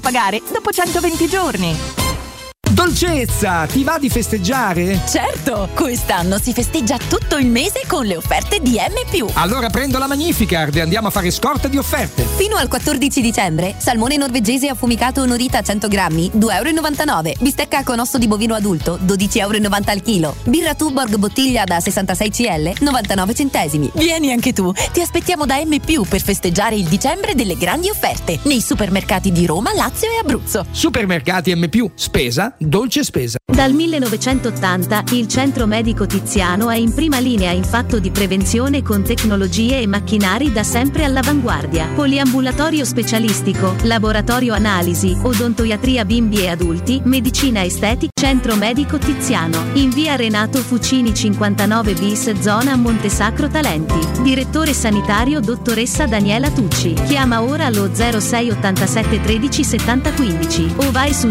pagare dopo 120 giorni. Dolcezza, ti va di festeggiare? Certo, quest'anno si festeggia tutto il mese con le offerte di M+. Allora prendo la Magnificard e andiamo a fare scorta di offerte. Fino al 14 dicembre, salmone norvegese affumicato onorita 100 grammi, 2,99 euro. Bistecca con osso di bovino adulto, 12,90 euro al chilo. Birra Tuborg bottiglia da 66 cl, 99 centesimi. Vieni anche tu, ti aspettiamo da M+, per festeggiare il dicembre delle grandi offerte. Nei supermercati di Roma, Lazio e Abruzzo. Supermercati M+, spesa, dolce spesa. Dal 1980 il Centro Medico Tiziano è in prima linea in fatto di prevenzione con tecnologie e macchinari da sempre all'avanguardia. Poliambulatorio specialistico, laboratorio analisi, odontoiatria bimbi e adulti, medicina estetica, Centro Medico Tiziano. In via Renato Fucini 59 bis zona Montesacro Talenti. Direttore sanitario dottoressa Daniela Tucci. Chiama ora allo 06 87 13 70 15 o vai su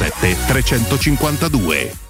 352.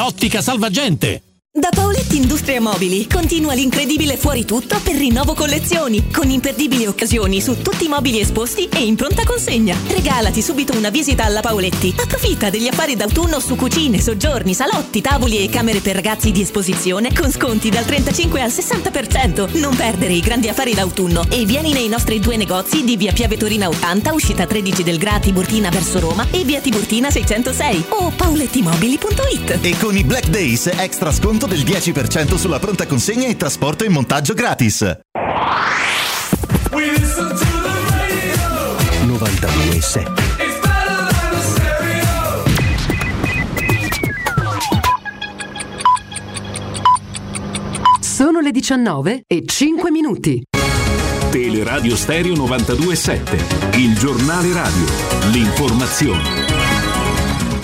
Ottica Salvagente. Da Paoletti Industria Mobili continua l'incredibile fuori tutto per rinnovo collezioni, con imperdibili occasioni su tutti i mobili esposti e in pronta consegna. Regalati subito una visita alla Paoletti. Approfitta degli affari d'autunno su cucine, soggiorni, salotti, tavoli e camere per ragazzi di esposizione con sconti dal 35 al 60%. Non perdere i grandi affari d'autunno e vieni nei nostri due negozi di via Piave Torina 80, uscita 13 del Gra Tiburtina verso Roma e via Tiburtina 606 o paolettimobili.it. E con i Black Days extra sconto del 10% sulla pronta consegna e trasporto e montaggio gratis. 92.7 Sono le 19 e 5 minuti. Teleradio Stereo 92.7, il giornale radio, l'informazione.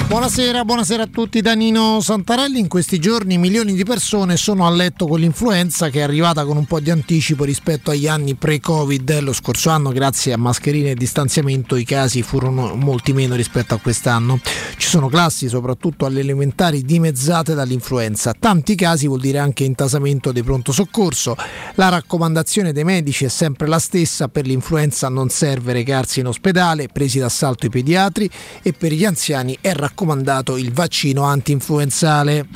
Buonasera, buonasera a tutti. Danilo Santarelli. In questi giorni milioni di persone sono a letto con l'influenza che è arrivata con un po' di anticipo rispetto agli anni pre-Covid. Lo scorso anno, grazie a mascherine e distanziamento, i casi furono molti meno rispetto a quest'anno. Ci sono classi, soprattutto alle elementari, dimezzate dall'influenza. Tanti casi vuol dire anche intasamento dei pronto soccorso. La raccomandazione dei medici è sempre la stessa: per l'influenza non serve recarsi in ospedale, presi d'assalto i pediatri e per gli anziani è raccomandato raccomandato il vaccino anti-influenzale.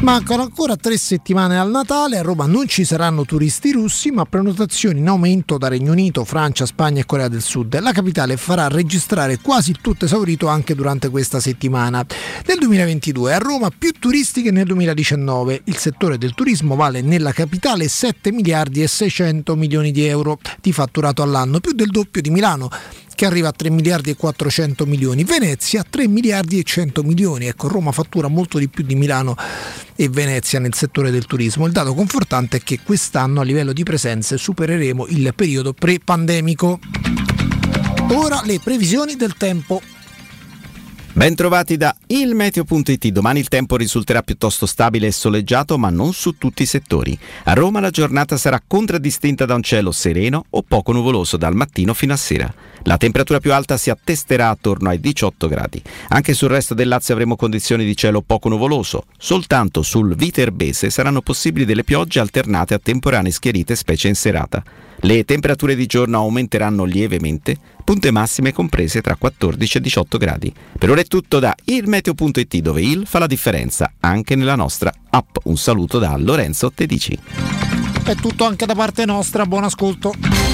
Mancano ancora tre settimane al Natale, a Roma non ci saranno turisti russi, ma prenotazioni in aumento da Regno Unito, Francia, Spagna e Corea del Sud. La capitale farà registrare quasi tutto esaurito anche durante questa settimana. Nel 2022 a Roma più turisti che nel 2019. Il settore del turismo vale nella capitale 7 miliardi e 600 milioni di euro di fatturato all'anno, più del doppio di Milano che arriva a 3 miliardi e 400 milioni, Venezia a 3 miliardi e 100 milioni, ecco Roma fattura molto di più di Milano e Venezia nel settore del turismo. Il dato confortante è che quest'anno a livello di presenze supereremo il periodo pre-pandemico. Ora le previsioni del tempo Bentrovati da ilmeteo.it. Domani il tempo risulterà piuttosto stabile e soleggiato, ma non su tutti i settori. A Roma la giornata sarà contraddistinta da un cielo sereno o poco nuvoloso dal mattino fino a sera. La temperatura più alta si attesterà attorno ai 18 gradi. Anche sul resto del Lazio avremo condizioni di cielo poco nuvoloso. Soltanto sul Viterbese saranno possibili delle piogge alternate a temporanee schierite, specie in serata. Le temperature di giorno aumenteranno lievemente, punte massime comprese tra 14 e 18 gradi. Per ora è tutto da ilmeteo.it dove il fa la differenza anche nella nostra app. Un saluto da Lorenzo Tedici. È tutto anche da parte nostra, buon ascolto.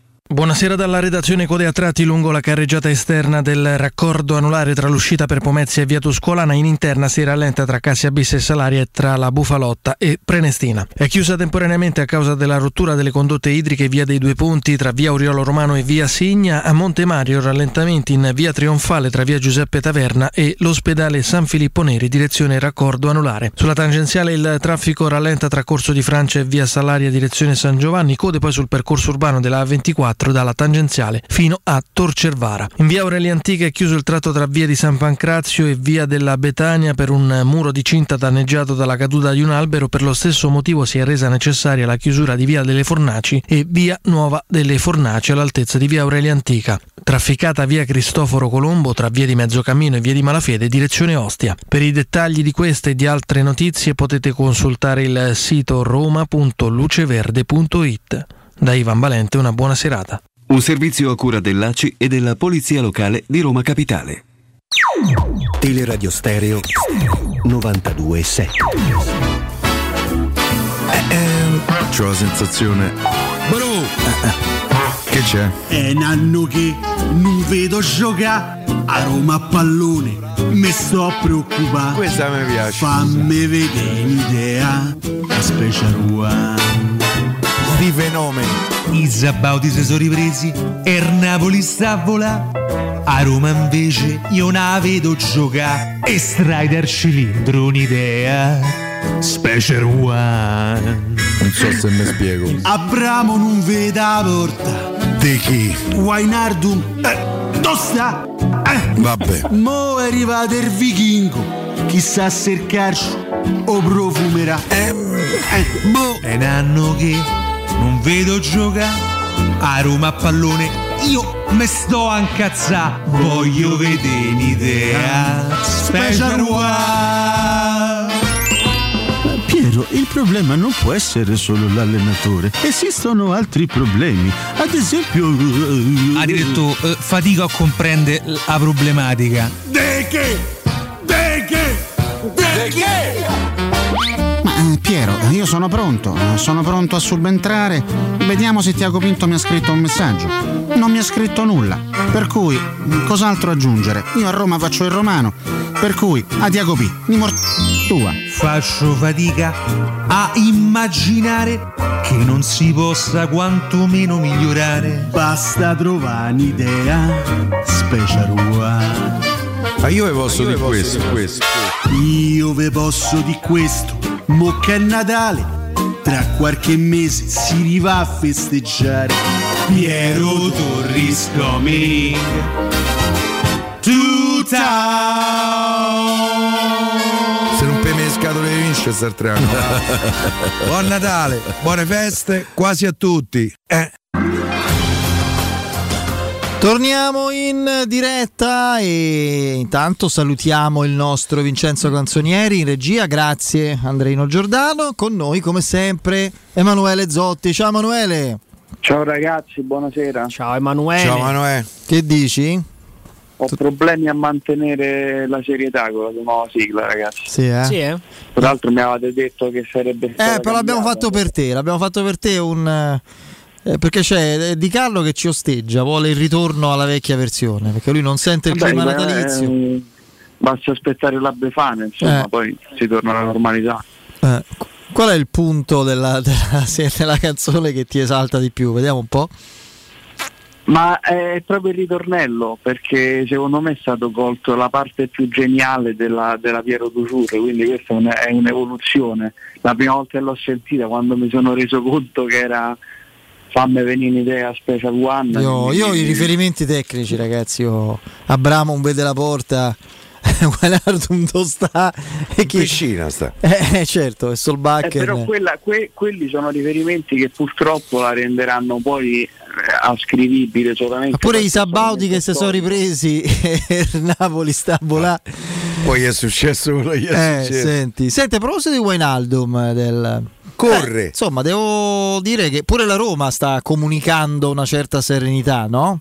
Buonasera dalla redazione Code a tratti lungo la carreggiata esterna del raccordo anulare tra l'uscita per Pomezia e via Tuscolana in interna si rallenta tra Cassia Bis e Salaria e tra la Bufalotta e Prenestina. È chiusa temporaneamente a causa della rottura delle condotte idriche via dei due ponti tra via Oriolo Romano e via Signa a Monte Mario rallentamenti in via Trionfale tra via Giuseppe Taverna e l'ospedale San Filippo Neri direzione raccordo anulare. Sulla tangenziale il traffico rallenta tra Corso di Francia e via Salaria direzione San Giovanni, code poi sul percorso urbano della A24 dalla tangenziale fino a Torcervara. In via Aurelia Antica è chiuso il tratto tra via di San Pancrazio e via della Betania per un muro di cinta danneggiato dalla caduta di un albero. Per lo stesso motivo si è resa necessaria la chiusura di via delle Fornaci e via Nuova delle Fornaci all'altezza di via Aurelia Antica. Trafficata via Cristoforo Colombo tra via di Mezzocammino e via di Malafede direzione Ostia. Per i dettagli di queste e di altre notizie potete consultare il sito roma.luceverde.it. Da Ivan Valente una buona serata. Un servizio a cura dell'ACI e della Polizia Locale di Roma Capitale. Teleradio Stereo 92.7 C'ho la sensazione. Bro! Che c'è? È un anno che non vedo giocare a Roma a pallone. Mi sto preoccupando. Questa mi piace. Fammi vedere un'idea. A special one. Di fenomeni. I Zabauti si sono ripresi e il Napoli sta a volare. A Roma invece io non la vedo giocare. E Strider cilindro un'idea. Special one. Non so se mi spiego. Abramo non vede la porta. Di chi? Wainardum. Eh, dove sta? Eh. Vabbè. Mo è arrivato il vichingo. Chissà se il calcio o profumerà. Eh, eh, mo è un anno che non vedo giocare. A Roma a pallone io me sto a incazzà. Voglio vedere un'idea. Special one. Piero, il problema non può essere solo l'allenatore. Esistono altri problemi. Ad esempio. Ha detto eh, fatica a comprendere la problematica. De che? De che? De che? Piero, io sono pronto, sono pronto a subentrare. Vediamo se Tiago Pinto mi ha scritto un messaggio. Non mi ha scritto nulla. Per cui, cos'altro aggiungere? Io a Roma faccio il romano. Per cui, a Tiago P, mi mor... tua. Faccio fatica a immaginare che non si possa quantomeno migliorare. Basta trovare un'idea. Special one. Ma io vi posso dire questo, questo. Io ve posso di questo. mo che è Natale. Tra qualche mese si riva a festeggiare. Piero Torres coming to town. Se non pemi le scatole di Winchester tre anni. Buon Natale, buone feste, quasi a tutti. Eh. Torniamo in diretta e intanto salutiamo il nostro Vincenzo Canzonieri in regia, grazie Andreino Giordano, con noi come sempre Emanuele Zotti. Ciao Emanuele. Ciao ragazzi, buonasera. Ciao Emanuele. Ciao Emanuele. Che dici? Ho problemi a mantenere la serietà con la nuova sigla, ragazzi. Sì, eh? Sì, eh? Tra l'altro mi avete detto che sarebbe Eh, però l'abbiamo fatto per te, l'abbiamo fatto per te un... eh, perché c'è eh, Di Carlo che ci osteggia, vuole il ritorno alla vecchia versione, perché lui non sente il Vabbè, clima ma, natalizio. eh, basta aspettare la Befana, insomma, Eh. poi si torna alla normalità. Eh, Qual è il punto della, della, della canzone che ti esalta di più? Vediamo un po'. Ma è proprio il ritornello, perché secondo me è stato colto la parte più geniale della, della Piero Dujour, quindi questa è un'evoluzione. La prima volta che l'ho sentita, quando mi sono reso conto che era fammi venire un'idea Special One. Io, io ho i riferimenti tecnici, ragazzi. Io, Abramo un vede la porta, Guanardum dove sta e chi... Piscina sta. Eh, certo, è Eh, Solbakken. però quella- que- quelli sono riferimenti che purtroppo la renderanno poi eh, ascrivibile solamente. Pure i Sabauti che si sono ripresi e il Napoli sta volare. Poi è successo quello che è Eh, successo. senti, senti, a proposito di Wijnaldum del... Corre. Eh, insomma, devo dire che pure la Roma sta comunicando una certa serenità, no?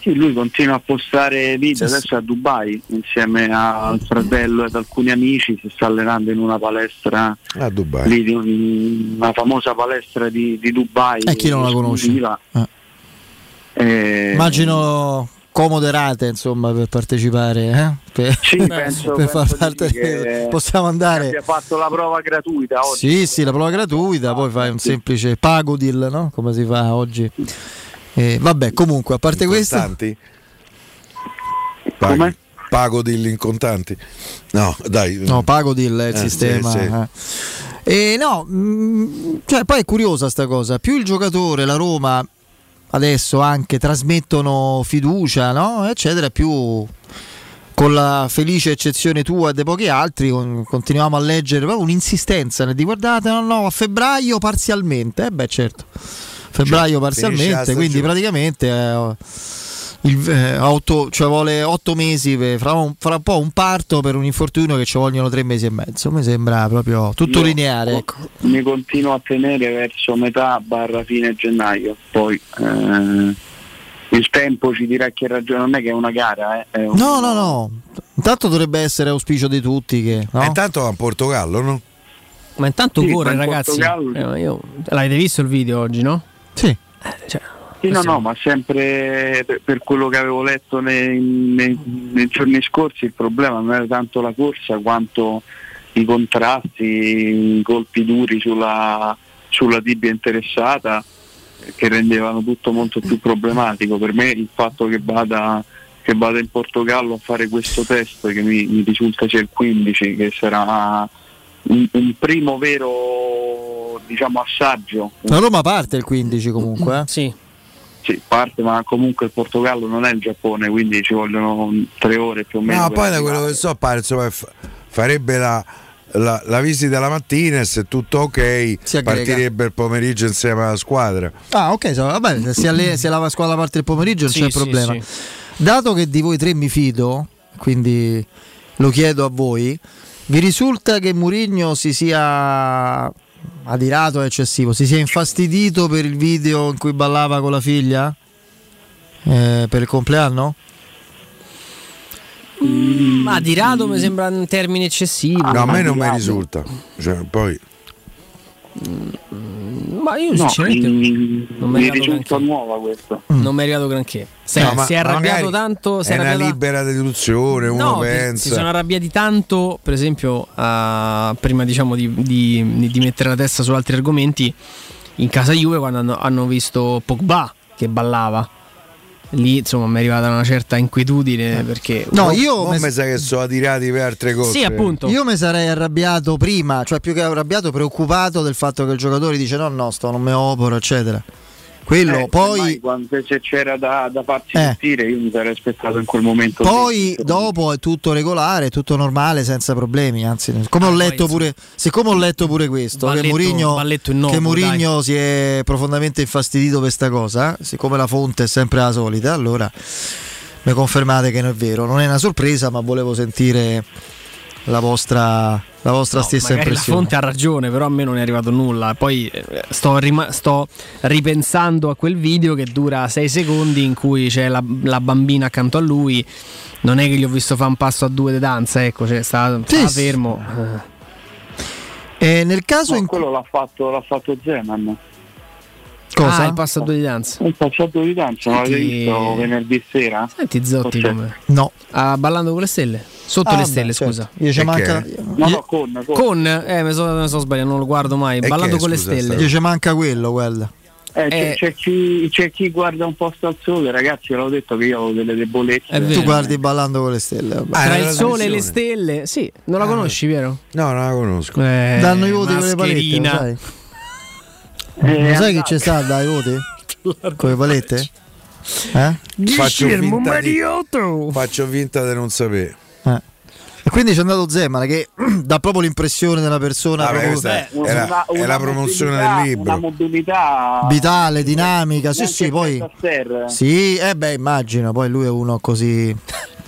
Sì, lui continua a postare video, Sì, adesso è a Dubai insieme al fratello e ad alcuni amici, si sta allenando in una palestra A Dubai. lì di un- una famosa palestra di, di Dubai. E chi non la conosce? Eh. Eh, Immagino comoderate, insomma, per partecipare. Eh? Per, Sì, per penso- far penso parte che- Possiamo andare. abbia fatto la prova gratuita oggi. Sì, sì, la prova gratuita, poi fai un semplice pagodil, no? Come si fa oggi. Eh, vabbè, comunque, a parte questo... Contanti? Paghi. Pago dilli in contanti? No, dai. No, Pagodil è il Eh, sistema. sì, sì. eh. E no, mh, cioè, poi è curiosa sta cosa. Più il giocatore, la Roma, adesso anche trasmettono fiducia, no? Eccetera, più con la felice eccezione tua e di pochi altri, con- continuiamo a leggere proprio un'insistenza nel di guardate, no, no, a febbraio parzialmente. Eh beh, certo. Febbraio Cioè, parzialmente, quindi praticamente eh, il- eh, otto, cioè vuole otto mesi, per- fra un, fra un po' un parto per un infortunio che ci vogliono tre mesi e mezzo. Mi sembra proprio tutto Io lineare. Ecco. Mi continuo a tenere verso metà barra fine gennaio, poi eh, il tempo ci dirà che ragione, non è che è una gara, eh, è un- No, no, no. Intanto dovrebbe essere auspicio di tutti che. no? E intanto va a Portogallo, no? Ma intanto Sì, corre, in ragazzi. Portogallo- Eh, io- L'avete visto il video oggi, no? Sì. cioè, Sì, no, no, ma sempre per, per quello che avevo letto nei, nei- nei giorni scorsi il problema non era tanto la corsa quanto i contrasti, i colpi duri sulla, sulla tibia interessata che rendevano tutto molto più problematico. Per me il fatto che vada, che vada in Portogallo a fare questo test che mi, mi risulta sia il 15, che sarà un, un primo vero diciamo, assaggio La Roma parte il 15 comunque. eh. Sì. Sì, parte, ma comunque il Portogallo non è il Giappone, quindi ci vogliono tre ore più o meno. No, poi da quello che so pare insomma, f- farebbe la, la, la visita la mattina e se tutto ok partirebbe il pomeriggio insieme alla squadra. Ah, ok, so, vabbè, se, alle- se la squadra parte il pomeriggio non Sì, c'è sì, problema. sì. Dato che di voi tre mi fido, quindi lo chiedo a voi, vi risulta che Murigno si sia adirato è eccessivo, si sia infastidito per il video in cui ballava con la figlia? Eh, per il compleanno? Ma adirato mi sembra un termine eccessivo. no, a me non mi risulta. Cioè, poi Ma io No, sinceramente non mi mi è arrivato risulta granché. nuova questo. Non mi è arrivato granché. Se, No, si è arrabbiato tanto. Si è è una arrabbiato libera deduzione, uno No, pensa. si sono arrabbiati tanto, per esempio, a- prima diciamo di, di- di mettere la testa su altri argomenti, in casa Juve quando hanno, hanno visto Pogba che ballava. Lì insomma mi è arrivata una certa inquietudine perché No, io mi sa che sono tirati per altre cose. Io mi sarei arrabbiato prima, cioè più che arrabbiato, preoccupato del fatto che il giocatore dice no, no, sto, non me opero, eccetera. Quello, Eh, poi, quando se c'era da, da farsi Eh. sentire io mi sarei aspettato in quel momento poi dopo è tutto regolare, è tutto normale, senza problemi. Anzi, siccome ho letto pure, siccome ho letto pure questo, Balletto- che balletto Mourinho si è profondamente infastidito per questa cosa, siccome la fonte è sempre la solita, allora mi confermate che non è vero. Non è una sorpresa, ma volevo sentire la vostra, la vostra stessa magari la impressione. fonte ha ragione, però a me non è arrivato nulla. Poi eh, sto, rima- sto ripensando a quel video che dura 6 secondi in cui c'è la, la bambina accanto a lui. Non è che gli ho visto fare un passo a due di danza, ecco, cioè stava, stava fermo. E nel caso No, in quello l'ha fatto, l'ha fatto Zeman. Ah, il due di danza. Il passato di danza, non l'avete Senti- visto venerdì sera? Senti Zotti come? No. Ah, ballando con le stelle? Sotto Ah, le beh, stelle, certo. scusa. Io ci manca- No, no, con, con. Con, eh, mi sono so sbagliato, non lo guardo mai. E Ballando che, con scusa, le stelle. Io ci manca quello, guarda. Eh, c'è, Eh. c'è chi, c'è chi guarda un posto al sole, ragazzi, ve l'ho detto che io ho delle debolezze. Tu guardi ballando con le stelle. vabbè. Tra il sole e le stelle. Sì, non la conosci, vero? No, non la conosco. Eh, Danno i voti con le palette? Eh, Lo sai che c'è sta dai voti? Con le palette? Eh? Faccio Guillermo finta, di, Mariotto. faccio finta di non sapere. Eh. E quindi c'è andato Zeman che dà proprio l'impressione della persona Vabbè, proprio è, Una- è la, una è la promozione del libro. Una mobilità vitale, dinamica, sì sì, poi. Sì, eh beh, immagino, poi lui è uno così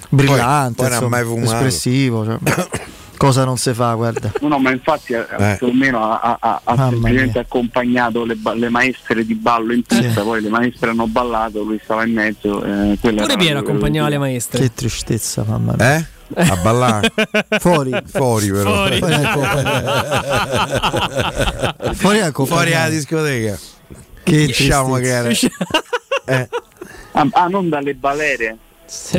brillante, poi ha insomma, espressivo, cioè, cosa non si fa, guarda. No, no, ma infatti eh, Eh. più o meno ha, ha- ha- accompagnato le, le maestre di ballo in pista, poi le maestre hanno ballato, lui stava in mezzo. Eh, Pure era Piero accompagnava le maestre. Che tristezza, mamma mia. Eh? A ballare? Fuori. Fuori però. Fuori. Fuori ecco. Fuori alla discoteca. Che Diciamo che era. Eh. Ah, ah, non dalle balere.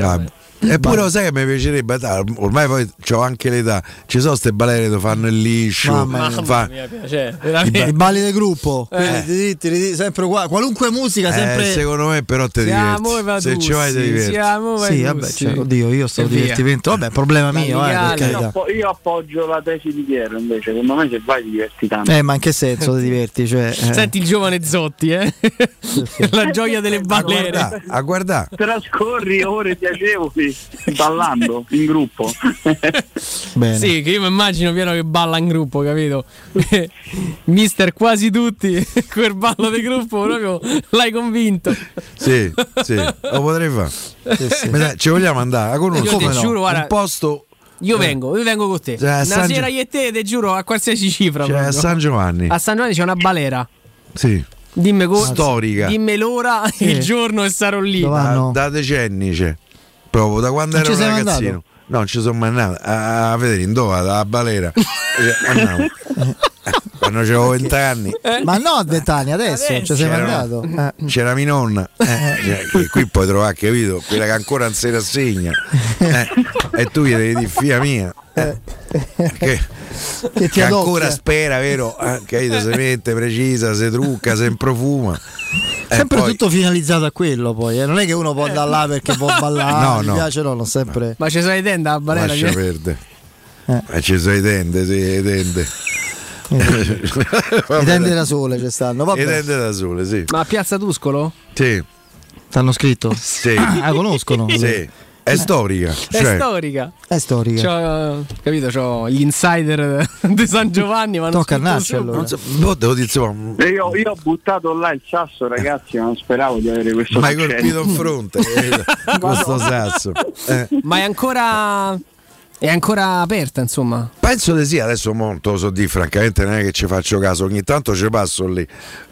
Ah, Eppure lo sai che mi piacerebbe, ormai poi ho anche l'età, ci sono queste balere che fanno il liscio, Mamma mia. fa- Mi piace, I, veramente. i balli del gruppo, Eh. quelli diritti, diritti, sempre uguali, qualunque musica, sempre eh, secondo me però te Siamo diverti, se ci vai te diverti. siamo Sì, vabbè, cioè, oddio, io sto divertimento, vabbè, problema mio, eh. Io, appo- io appoggio la tesi di Piero invece, secondo me se vai ti diverti tanto. Eh, ma in che senso ti diverti? Cioè, eh. Senti il giovane Zotti, eh? La gioia delle balere. A guardare. Trascorri ore piacevoli ballando in gruppo. Bene. Sì, che io mi immagino Piero che balla in gruppo, capito? Mister quasi tutti, quel ballo di gruppo proprio l'hai convinto. Sì, sì, lo potrei fare. Ma dai, Ci vogliamo andare? Ti Come no? giuro, guarda, Un posto Io Eh. vengo, io vengo con te. Cioè, a Una San sera Gio- io e te, te giuro, a qualsiasi cifra. Cioè, a. San Giovanni. A San Giovanni c'è una balera. Sì. Dimmi co- Storica. Dimmi l'ora, il giorno e sarò lì. Da, da decenni c'è. Proprio da quando Non ero un ragazzino. mandato? No, non ci sono mai andato. A, a vedere in dove, da balera. Andavo. Quando avevo 20 anni. Ma no, a vent'anni adesso, ci sei C'erano- mandato. Eh. C'era mia nonna, eh, cioè, che qui puoi trovare, capito? Quella che ancora non si rassegna. Eh, e tu gli devi dire figlia mia. eh, che, Che ti che ancora spera, vero? Eh, capito? Si mette precisa, si trucca, si profuma. Eh, Sempre poi- tutto finalizzato a quello poi, eh. non è che uno può andare là perché può ballare, No, mi no. piace no, non sempre. Ma ci sono i tende a balera? Lascia che- perdere. Ma ci sono i tende, sì, i tende. I tende da sole ci stanno, I vabbè. tende da sole, sì. Ma a Piazza Tuscolo? Sì. T'hanno scritto? Sì. Ah, conoscono. Sì. È storica. È cioè- storica. È storica. C'ho, capito, c'ho gli insider di San Giovanni. Ma Tocca a Nacci, allora. Non so, boh, devo dire, insomma, E io, io ho buttato là il sasso, ragazzi, ma non speravo di avere questo mi hai successo. colpito in fronte eh, con sto sasso. Eh. Ma è ancora. È ancora aperta, insomma. Penso di sì, adesso molto so di francamente non è che ci faccio caso, ogni tanto ci passo lì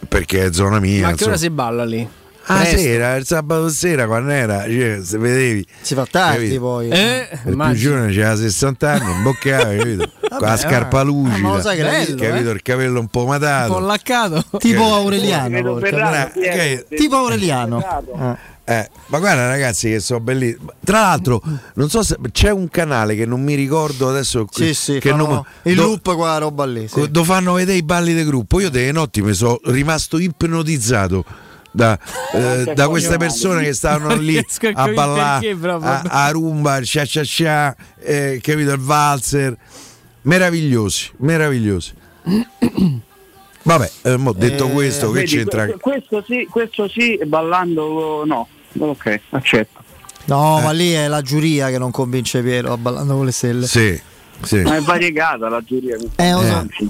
perché è zona mia. Ma che ora si balla lì? Ah, Presto. sera, il sabato sera quando era, cioè, se vedevi. Si fa tardi capito? poi. Eh, Il più immagino. giovane c'era 60 anni, imboccava, capito? Con la scarpa lucida, Ah, sai che Bello, capito? eh? Il capello un po' Un po' matato. laccato. Tipo Aureliano. Tipo Aureliano. Eh. Ma guarda ragazzi che sono bellissimi. Tra l'altro, non so se c'è un canale che non mi ricordo adesso. Sì, sì, che fanno non- il do- loop qua roba lì. sì. Dove fanno vedere i balli del gruppo. Io delle notti mi sono rimasto ipnotizzato da, eh, da queste persone che stavano lì a ballare a, a rumba, il cia cia cia, eh, capito il valzer. Meravigliosi, meravigliosi. Vabbè, eh, mo detto Eh, questo, che vedi, c'entra? que- Questo sì, questo sì, ballando no. Ok, accetto. No, ma lì è la giuria che non convince Piero a ballando con le stelle. Sì, sì. Ma è variegata la giuria. Eh, lo so. Anzi.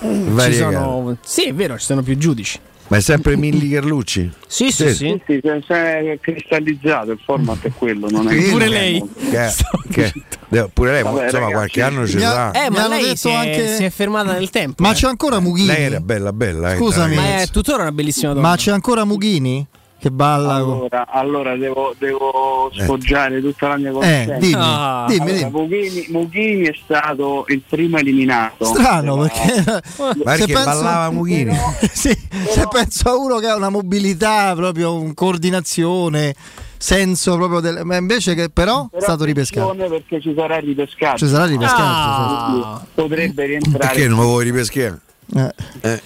Ci sono... Sì, è vero, ci sono più giudici. Ma è sempre Milli Carlucci? Sì, sì, sì. Sì, sì, se è cristallizzato il format è quello, non è Pure lei. Che, che- pure lei, Vabbè, insomma, ragazzi. qualche anno ce l'ha. Eh, ma lei detto si è, anche- si è fermata nel tempo. Ma eh. c'è ancora Mughini? Lei era bella, bella. eh, Scusami. dai, Ma è tuttora una bellissima donna. Ma c'è ancora Mughini? Che balla con- Allora, allora devo, devo sfoggiare tutta la mia coscienza. Eh, dimmi, Ah. dimmi, Allora, dimmi. Mughini, Mughini è stato il primo eliminato. Strano Della- perché, Ma perché ballava Mughini? sì, se penso a uno che ha una mobilità, proprio un coordinazione, senso proprio del... ma invece che però è Però stato ripescato. perché ci sarà ripescato. Ci sarà ripescato. Ah. Potrebbe rientrare. Perché non mi vuoi ripeschiare? sì. Eh, Eh.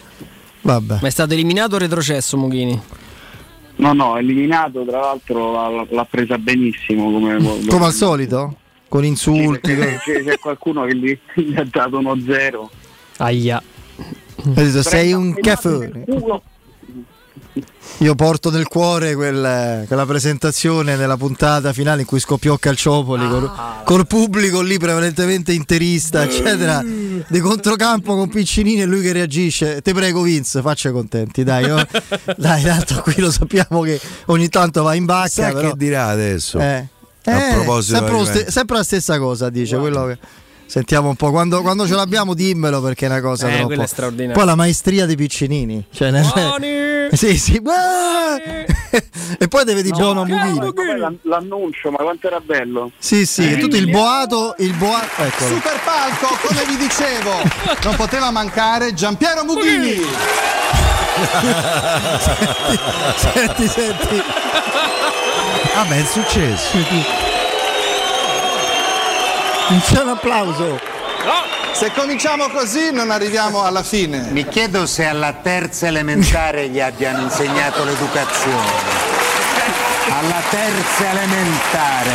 vabbè. Ma è stato eliminato o retrocesso Mughini? No, no, eliminato, tra l'altro l'ha, l'ha presa benissimo come, Come al solito? Con Sì, insulti. perché c'è, c'è qualcuno che gli, gli ha dato uno zero. Aia. detto, sei un caffè. Io porto nel cuore quel- quella presentazione nella puntata finale in cui scoppiò Calciopoli col, col pubblico lì prevalentemente interista, eccetera, di controcampo con Piccinini e lui che reagisce. Te prego, Vince, faccia contenti, dai. oh. dai, tanto qui lo sappiamo che ogni tanto va in vacca. Sai però, che dirà adesso? eh, A eh, proposito sempre, ste- sempre la stessa cosa, dice. Quello che- Sentiamo un po', quando, quando ce l'abbiamo dimmelo perché è una cosa Eh, troppo. è straordinario. Poi la maestria dei Piccinini. Cioè, nel- sì, sì. E poi deve di buono Mughini. Com'è l'an- L'annuncio, ma quanto era bello. Sì, sì, tutto il boato, il boato. Eccolo. Super palco, come vi dicevo, non poteva mancare Giampiero Mughini. senti, senti. Vabbè, è successo. Un applauso. Se cominciamo così non arriviamo alla fine. Mi chiedo se alla terza elementare gli abbiano insegnato l'educazione. Alla terza elementare.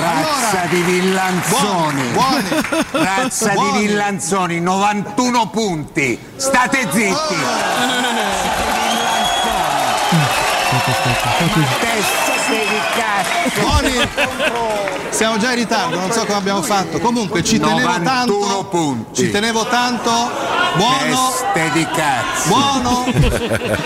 Razza Allora, di villanzoni. buoni, buoni. Razza Buoni. di villanzoni, 91 punti. State zitti. Teste di cazzo. Buoni. Siamo già in ritardo, non so come abbiamo fatto. Comunque ci tenevo 91 tanto. punti. Ci tenevo tanto. Buono. Teste di cazzo. Buono.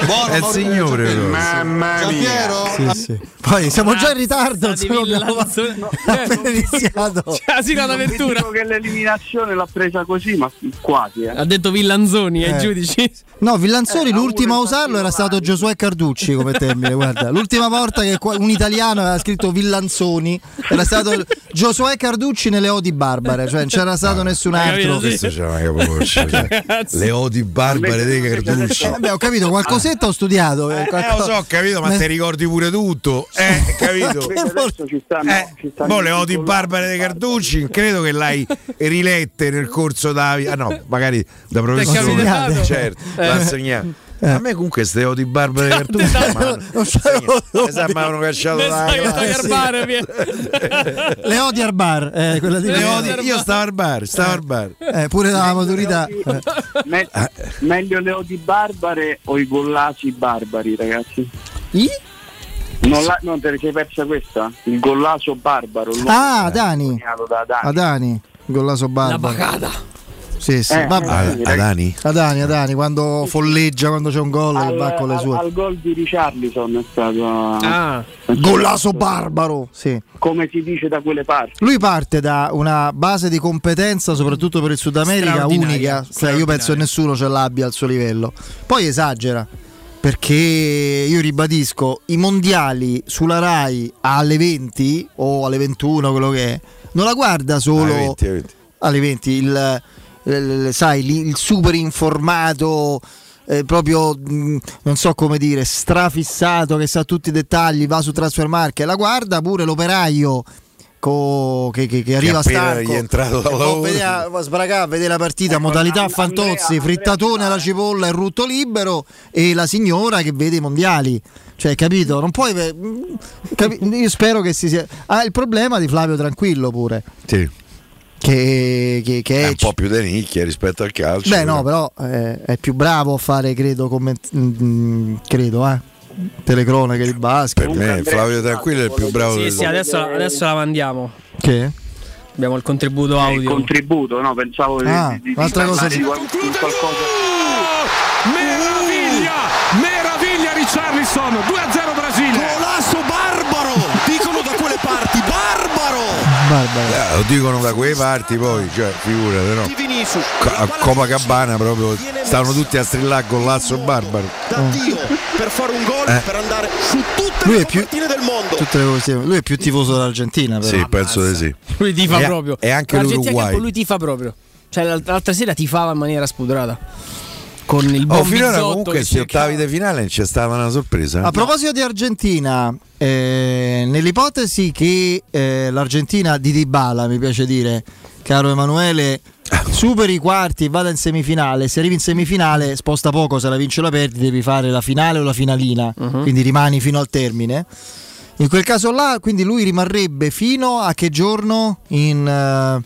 Buono. È il signore. Mamma mia. Giampiero. Sì, sì. Poi siamo già in ritardo. Abbiamo villanzone. appena iniziato. Vi d'avventura. dico che l'eliminazione l'ha presa così, ma quasi. Eh. Ha detto Villanzoni ai Eh. giudici. No, Villanzoni Eh, l'ultimo a usarlo era stato Giosuè Carducci come termine, guarda. L'ultima volta che un italiano aveva scritto Villanzoni era stato Giosuè Carducci nelle odi barbare, cioè non c'era stato nessun Hai capito, altro. sì. Questo c'è una cioè. Le odi barbare dei Carducci. Eh, beh, ho capito, qualcosetto ho studiato. eh, Eh, qualcosa- lo so, ho capito, ma Me- ti ricordi pure tutto. Eh, capito? Adesso ci stanno, Eh, ci stanno boh, le odi barbare dei Carducci, credo che l'hai rilette nel corso da. Ah no, magari da professore. Certo, Eh. l'ha insegnato. Eh. A me comunque queste odi barbare dei Carducci. Non- avevano cacciato eh, via. Le odi al bar, eh, quella di Le odi- io stavo al bar, stavo al bar. Eh, pure la maturità. eh. Me- meglio le odi barbare o i gollasi barbari, ragazzi? Non, la, non te ne sei persa questa? Il gollaso barbaro. Ah, Dani. da Dani. Adani, Gollaso Barba. Sì, sì, Eh, vabbè. eh, Adani? Adani, Adani, quando folleggia, quando c'è un gol, che Al, va con le al- sue. al gol di Richarlison è stato Ah, Gollaso barbaro, sì. come si dice da quelle parti. Lui parte da una base di competenza, soprattutto per il Sud America, unica. Cioè, io penso che nessuno ce l'abbia al suo livello. Poi esagera. Perché io ribadisco, i mondiali sulla Rai alle 20 o alle 21, quello che è, non la guarda solo Alle 20, alle 20. alle 20, il, il- sai, il super informato, eh, proprio mh, non so come dire, strafissato che sa tutti i dettagli, va su Transfermarkt, la guarda pure l'operaio secco, che, che- che arriva appena stanco. gli è entrato dal e può lavoro. vedere- a vedere la partita, modalità Ecco, Andrea- fantozzi, frittatone alla cipolla e rutto libero e la signora che vede i mondiali. Cioè, capito? Non puoi. mm, capi- io spero che si sia. Ah, il problema di Flavio Tranquillo pure. Sì. Che, che- che È è un po' più di nicchia rispetto al calcio. Beh, no, però eh, è più bravo a fare, credo, comment- mm, credo, eh. Telecronache di basket. Per me Flavio Tranquillo è il più bravo Sì, del sì, adesso, adesso la mandiamo. Che? Abbiamo il contributo audio. Il contributo, no? Pensavo di- Ah, di, di, un'altra di cosa di qual- qualcosa. Meraviglia! Meraviglia Richarlison! 2-0 Brasile! Golasso barbaro! Eh, lo dicono da quelle parti poi, cioè, figurate, no? A Copacabana proprio stavano tutti a strillare con l'asso barbaro. Da Dio per fare un gol, Eh. per andare su tutte Lui le è più- partite del mondo. Tutte le Lui è più tifoso dell'Argentina, però. Sì, penso di sì. Lui tifa E- proprio. E anche l'Uruguay. Lui tifa proprio. Cioè, l'alt- l'altra sera tifava in maniera spudorata. Con il buon Oh, finora comunque questi ottavi di finale c'è stata una sorpresa. eh? A proposito di Argentina, eh, nell'ipotesi che eh, l'Argentina di Dybala, mi piace dire, caro Emanuele, superi i quarti e vada in semifinale, se arrivi in semifinale sposta poco, se la vince o la perdi, devi fare la finale o la finalina, Mhm. quindi rimani fino al termine. In quel caso là, quindi lui rimarrebbe fino a che giorno in, eh,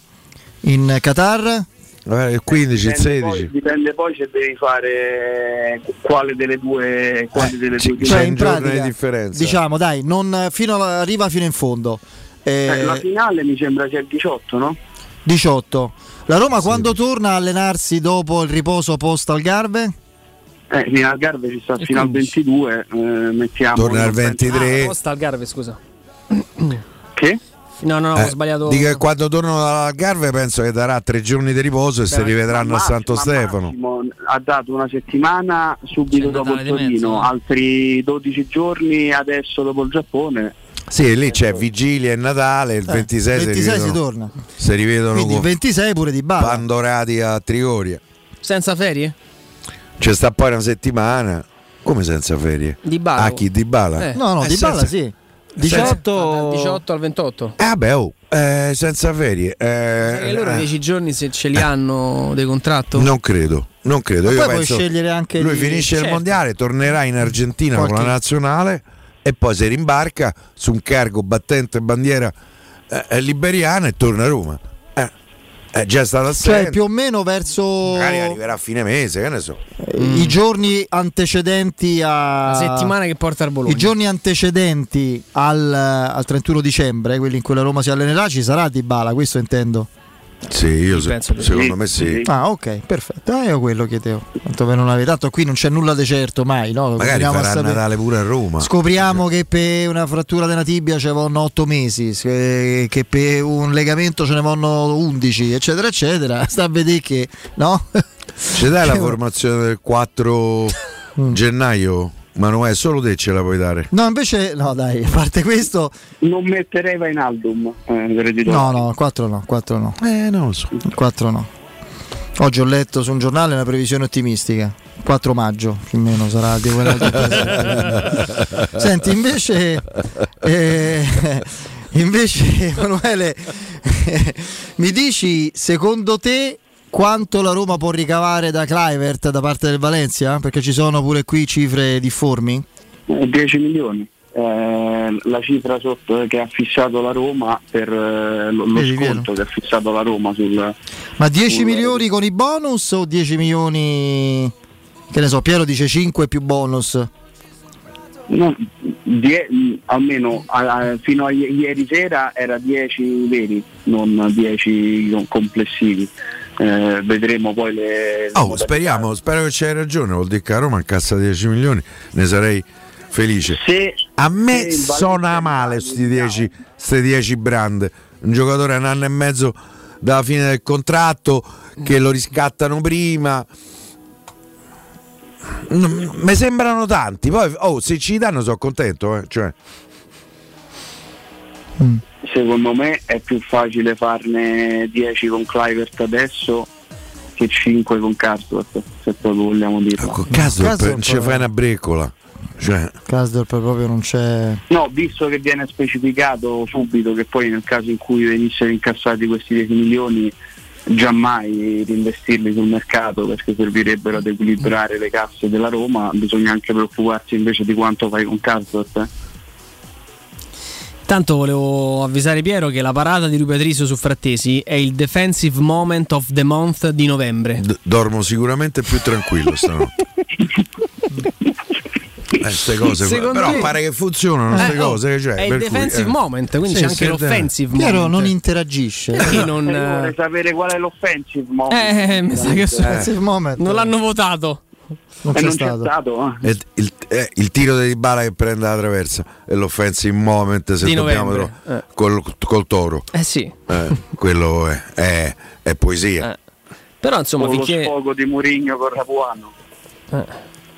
in Qatar? Eh, il 15, il Dipende poi, 16. dipende poi se devi fare quale delle due, quale delle due Cioè, in pratica, differenza. diciamo, dai, non fino alla- arriva fino in fondo. Eh, Eh, la finale mi sembra sia il 18, no? 18. La Roma quando torna a allenarsi dopo il riposo post Algarve? Eh, fino al Garve ci sta fino al 22, eh, mettiamo. Torna al non penso- 23. Ah, posta al Garve, scusa. Che? No, no, no, Eh, ho sbagliato. Dico che quando tornano dalla Garve penso che darà tre giorni di riposo e si Beh, rivedranno ma a Santo Stefano. Massimo ha dato una settimana subito C'è dopo il di Torino, no? altri 12 giorni adesso dopo il Giappone. Sì, lì c'è Vigilia e Natale, il Eh, 26, si 26 si rivedono, torna. si rivedono Quindi il con 26 pure di Bala. Pandorati a Trigoria. Senza ferie? C'è sta poi una settimana. Come senza ferie? Dybala. Ah, chi di Bala? Eh. No, no, Eh, di Bala senza- sì. 18 Dal 18 al 28. Eh, vabbè, oh, eh, senza ferie. eh, E loro eh, 10 giorni se ce li hanno di contratto? Non credo, non credo. Ma Io poi puoi scegliere anche lui di- finisce il Certo. mondiale, tornerà in Argentina con Qualche- la nazionale e poi si rimbarca su un cargo battente bandiera eh, eh, liberiana e torna a Roma. Eh, è già stato assente. Cioè più o meno verso Magari arriverà a fine mese, che ne so. eh, i giorni antecedenti a La settimana che porta al Bologna. I giorni antecedenti al, al 31 dicembre, quelli in cui la Roma si allenerà, ci sarà Di Bala, questo intendo. Sì, io se- secondo sì. me sì. Ah, ok, perfetto. Ah, io quello chiedevo. Tanto per non avere tanto qui non c'è nulla di certo mai, no? Lo Magari a farà sapere. Natale pure a Roma. Scopriamo che per una frattura della tibia ci vanno 8 mesi, che per un legamento ce ne vanno 11, eccetera, eccetera. Sta a vedere che, no? Ci dai la formazione del 4 Manuè, solo te ce la puoi dare. No, invece, no, dai, a parte questo, Non metterei Vainaldum eh, per il no, no, 4 no, 4 no. Eh, non lo so. 4 no. Oggi ho letto su un giornale una previsione ottimistica. 4 maggio più o meno sarà di quella Senti, invece, eh, invece Emanuele, mi dici secondo te quanto la Roma può ricavare da Clivert da parte del Valencia? Perché ci sono pure qui cifre difformi. Eh, 10 milioni. Eh, la cifra sotto che ha fissato la Roma per eh, lo, lo sconto che ha fissato la Roma sul Ma 10 sul- milioni con i bonus o 10 milioni che ne so, Piero dice 5 più bonus. No, die- almeno a- fino a ieri sera era 10 veri, non 10 com- complessivi. Eh, vedremo poi le. Oh, speriamo, spero che c'hai ragione. Vuol dire che a Roma incassa 10 milioni, ne sarei felice. Se, A me suona male questi 10, queste 10 brand. Un giocatore a un anno e mezzo dalla fine del contratto che lo riscattano prima. Mm, Mi sembrano tanti. Poi, oh, se ci danno sono contento. eh, Cioè, secondo me è più facile farne 10 con Clivert adesso che 5 con Karsdorp, se proprio vogliamo dirlo. caso, Caso non ci fai una breccola. Cioè, Kasdorp proprio non c'è. No, visto che viene specificato subito che poi nel caso in cui venissero incassati questi 10 milioni giammai reinvestirli sul mercato perché servirebbero ad equilibrare le casse della Roma, bisogna anche preoccuparsi invece di quanto fai con Karsdorp. eh. Tanto volevo avvisare Piero che la parata di Rui Patricio su Frattesi è il defensive moment of the month di novembre. d- dormo sicuramente più tranquillo stanotte. Eh, ste cose, Secondo però me- pare che funzionano queste Eh, oh, cose. Cioè, è il per cui, defensive eh. moment, quindi Sì, c'è anche l'offensive Piero moment. non interagisce. Perché non, Eh, vorrei eh, sapere qual è l'offensive moment. eh, mi sa che so- Offensive moment. non l'hanno votato. Non Eh, c'è non stato. c'è stato. eh. E il, eh, il tiro di Bala che prende la traversa è l'offensive moment se Di dobbiamo eh. col, col toro. Eh sì. Eh, quello è, è- è poesia. Eh. Però insomma, Con lo finché, sfogo di Murigno con Rapuano.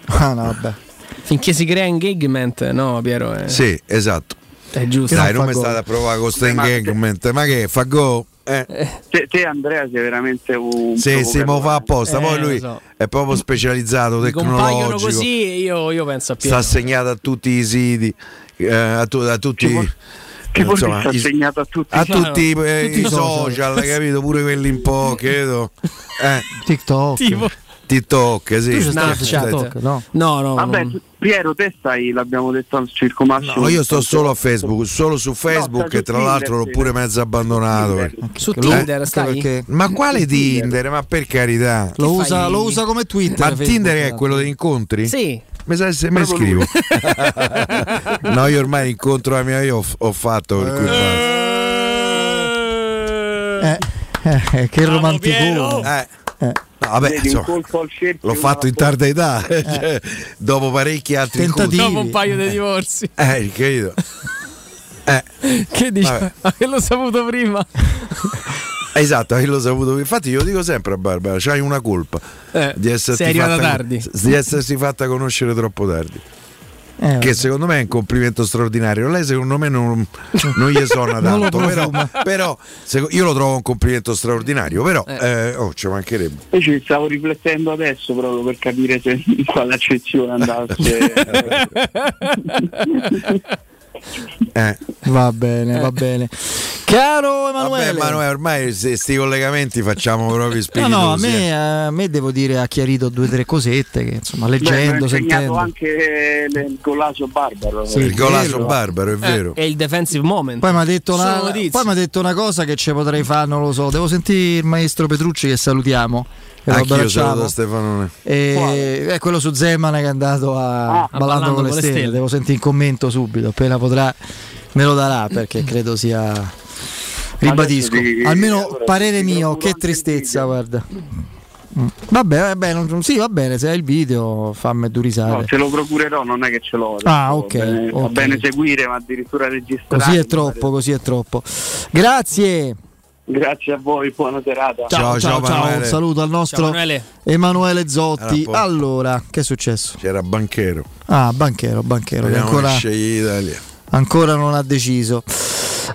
Ah, no, vabbè. finché si crea engagement, no, Piero? È, Sì, esatto. è giusto. Dai, non non mi state a provare con sto ma- engagement. Ma che fa go? Eh. Te, te, Andrea sei veramente un Sì, sì, mo fa apposta. Eh, Poi lui so. è proprio specializzato, tecnologico. così e io, io penso a Piero. Sta segnato a tutti i siti, eh, a, tu- a tutti. Che vuol dire insomma, sta i- segnato a tutti a i tutti, eh, Tutti i i social, social. capito? Pure quelli un po', credo. Eh, TikTok. Tipo, TikTok, sì. Tu Snapchat. TikTok, no? no, no. Vabbè, non- Piero, te stai, l'abbiamo detto al Circo Massimo. No, io sto solo a Facebook, solo su Facebook sta e tra l'altro l'ho Tinder, pure mezzo abbandonato. Tinder. perché- su Eh? Tinder Anche stai? perché Ma quale Tinder? Ma per carità. lo usa, lo usa come Twitter. Ma Facebook, Tinder è esatto. quello degli incontri? Sì. Mi sa se mi Proprio scrivo. no, io ormai l'incontro la mia io ho, ho fatto per cui basta. Eh, eh, che romanticone. Eh. No, vabbè, Vedi, insomma, un colpo al cerchio, l'ho fatto in tarda età, cioè, dopo parecchi altri Tentativi. Dopo un paio di divorzi. Eh, credo. Eh, Che dici? Che l'ho saputo prima? esatto, io l'ho saputo. Infatti, io lo dico sempre a Barbara: c'hai una colpa Eh, di esserti, fatta, tardi. di essersi fatta conoscere troppo tardi. Eh. Che secondo me è un complimento straordinario. Lei, secondo me, non, non gli suona tanto. però, però, seco- io lo trovo un complimento straordinario. Però, eh, oh, ci mancherebbe. Io ci stavo riflettendo adesso proprio per capire se in quale accezione andasse. Eh. Va bene, va bene. Caro Emanuele. Vabbè, Emanuele, ormai se sti collegamenti facciamo proprio No, spiritosi. no, a eh. me, a me devo dire ha chiarito due o tre cosette che insomma Beh, leggendo, insegnato sentendo. anche il Golaso Barbaro. Sì, il golaso barbaro, è vero. È il defensive moment. Poi mi ha detto, una, poi detto una cosa che ci potrei fare, non lo so. Devo sentire il maestro Petrucci che salutiamo. E Anch'io abbracciamo. saluto Stefanone. E è quello su Zeman che è andato a Ah, Ballando con le stelle. Devo sentire il commento subito, appena potrà me lo darà perché credo sia. Ribadisco, almeno parere mio, che anche tristezza, guarda. Mm. Vabbè, vabbè, non- sì, va bene, se hai il video fammi due risate. No, ce lo procurerò, non è che ce l'ho. Ah, ok, Va bene, va ok. bene seguire, ma addirittura registrare. Così è troppo, così è troppo. Grazie. Grazie a voi, buona serata. Ciao, ciao, ciao, un saluto al nostro Ciao, Emanuele. Emanuele Zotti. Allora, che è successo? C'era Banchero. Ah, banchero, banchero, che ancora, ancora non ha deciso.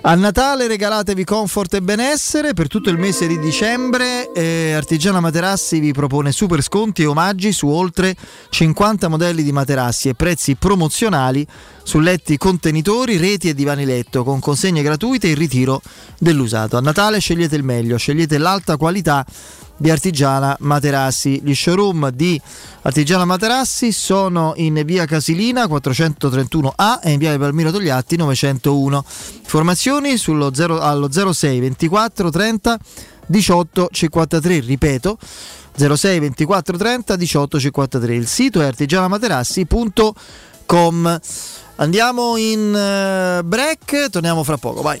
A Natale regalatevi comfort e benessere per tutto il mese di dicembre. eh, Artigiana Materassi vi propone super sconti e omaggi su oltre 50 modelli di materassi e prezzi promozionali su letti contenitori, reti e divani letto con consegne gratuite e il ritiro dell'usato. A Natale scegliete il meglio, scegliete l'alta qualità di Artigiana Materassi. Gli showroom di Artigiana Materassi sono in via Casilina 431A e in via Palmiro Togliatti 901. Informazioni sullo 0 allo 06 24 30 18 53, ripeto 06 24 30 18 53. Il sito è artigianamaterassi.com. Andiamo in eh, break, torniamo fra poco, vai.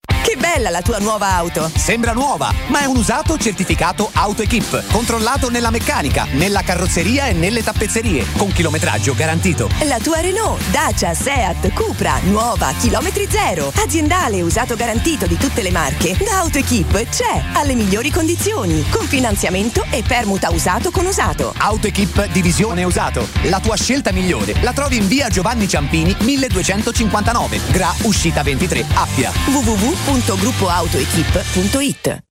Che bella la tua nuova auto! Sembra nuova, ma è un usato certificato AutoEquip, controllato nella meccanica, nella carrozzeria e nelle tappezzerie, con chilometraggio garantito. La tua Renault, Dacia, Seat, Cupra, nuova, chilometri zero, aziendale usato garantito di tutte le marche, da AutoEquip c'è, alle migliori condizioni, con finanziamento e permuta usato con usato. AutoEquip Divisione Usato, la tua scelta migliore. La trovi in via Giovanni Ciampini, 1259, Gra Uscita 23, Appia. www.gruppoautoequip.it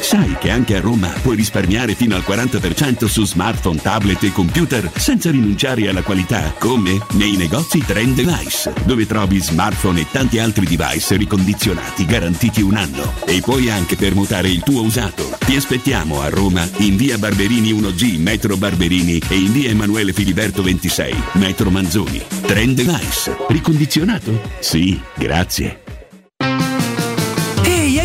Sai che anche a Roma puoi risparmiare fino al 40% su smartphone, tablet e computer senza rinunciare alla qualità, come nei negozi Trend Device, dove trovi smartphone e tanti altri device ricondizionati garantiti un anno. E puoi anche permutare il tuo usato. Ti aspettiamo a Roma in via Barberini 1G, metro Barberini e in via Emanuele Filiberto 26, metro Manzoni. Trend Device. Ricondizionato? Sì, grazie.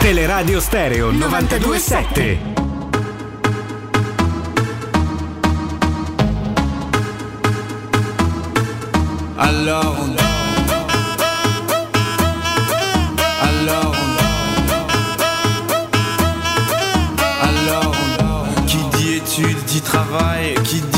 Teleradio Stereo 927. Alors on danse. Alors on Alors on Qui dit études dit travail, qui dit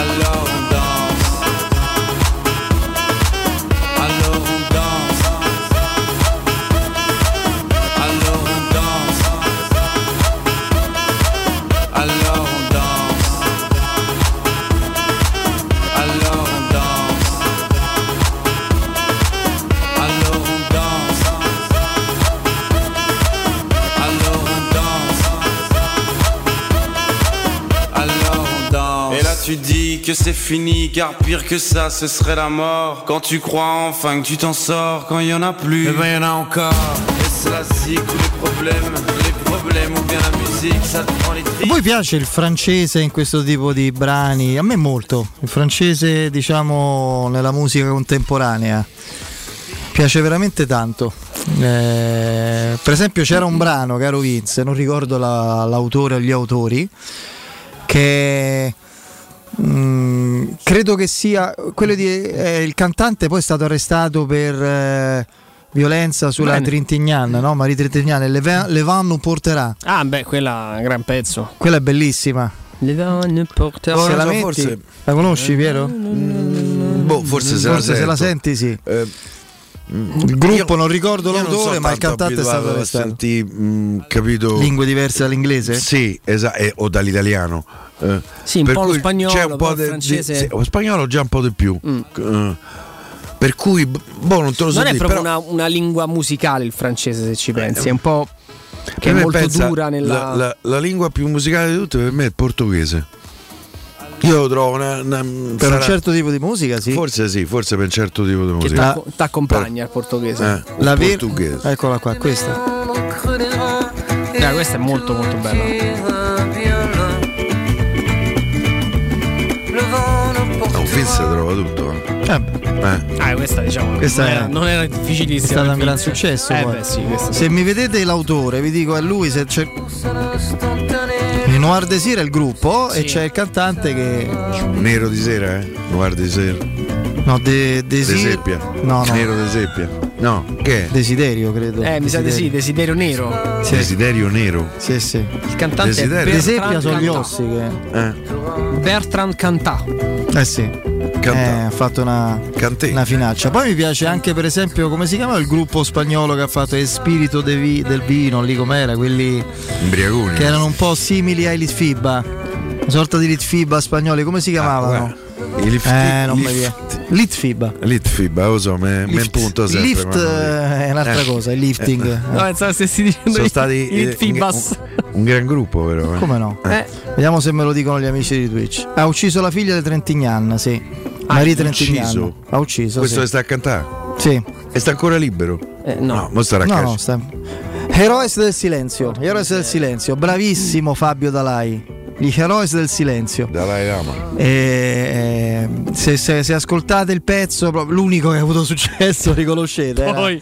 alone que c'est fini, car pire que ça, ce serait la mort. Quand tu crois enfin que tu t'en sors, quand y en a plus, eh ben y en a encore. Et c'est la zik ou les problèmes, les problèmes ou bien la musique, ça te prend les tripes. voi piace il francese in questo tipo di brani? A me molto. Il francese, diciamo, nella musica contemporanea. Piace veramente tanto. Eh, per esempio c'era un brano, caro Vince, non ricordo la- l'autore o gli autori, che mm, credo che sia quello di eh, il cantante poi è stato arrestato per eh, violenza sulla Bene. Trintignana, no? Marie Trintignana, Le, Le porterà. Ah, beh, quella è un gran pezzo. Quella è bellissima. Le donne porteranno. Se la metti, forse- la conosci, Piero? Boh, forse se, Forse la, se la senti, sì. Eh, Il gruppo non ricordo io non l'autore, so ma il cantante è stato a mh, capito? Lingue diverse dall'inglese? Sì, esatto, o dall'italiano. Eh, Sì, un per po' lo spagnolo, c'è un po' de- francese. Mm. di- sì, lo spagnolo già un po' di più. Eh, per cui, boh, non te lo so Non è dire, proprio però- una, una lingua musicale il francese, se ci pensi. È un po'. che è molto pensa, dura nella. la, la- la lingua più musicale di tutte per me è il portoghese. Io lo trovo una, una- Per sarà- un certo tipo di musica, sì. Forse sì, forse per un certo tipo di che musica. t'acco- t'accompagna il portoghese. Eh, La ver- portoghese. Eccola qua, questa. Eh, questa è molto, molto bella. Oh, Vince trova tutto. eh. Eh. Ah, questa diciamo. Questa non, era, non era difficilissima. È stato un gran successo. Eh, beh, sì, Se mi vedete l'autore, vi dico è lui. Se c'è... Noir Desir è il gruppo e c'è il cantante che. Nero di sera, eh? Noir di sera. No, De, De Desir. seppia. No, no. Nero di seppia. No, che è? Desiderio, credo. Eh, mi sa di sì, Desiderio Nero. Desiderio nero. Sì, sì. Il cantante Desiderio. è De seppia Bertrand sono gli ossi che. Eh. Bertrand Cantà. Eh sì. Eh, ha fatto una, una finaccia. Poi mi piace anche, per esempio, come si chiama il gruppo spagnolo che ha fatto Il spirito de vi- del vino, lì com'era, quelli Imbriagoni. che erano un po' simili ai Litfiba, una sorta di Litfiba spagnoli, come si chiamavano? I lift, eh, non mi lift- viene. Litfiba. Litfib, lo so, me, me Lift. punto sempre. Lift eh, è un'altra Eh. cosa, il lifting. Eh. No, pensavo stessi dicendo Sono stati i eh, Litfibas. un, un gran gruppo, però. eh. Come no? Eh. Vediamo se me lo dicono gli amici di Twitch. Ha ucciso la figlia di Trentignan, sì. Ah, Marie ha Trentignan. ucciso? Ha ucciso. Questo sì. che sta a cantare? Sì. E sta ancora libero? Eh, no. mo starà a No, no, sta... Heroes del silenzio. Heroes del silenzio. Bravissimo Fabio Dalai. Gli Heroes del silenzio. Dalai Lama. E, eh, se, se- se ascoltate il pezzo, l'unico che ha avuto successo, riconoscete. era- Poi.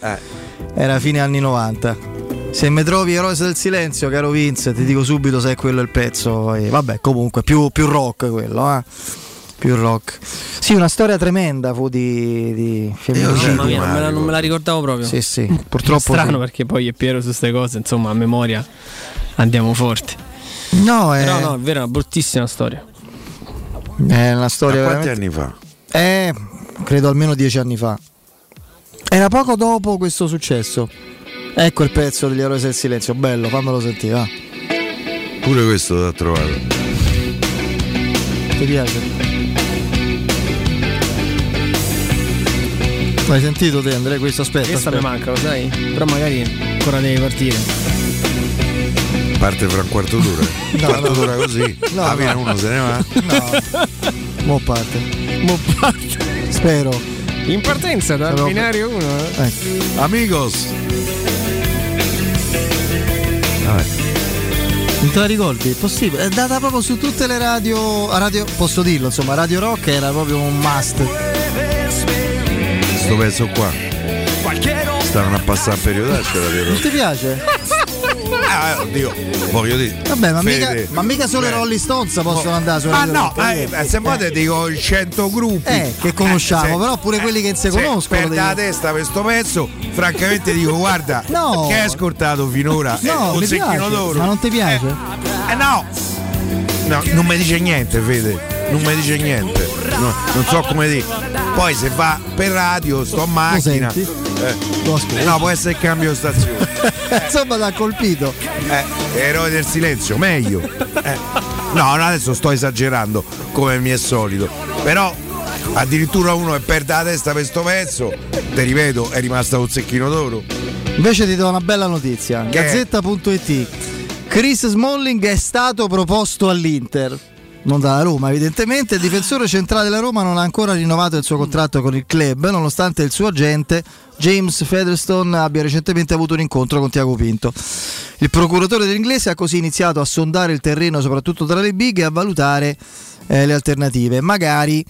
Era fine anni 90. Se mi trovi Heroes del silenzio, caro Vince, ti dico subito se è quello il pezzo. E vabbè, comunque, più, più rock quello, eh. Più rock. Sì, una storia tremenda fu di, di femminicidio. Mia, non me, la, non me la ricordavo proprio. Sì, sì. Purtroppo Strano sì. perché poi è Piero su queste cose, insomma, a memoria andiamo forti. No, è, Però no, è vero, è una bruttissima storia. è una storia Ma quanti veramente... anni fa? Eh, credo almeno dieci anni fa. Era poco dopo questo successo. Ecco il pezzo degli Eroi del Silenzio, bello, fammelo sentire, va. Pure questo l'ha trovato. Ti piace? L'hai sentito te Andrea? Questo aspetta. Questa mi aspetta. manca, lo sai? Però magari ancora devi partire. Parte fra un quarto d'ora. No, quarto no. d'ora così. No, fine no. uno se ne va. No. Mo parte. Mo parte. Spero. In partenza dal Però- binario 1. Ecco. Amigos. Vabbè. Non te la ricordi? È possibile. È data proprio su tutte le radio. radio posso dirlo, insomma, Radio Rock era proprio un must. Sto pezzo qua. Stavano a passare il periodaccio da Non ti piace? Ah, oddio, voglio dire. Vabbè, ma mica, ma mica solo i Beh. Rolling Stones possono andare su Ah Radio no, eh, eh. eh, se vuoi te dico i 100 gruppi Eh, che conosciamo, però pure quelli che non si conoscono, Per la testa questo pezzo, francamente dico, guarda, No. che hai ascoltato finora? No, Eh, un secchino d'oro. ma non ti piace? Eh no! No, non mi dice niente, Fede. Non mi dice niente. No, non so come dire. Poi se va per radio, sto in macchina. eh, ascolti. no, può essere il cambio stazione. Insomma, l'ha colpito. Eh, eroi del silenzio, meglio. Eh, no, adesso sto esagerando come mi è solito. Però addirittura uno che perde la testa per sto pezzo, ti ripeto, è rimasto un secchino d'oro. Invece ti do una bella notizia. Gazzetta.it. Chris Smalling è stato proposto all'Inter. Non dalla Roma, evidentemente. Il difensore centrale della Roma non ha ancora rinnovato il suo contratto con il club, nonostante il suo agente James Featherstone abbia recentemente avuto un incontro con Tiago Pinto. Il procuratore dell'inglese ha così iniziato a sondare il terreno, soprattutto tra le big, e a valutare eh, le alternative, magari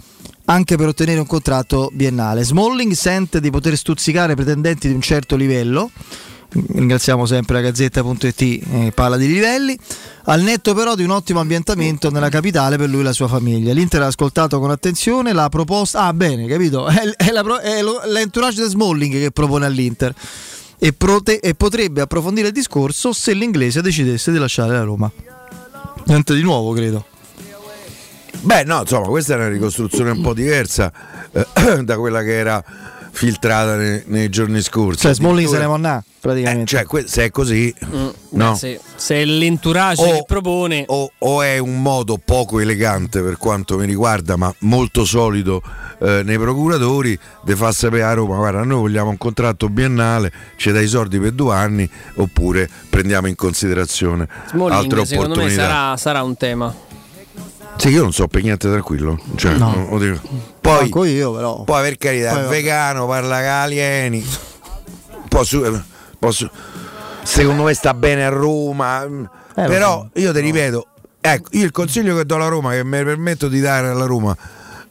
anche per ottenere un contratto biennale. Smalling sente di poter stuzzicare pretendenti di un certo livello. Ringraziamo sempre la Gazzetta.it, eh, parla di livelli. Al netto però di un ottimo ambientamento nella capitale per lui e la sua famiglia. L'Inter ha ascoltato con attenzione la proposta. Ah, bene, capito? È, è la è lo- l'entourage di Smalling che propone all'Inter. E, prote- e potrebbe approfondire il discorso se l'inglese decidesse di lasciare la Roma. Niente di nuovo, credo. Beh, no, insomma, questa è una ricostruzione un po' diversa eh, da quella che era filtrata nei, nei giorni scorsi. Cioè, Smalling se ne va praticamente. Eh, cioè, que- se è così, no? Beh, se, se è l'entourage O- che propone. o, o è un modo poco elegante per quanto mi riguarda, ma molto solido eh, nei procuratori, di far sapere a Roma: guarda, noi vogliamo un contratto biennale, ci dai i soldi per due anni, oppure prendiamo in considerazione Smalling, altre secondo me opportunità. sarà, sarà un tema. Sì, io non so per niente tranquillo. Cioè, No. non- oddio. Poi, io, però. poi per carità, Poi vegano, parla con alieni. Posso, posso- secondo me sta bene a Roma. Eh, però io ti ripeto, ecco, io il consiglio che do alla Roma, che mi permetto di dare alla Roma,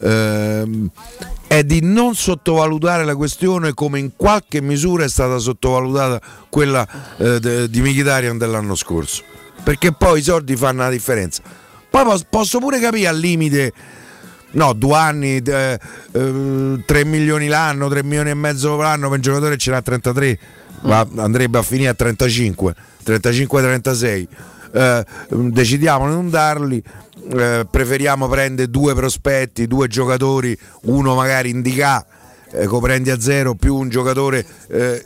ehm, è di non sottovalutare la questione come in qualche misura è stata sottovalutata quella eh, de- di Mkhitaryan dell'anno scorso. Perché poi i soldi fanno la differenza. Poi pos- posso pure capire al limite No, due anni, eh, eh, 3 milioni l'anno, 3 milioni e mezzo l'anno per un giocatore ce n'ha 33, ma andrebbe a finire a 35, 35-36. Eh, decidiamo di non darli, eh, preferiamo prendere due prospetti, due giocatori, uno magari indica, eh, coprendi a zero, più un giocatore... eh,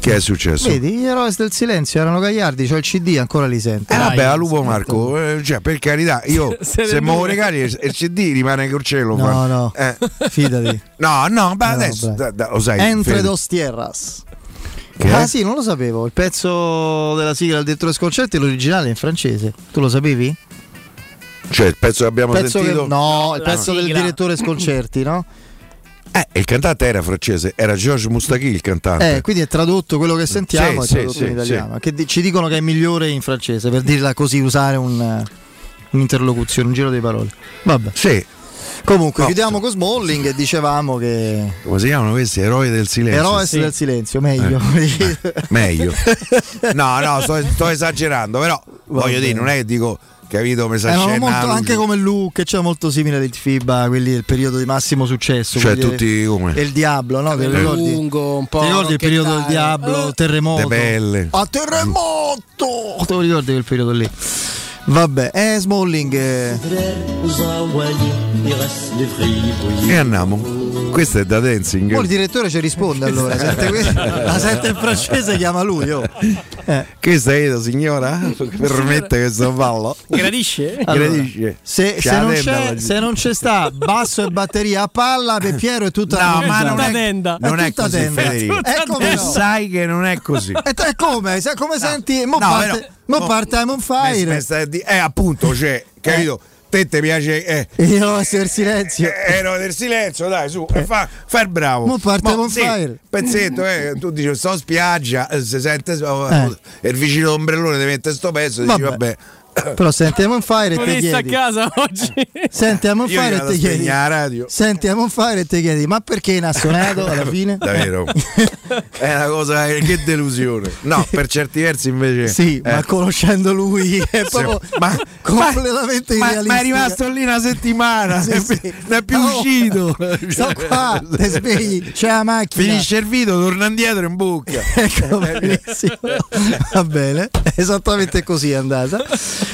che è successo? Vedi, gli eroi del silenzio erano gagliardi, c'ho il CD, ancora li sento. Eh, vabbè, a lupo Marco, eh, cioè, per carità, io Se se lo due. regali il il CD rimane col cielo. No, fa. no, Eh. fidati. No, no, ma No, adesso beh. da- da- lo sai. Entre Fede. dos tierras. Che Ah sì, non lo sapevo. Il pezzo della sigla del direttore sconcerti, l'originale è in francese. Tu lo sapevi? Cioè, il pezzo che abbiamo Pezzo che- sentito. no, il pezzo del sigla. direttore sconcerti, no? Eh, il cantante era francese, era Georges Moustaki il cantante. Eh, quindi è tradotto quello che sentiamo, Sì, è sì, tradotto sì, in italiano. Che di- ci dicono che è migliore in francese, per dirla così, usare un, eh, un'interlocuzione, un giro di parole. Vabbè. Sì. Comunque, No. chiudiamo con Smalling e dicevamo che. Come si chiamano questi? Eroi del silenzio. Eroes Sì. del silenzio, meglio. Meglio. No, no, sto, sto esagerando, però voglio bene. dire, non è che dico, capito, mi sa scena molto, anche come look, cioè molto simile ai FIBA, quelli del periodo di massimo successo. Cioè, tutti come? Il Diablo, no? Te ricordi? lungo, un po' Ti ricordi il periodo del rocchettare. Diablo, terremoto? De pelle. A terremoto! Te lo ricordi quel periodo lì? Vabbè, eh, Smalling. eh, E andiamo. Questo è da dancing. Poi il direttore ci risponde allora. Sente que- la sente in francese, chiama lui. oh. Eh. Questa è la signora? Permette questo ballo? Gradisce? Allora, Gradisce? Se, se non se non c'è sta basso e batteria a palla, per Piero è tutta No, la ma non è, tenda. non è tutta così, tenda. Federico. È come no. sai che non è così. E te come? Se- come senti? Mo No, parte, però- mo parte I'm on fire. Eh, appunto, cioè, capito? Te ti piace eh, E io del silenzio. eh, no, del silenzio, dai, su, eh, fa, fa il bravo. Mo parte Mo, on fire. Pezzetto, eh, tu dici sto spiaggia, eh, si sente oh, Eh. il vicino d'ombrellone ti mette sto pezzo, dici Vabbè. vabbè. Però sentiamo on fire e te Polizia a chiedi. casa oggi. Sentiamo on Io fire e a chiedi. radio. Sentiamo on fire e te chiedi, ma perché suonato alla fine? Davvero? È una cosa che delusione. No, per certi versi invece. Sì, eh. ma conoscendo lui è proprio ma, completamente ma, ma è rimasto lì una settimana, Sì, non è sì. più- non è più Oh, uscito. Sto qua, te svegli, c'è la macchina. Finisce il video, torna indietro in bocca. Ecco. Va bene, esattamente così è andata.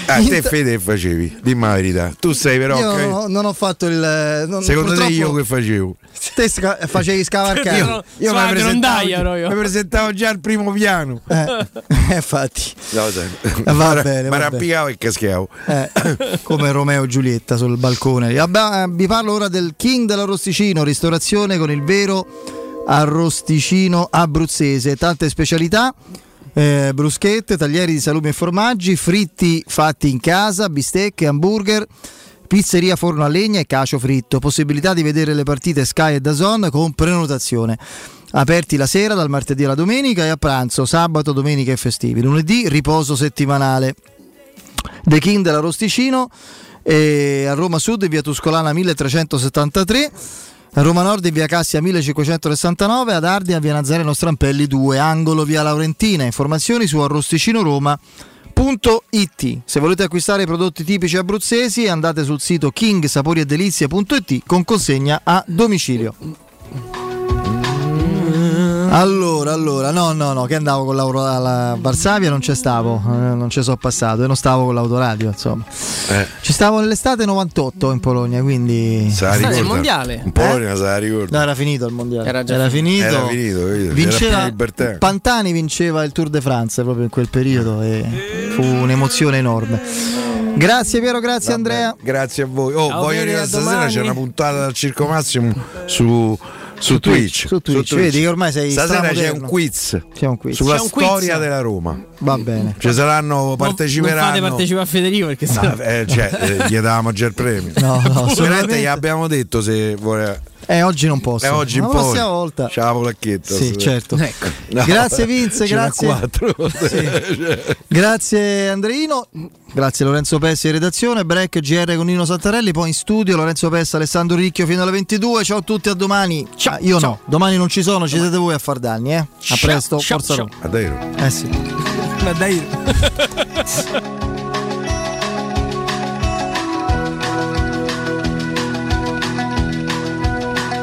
Ah, te Fede che facevi? Dimmi la verità. Tu sei però. Io che- non ho, fatto il. non- Secondo te io che facevo? Te sca- facevi scavalcare. Io, io mi presentavo, mi presentavo già al primo piano. Eh, infatti, No, sai. Va Ma- bene, Ma va arrampicavo e caschiavo. eh, come Romeo e Giulietta sul balcone. Vabbè, eh, vi parlo ora del King dell'arrosticino, ristorazione con il vero arrosticino abruzzese, tante specialità. Eh, bruschette, taglieri di salumi e formaggi, fritti fatti in casa, bistecche, hamburger, pizzeria forno a legna e cacio fritto. Possibilità di vedere le partite Sky e Dazon con prenotazione. Aperti la sera dal martedì alla domenica e a pranzo, sabato, domenica e festivi. Lunedì riposo settimanale. The King dell'Arosticino e a Roma Sud via Tuscolana 1373. Roma Nord in via Cassia 1569, ad Ardea via Nazareno Strampelli 2, angolo via Laurentina. Informazioni su arrosticinoroma.it. Se volete acquistare i prodotti tipici abruzzesi andate sul sito kingsaporiedelizie.it con consegna a domicilio. Allora, allora, no, no, no, che andavo con l'Auro alla Varsavia, non c'è stavo, eh, non ci sono passato e non stavo con l'autoradio, insomma. Eh. Ci stavo nell'estate 98 in Polonia, quindi... Ricorda? mondiale? In Polonia se la ricorda. No, era finito il mondiale. Era già era finito. Era finito, Vinceva. Pantani vinceva il Tour de France proprio in quel periodo e fu un'emozione enorme. Grazie Piero, grazie Andrea. Grazie a voi. Oh, Ciao, voglio Veri, dire, a stasera domani. c'è una puntata del Circo Massimo su, su, Twitch. Su Twitch, vedi che ormai sei Stasera c'è un quiz. C'è un quiz. Sulla C'è un quiz. storia della Roma. Va bene. Ci saranno, Non- Non parteciperanno. fate partecipare a Federico perché No, sennò- eh, cioè, eh, gli davamo già il premio. No, no, Veramente gli abbiamo detto se vuole. Eh, oggi non posso. Eh, oggi La prossima volta. C'è la polacchetta. Sì, certo. No, Grazie Vince, grazie. quattro. Grazie Andreino, grazie Lorenzo Pessi in redazione, break GR con Nino Santarelli, poi in studio Lorenzo Pessa, Alessandro Ricchio fino alle 22. Ciao a tutti, a domani. Ah, io no, domani non ci sono, ci siete voi a far danni, eh. A Ciao, presto, ciao, forza ciao. Roma. Davvero? Eh sì. Ma dai.